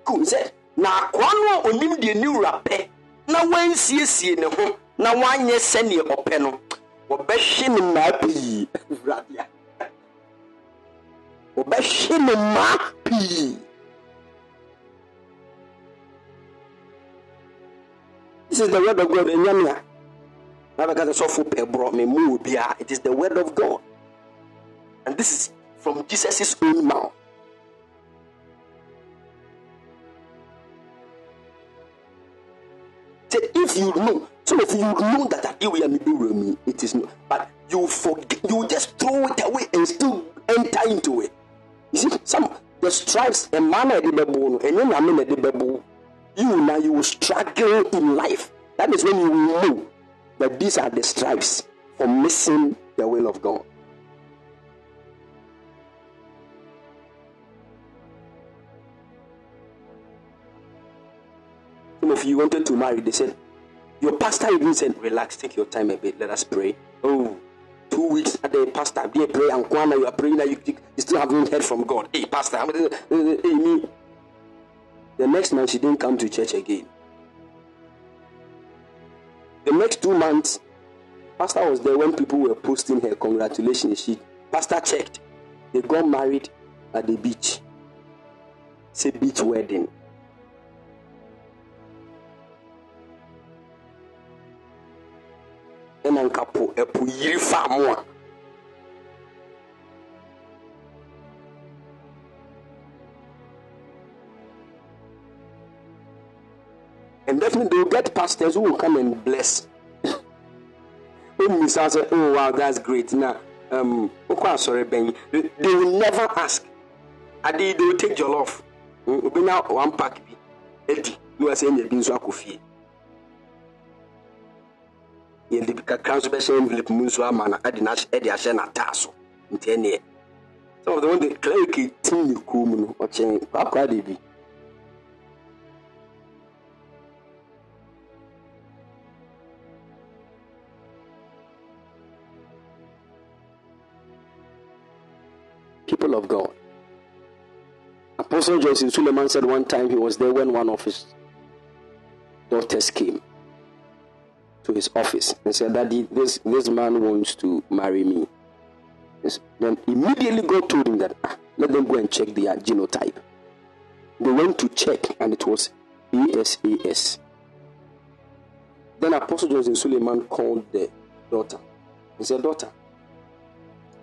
Cool sɛ na akoa no a onim deɛ ne wura pɛ na wansiesie ne ho na wanyɛ sɛneɛ ɔpɛ no wɔbɛhye ne mmaa pii Awurade a. ne this is the word of god ɛnyɛ me it is the word of god and this is from jesus' own mouth Say, if you know, some of you know that I will me, it is not, but you forget, you just throw it away and still enter into it. You see, some the stripes, a man at the babu, and then a man at the you now you will struggle in life. That is when you will know that these are the stripes for missing the will of God. Some of you wanted to marry, they said, Your pastor even said, Relax, take your time a bit, let us pray. Oh, two weeks at the pastor, they pray, and Kwana, you are praying, and you, you still haven't heard from God. Hey, pastor, hey, eh, eh, eh, me. The next month, she didn't come to church again. The next two months, pastor was there when people were posting her congratulations. She pastor checked. They got married at the beach. It's a beach wedding. And definitely they will get pastors who will come and bless. When mmisa sɛ oh wow that's great. Now um asɔre bɛn they they will never ask. Ade they will take jollof. Mm, obenya one pack bi. Adi na wasɛ nya bi nso akɔ fie. Yɛde bi kakra nso bɛhyɛ envelope mu nso ama na ɛde ɛde ahyɛ n'ataa so. Nti ɛneɛ of the one the cleric tim ne mu no de people of God. Apostle Joseph Suleiman said one time he was there when one of his daughters came to his office and said, Daddy, this, this man wants to marry me. Then immediately God told him that "Ah, let them go and check their genotype. They went to check and it was ASAS. Then Apostle Joseph Suleiman called the daughter. He said, Daughter,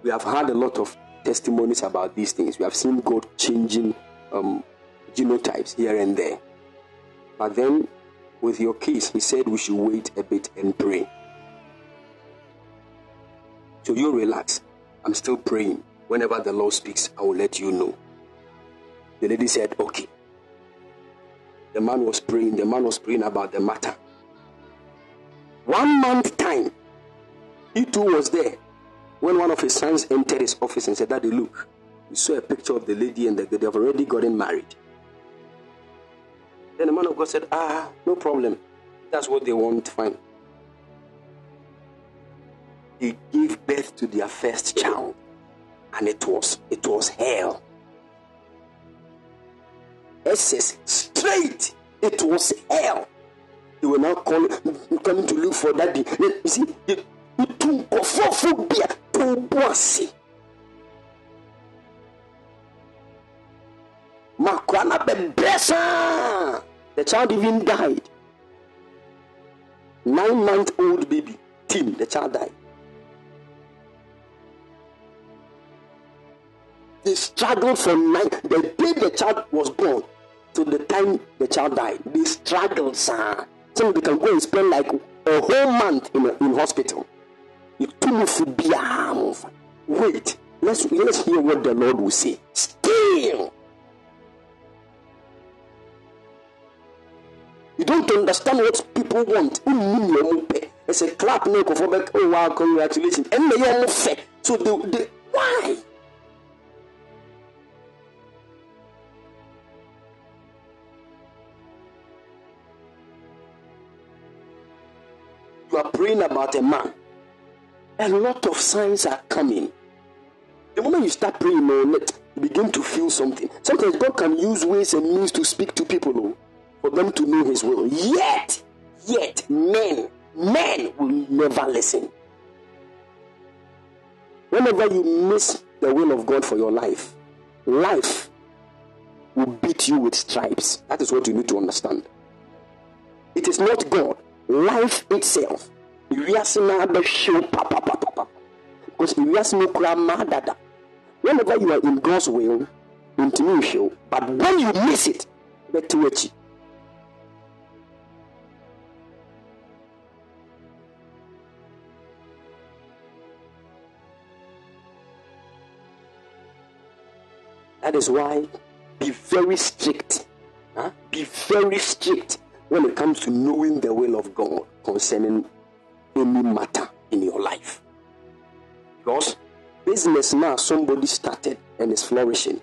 we have had a lot of testimonies about these things. We have seen God changing um, genotypes here and there. But then, with your case, he said we should wait a bit and pray. So you relax. I'm still praying. Whenever the Lord speaks, I will let you know. The lady said, Okay. The man was praying. The man was praying about the matter. One month time, he too was there when one of his sons entered his office and said, Daddy, look, we saw a picture of the lady and the, they have already gotten married. Then the man of God said, Ah, no problem. That's what they want, fine. They gave birth to their first child, and it was it was hell. SS straight, it was hell. They were now calling, coming to look for daddy. You see, itu nkɔfoɔfo to bo ase makora na bɛbrɛ saa the child even died. Nine month old baby tim the child died. They struggled from nine the day the child was born to the time the child died. They struggled sir. Some they can go and spend like a whole month in, in hospital Timothy, be armed. Wait, let's, let's hear what the Lord will say. Still, you don't understand what people want. It's a clap, no, oh wow, congratulations. And they are fair. So, the why? You are praying about a man a lot of signs are coming. The moment you start praying on you begin to feel something. Sometimes God can use ways and means to speak to people oh, for them to know His will. Yet, yet, men, men will never listen. Whenever you miss the will of God for your life, life will beat you with stripes. That is what you need to understand. It is not God, life itself. Because you as no cramadada. whenever you are in God's will, show. But when you miss it, better That is why be very strict. Huh? Be very strict when it comes to knowing the will of God concerning any matter in your life. Because business now somebody started and is flourishing.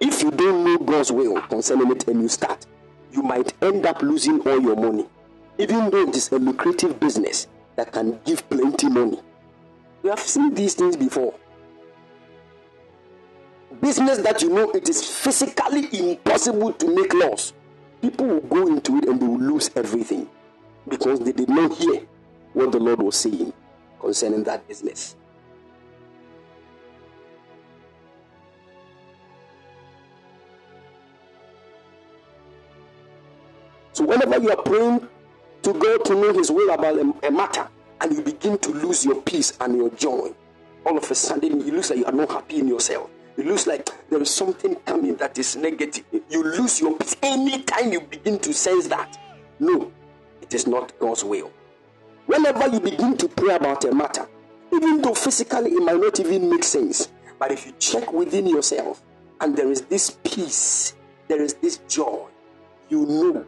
If you don't know God's will concerning it and you start, you might end up losing all your money. Even though it is a lucrative business that can give plenty money. We have seen these things before business that you know it is physically impossible to make loss, people will go into it and they will lose everything because they did not hear what the Lord was saying concerning that business. So, whenever you are praying to God to know His will about a, matter, and you begin to lose your peace and your joy, all of a sudden you lose like you are not happy in yourself it looks like there is something coming that is negative. You lose your peace anytime you begin to sense that. No, it is not God's will. Whenever you begin to pray about a matter, even though physically it might not even make sense, but if you check within yourself and there is this peace, there is this joy, you know.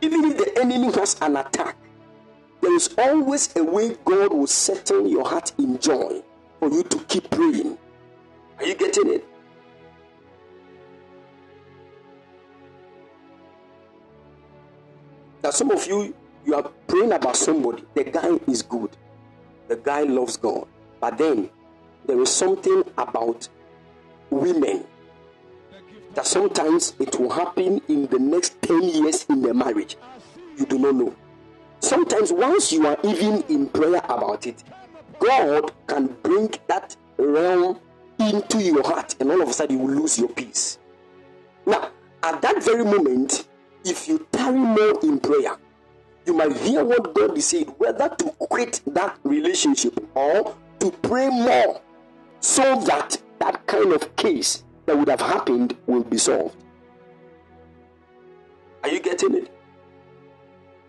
Even if the enemy has an attack, there is always a way God will settle your heart in joy for you to keep praying. Are you getting it? That some of you you are praying about somebody. The guy is good. The guy loves God. But then there is something about women that sometimes it will happen in the next 10 years in the marriage. You do not know. Sometimes, once you are even in prayer about it, God can bring that realm into your heart, and all of a sudden you will lose your peace. Now, at that very moment, if you tarry more in prayer, you might hear what God is saying, whether to quit that relationship or to pray more so that that kind of case that would have happened will be solved. Are you getting it?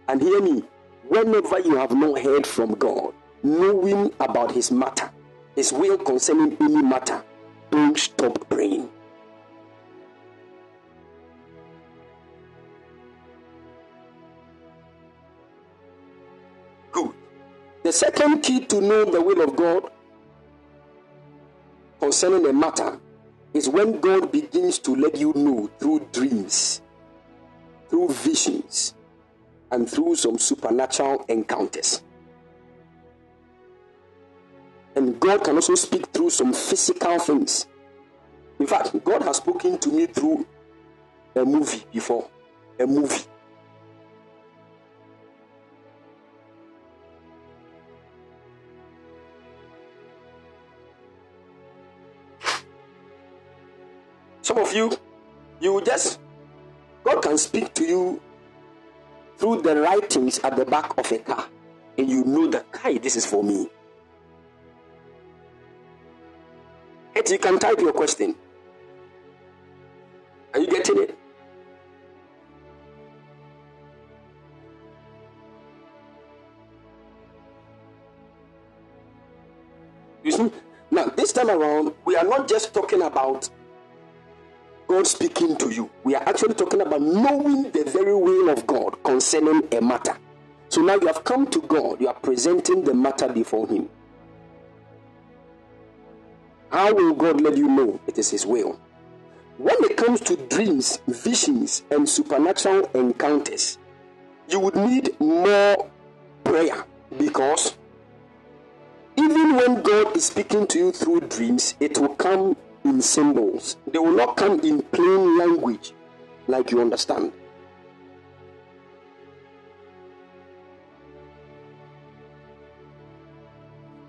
And hear me, whenever you have not heard from God, knowing about His matter, his will concerning any matter, don't stop praying. The second key to know the will of God concerning a matter is when God begins to let you know through dreams, through visions, and through some supernatural encounters. And God can also speak through some physical things. In fact, God has spoken to me through a movie before. A movie. Some of you, you just, God can speak to you through the writings at the back of a car, and you know that, hi, this is for me. you can type your question. Are you getting it? You see, now this time around, we are not just talking about God speaking to you. We are actually talking about knowing the very will of God concerning a matter. So now you have come to God, you are presenting the matter before Him. How will God let you know it is His will? When it comes to dreams, visions, and supernatural encounters, you would need more prayer because even when God is speaking to you through dreams, it will come in symbols. They will not come in plain language like you understand.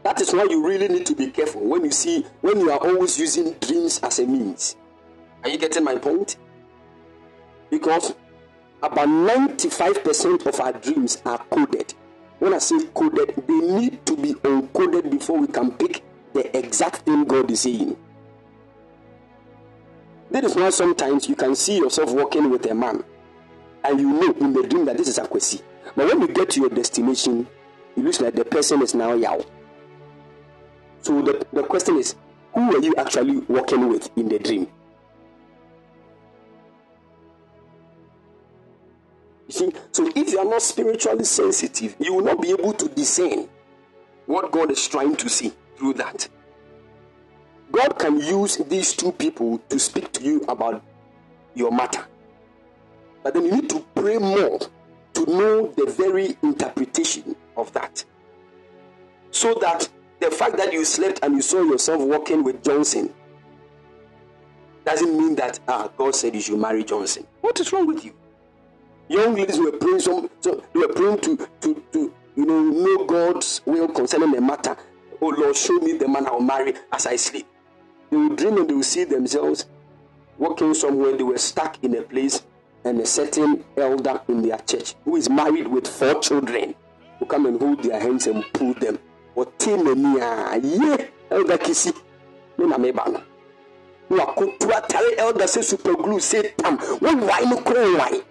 That is why you really need to be careful when you see when you are always using dreams as a means. Are you getting my point? Because about 95% of our dreams are coded. When I say coded, they need to be uncoded before we can pick the exact thing God is saying. That is why sometimes you can see yourself walking with a man and you know in the dream that this is a Akwesi. But when you get to your destination, it looks like the person is now Yao. So the, the question is, who are you actually walking with in the dream? You see, so if you are not spiritually sensitive, you will not be able to discern what God is trying to see through that. God can use these two people to speak to you about your matter. But then you need to pray more to know the very interpretation of that. So that the fact that you slept and you saw yourself walking with Johnson doesn't mean that ah, God said you should marry Johnson. What is wrong with you? Young ladies were praying some, so were praying to, to, to you know know God's will concerning the matter. Oh Lord, show me the man I'll marry as I sleep. They will dream and they will see themselves walking somewhere. They were stuck in a place, and a certain elder in their church who is married with four children will come and hold their hands and pull them. elder kisi ne na meba no na wakoto atare elder sɛ super glue sɛ tam wowae no koro wae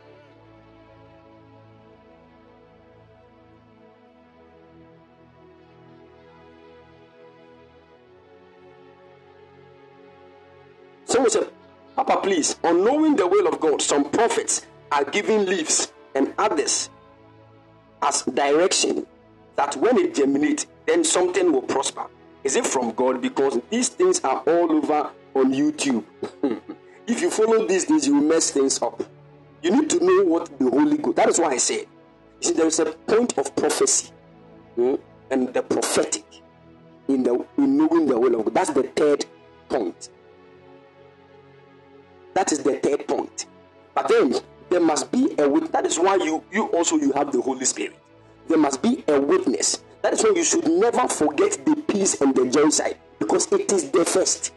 Papa, please, on knowing the will of God, some prophets are giving leaves and others as direction that when it germinates, then something will prosper. Is it from God? Because these things are all over on YouTube. if you follow these things, you will mess things up. You need to know what the Holy Ghost. That is why I said, you see, there is a point of prophecy hmm, and the prophetic in the in knowing the will of God. That's the third point. That is the third point. But then there must be a witness. That is why you you also you have the Holy Spirit. There must be a witness that is why you should never forget the peace and the side because it is the first.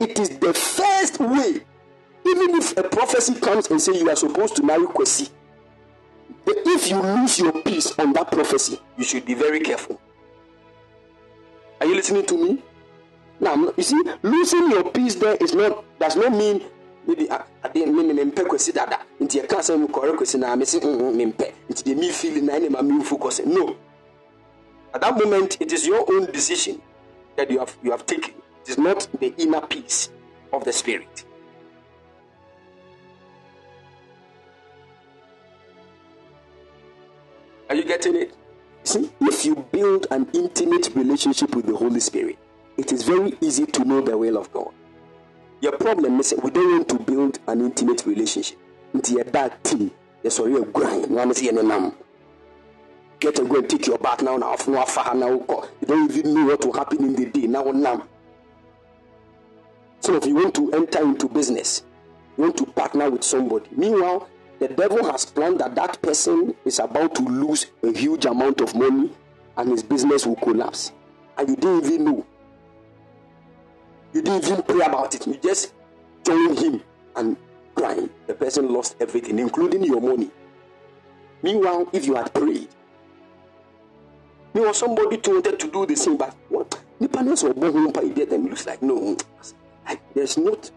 It is the first way. Even if a prophecy comes and say you are supposed to marry Kwesi, if you lose your peace on that prophecy, you should be very careful. Are you listening to me? Now, you see, losing your peace there is not does not mean maybe ah, adeɛ me me mempɛ kwasi dada. Nti yɛka sɛ mekɔre kwasi na mese mempɛ mm, mm, nti deɛ me feel na ɛne ma memfu kɔ sɛ no. At that moment it is your own decision that you have you have taken. It is not the inner peace of the spirit. Are you getting it? See if you build an intimate relationship with the holy spirit it is very easy to know the will of god your problem is we don't want to build an intimate relationship. Bad team, yes, or you're grind. One is your name. Get to go and take your bath now. Now, now, you don't even know what will happen in the day. Now, now. So, if you want to enter into business, you want to partner with somebody. Meanwhile, the devil has planned that that person is about to lose a huge amount of money and his business will collapse. And you didn't even know. You didn't even pray about it. You just joined him and crying. The person lost everything, including your money. Meanwhile, if you had prayed, meanwhile, somebody too wanted to do the same, but what? Nipanes or Bohumpa did them looks like no. There's not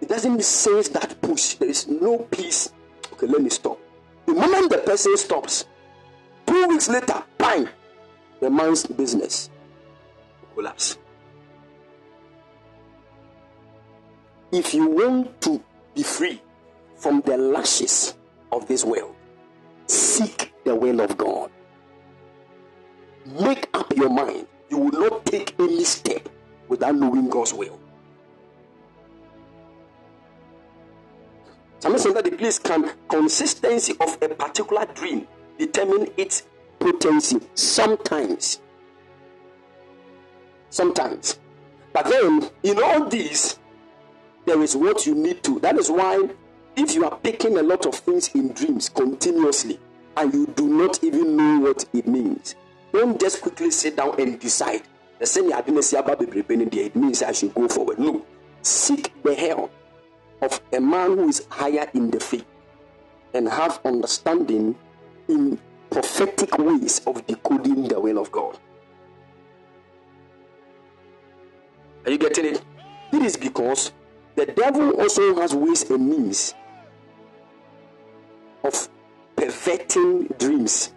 it doesn't sense that push. There is no peace. Okay, let me stop. The moment the person stops, two weeks later, bang, the man's business collapse. If you want to be free from the lashes of this world, seek the will of God. Make up your mind. You will not take any step without knowing God's will. Some saying that the place can consistency of a particular dream determine its potency sometimes. Sometimes. But then, in all these, there is what you need to. That is why, if you are picking a lot of things in dreams continuously and you do not even know what it means, don't just quickly sit down and decide. The same it means I should go forward. No. Seek the help of a man who is higher in the faith and have understanding in prophetic ways of decoding the will of God. Are you getting it? It is because the devil also has ways and means of perverting dreams.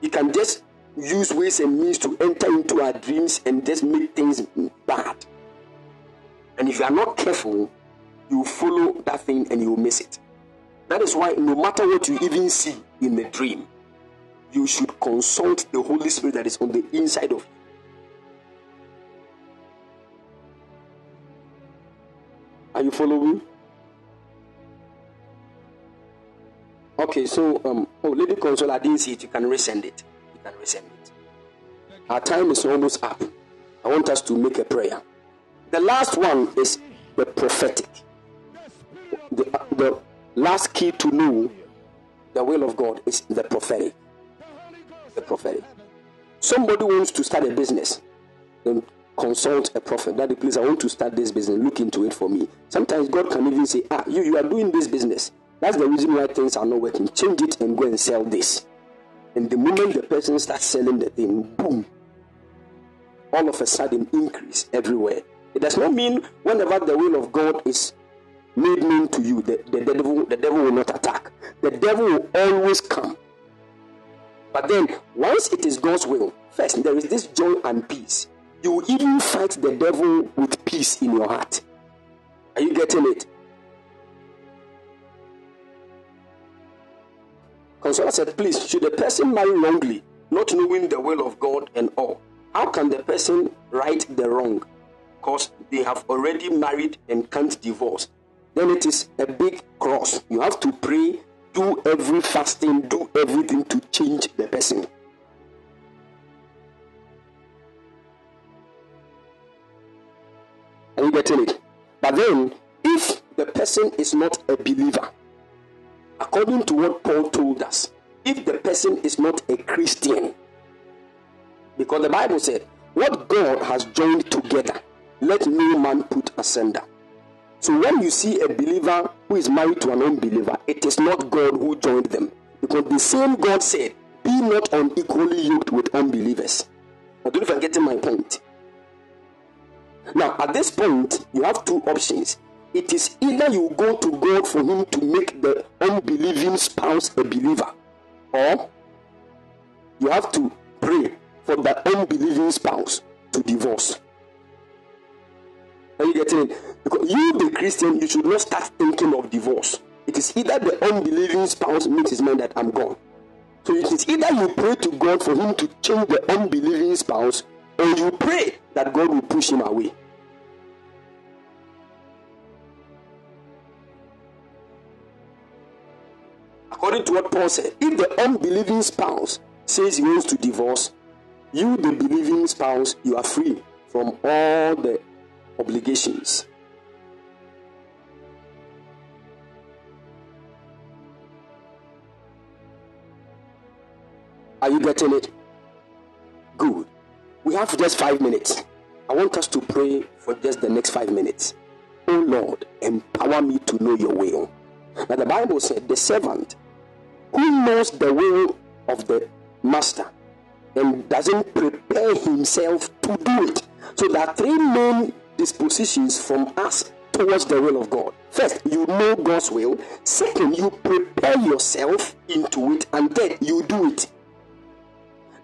He can just use ways and means to enter into our dreams and just make things bad. And if you are not careful, you follow that thing and you miss it. That is why, no matter what you even see in the dream, you should consult the Holy Spirit that is on the inside of you. Are you following? Okay, so um, oh, Lady Console, I didn't see it. You can resend it. You can resend it. Our time is almost up. I want us to make a prayer. The last one is the prophetic. The, the last key to know the will of God is the prophetic. The prophetic. Somebody wants to start a business, then consult a prophet. Daddy, please, I want to start this business. Look into it for me. Sometimes God can even say, Ah, you, you are doing this business. That's the reason why things are not working. Change it and go and sell this. And the moment the person starts selling the thing, boom, all of a sudden increase everywhere. It does not mean whenever the will of God is made known to you, the, the, devil, the devil will not attack. The devil will always come. But then, once it is God's will, first there is this joy and peace. You even fight the devil with peace in your heart. Are you getting it? Consoler said, Please, should a person marry wrongly, not knowing the will of God and all? How can the person right the wrong? Because they have already married and can't divorce then it is a big cross. You have to pray, do every fasting, do everything to change the person. Getting it? But then, if the person is not a believer, according to what Paul told us, if the person is not a Christian, because the Bible said, What God has joined together, let no man put asunder. So when you see a believer who is married to an unbeliever, it is not God who joined them. Because the same God said, Be not unequally yoked with unbelievers. I don't know if I'm getting my point. Now, at this point, you have two options. It is either you go to God for Him to make the unbelieving spouse a believer, or you have to pray for the unbelieving spouse to divorce. Are you getting it? Because you, the Christian, you should not start thinking of divorce. It is either the unbelieving spouse makes his mind that I'm gone. So it is either you pray to God for him to change the unbelieving spouse, or you pray that God will push him away. According to what Paul said, if the unbelieving spouse says he wants to divorce, you, the believing spouse, you are free from all the obligations. Are you getting it? Good. We have just five minutes. I want us to pray for just the next five minutes. Oh Lord, empower me to know your will. Now, the Bible said, the servant who knows the will of the master and doesn't prepare himself to do it. So, there are three main dispositions from us towards the will of God. First, you know God's will. Second, you prepare yourself into it, and then you do it.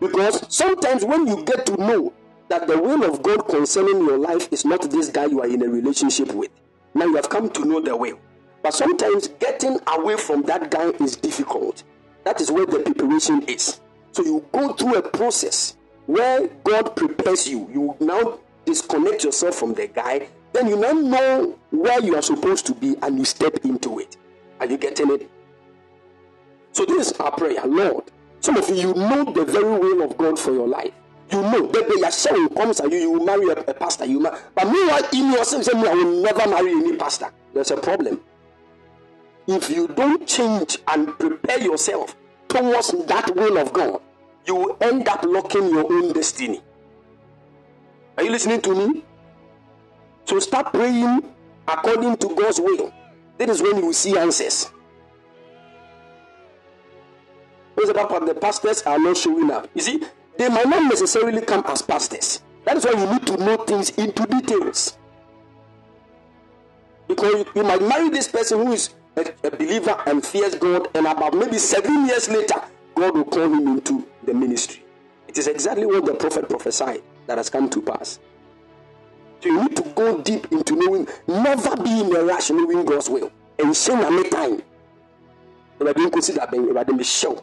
Because sometimes when you get to know that the will of God concerning your life is not this guy you are in a relationship with, now you have come to know the will. But sometimes getting away from that guy is difficult. That is where the preparation is. So you go through a process where God prepares you. You now disconnect yourself from the guy, then you now know where you are supposed to be and you step into it. Are you getting it? So, this is our prayer Lord, Some of you, you know the very will of God for your life. You know that the Yahshua comes and you, you will marry a, a pastor. You ma- but meanwhile, in yourself, say, I will never marry any pastor. There's a problem. If you don't change and prepare yourself towards that will of God, you will end up locking your own destiny. Are you listening to me? So start praying according to God's will. That is when you will see answers. Because the pastors are not showing up. You see, they might not necessarily come as pastors. That is why you need to know things into details. Because you, might marry this person who is a, a believer and fears God, and about maybe seven years later, God will call him into the ministry. It is exactly what the prophet prophesied that has come to pass. So you need to go deep into knowing, never be in a rush knowing God's will. And share na time. If I consider being if I didn't show.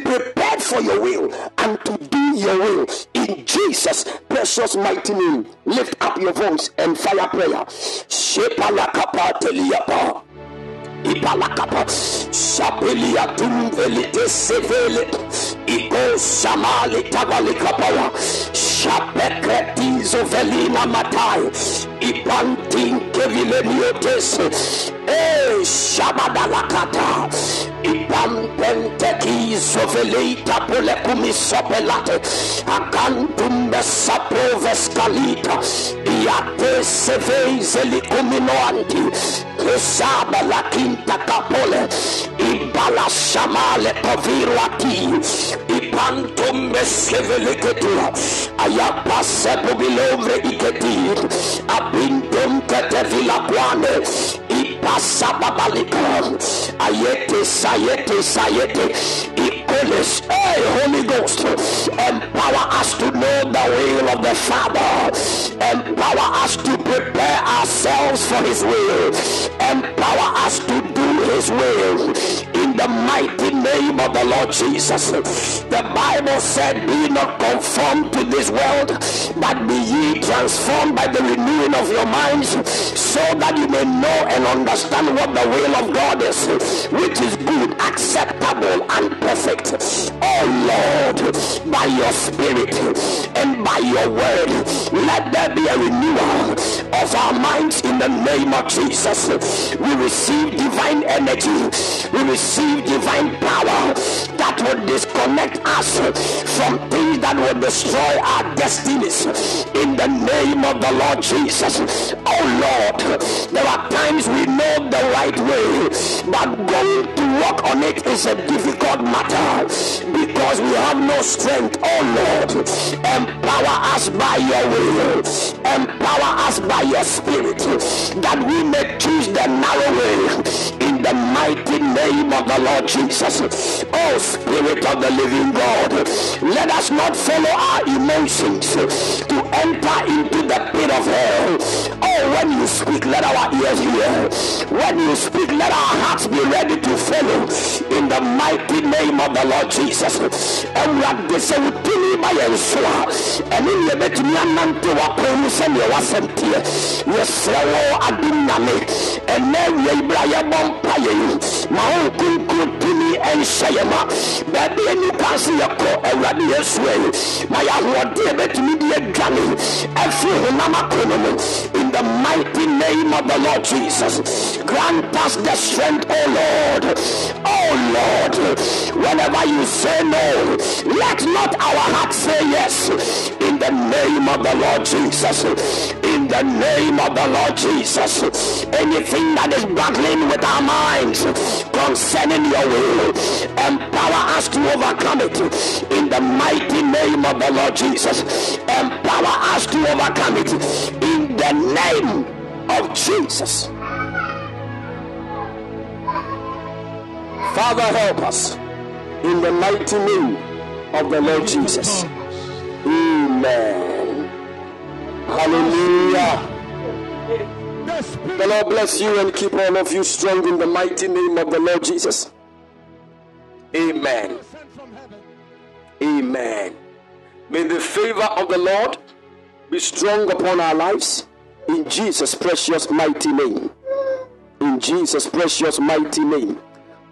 prepared for your will, and to do your will. In Jesus' precious mighty name, lift up your voice and fire prayer. Ipalakapa, Shapelia Tumvelite Sevele, Iko Shamali Tavalikapaya, Shapekretizo Velina Matai, Ipantin Kevile Miotes, E eh, Shabadalakata, Ipampenteki Zovelita Polekumisopelate, Akantum Besapoveskalita, Iate Capole, Ibala shamale povirati, Ipantum meskeveliketua, Ayapa sepo bilovre iketi, Abintum ketevila kwane, Hey Holy Ghost, empower us to know the will of the Father, empower us to prepare ourselves for His will. Empower us to do his will the mighty name of the Lord Jesus. The Bible said, Be not conformed to this world, but be ye transformed by the renewing of your minds, so that you may know and understand what the will of God is, which is good, acceptable, and perfect. Oh Lord, by your spirit and by your word, let there be a renewal of our minds in the name of Jesus. We receive divine energy, we receive divine power that will disconnect us from things that will destroy our destinies in the name of the Lord Jesus. Oh Lord, there are times we know the right way, but going to walk on it is a difficult matter because we have no strength. Oh Lord, empower us by your will, empower us by your spirit that we may choose the narrow way in the mighty name of the Lord Jesus. Oh Spirit of the living God, let us not follow our emotions to enter into the pit of hell. Oh, when you speak, let our ears hear. When you speak, let our hearts be ready to follow in the mighty name of the Lord Jesus. Awurade sɛ wotumi ma yɛn so a ɛne neɛ bɛtumi anante wapɔn mu sɛneɛ wasɛm teɛ. Yɛsrɛ wɔ adom nyame. Ɛnɛ awia yi bra yɛbɔ mpa yɛ yi ma wo nkonkron tumi ɛnhyɛ yɛ ma. Baabi ani kwan se yɛkɔ awurade yɛsu yi ma yɛahoɔden a bɛtumi de adwane afiri honam akono mu the mighty name of the Lord Jesus. Grant us the strength oh Lord. Oh Lord whenever you say no let not our heart say yes. In the name of the Lord Jesus. In the name of the Lord Jesus. Anything that is battling with our minds concerning your will empower us to overcome it. In the mighty name of the Lord Jesus. Empower us to overcome it. In the name of Jesus Father help us in the mighty name of the Lord Jesus amen Hallelujah. The Lord bless you and keep all of you strong in the mighty name of the Lord Jesus. Amen. Amen. May the favor of the Lord be strong upon our lives in Jesus' precious mighty name. In Jesus' precious mighty name.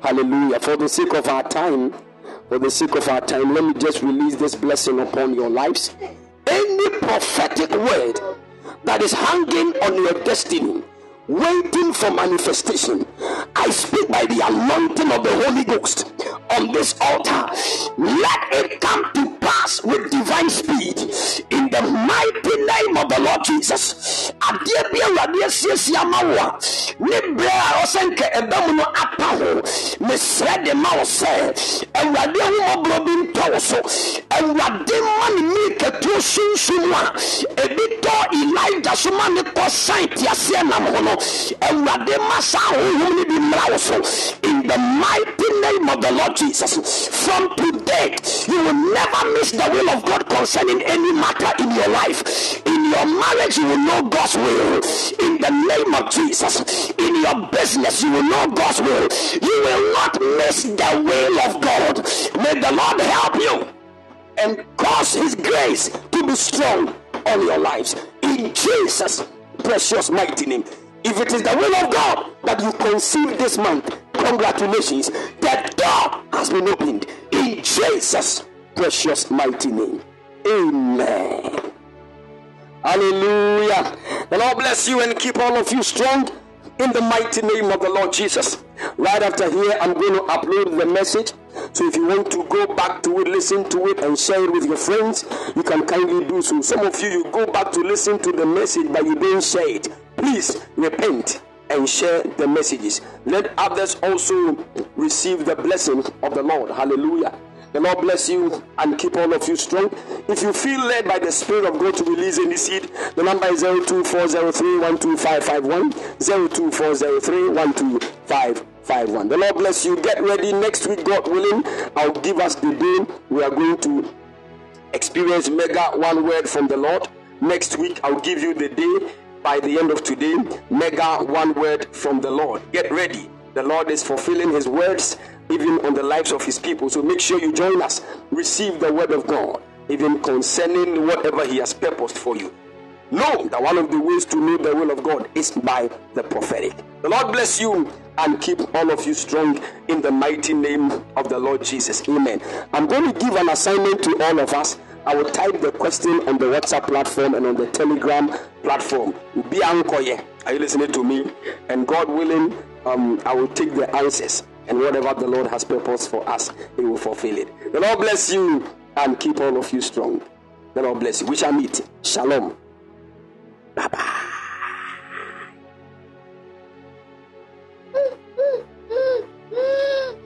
Hallelujah. For the sake of our time, for the sake of our time, let me just release this blessing upon your lives. Any prophetic word that is hanging on your destiny, waiting for manifestation, I speak by the anointing of the Holy Ghost on this altar. Let it come to pass with divine speed in the mighty name of the Lord Jesus. Adeɛ bi Awurade asiesie ama wo a, ne berɛ a ɔsɛ nka ɛba mu no apa ho. Mesrɛ de ma wo sɛ, Awurade ahummɔborɔ bi ntɔ wo so. Awurade ma ne mi katuo sunsum a, ebi tɔ Elijah so ma ne kɔ san teaseɛ nam ho no. Awurade ma saa honhom no bi mmra wo so. In the mighty name of the Lord Jesus. From today, you will never miss the will of God concerning any matter in your life. In your marriage, you will know God's will. In the name of Jesus. In your business, you will know God's will. You will not miss the will of God. May the Lord help you and cause His grace to be strong on your lives. In Jesus' precious mighty name. If it is the will of God that you conceive this month, congratulations. The door has been opened in Jesus' precious mighty name. Amen. Hallelujah. The Lord bless you and keep all of you strong in the mighty name of the Lord Jesus. Right after here, I'm going to upload the message. So if you want to go back to it, listen to it, and share it with your friends, you can kindly do so. Some of you, you go back to listen to the message, but you don't share it. Please repent and share the messages. Let others also receive the blessing of the Lord. Hallelujah. The Lord bless you and keep all of you strong. If you feel led by the Spirit of God to release any seed, the number is 02403 02403 The Lord bless you. Get ready next week, God willing. I'll give us the day we are going to experience mega one word from the Lord. Next week, I'll give you the day by the end of today. Mega one word from the Lord. Get ready. The Lord is fulfilling His words even on the lives of His people. So make sure you join us. Receive the word of God, even concerning whatever He has purposed for you. Know that one of the ways to know the will of God is by the prophetic. The Lord bless you and keep all of you strong in the mighty name of the Lord Jesus. Amen. I'm going to give an assignment to all of us. I will type the question on the WhatsApp platform and on the Telegram platform. Be. Are you listening to me? And God willing, um, I will take the answers and whatever the Lord has purposed for us, He will fulfill it. The Lord bless you and keep all of you strong. The Lord bless you. We shall meet. Shalom. Bye bye. Mm-hmm.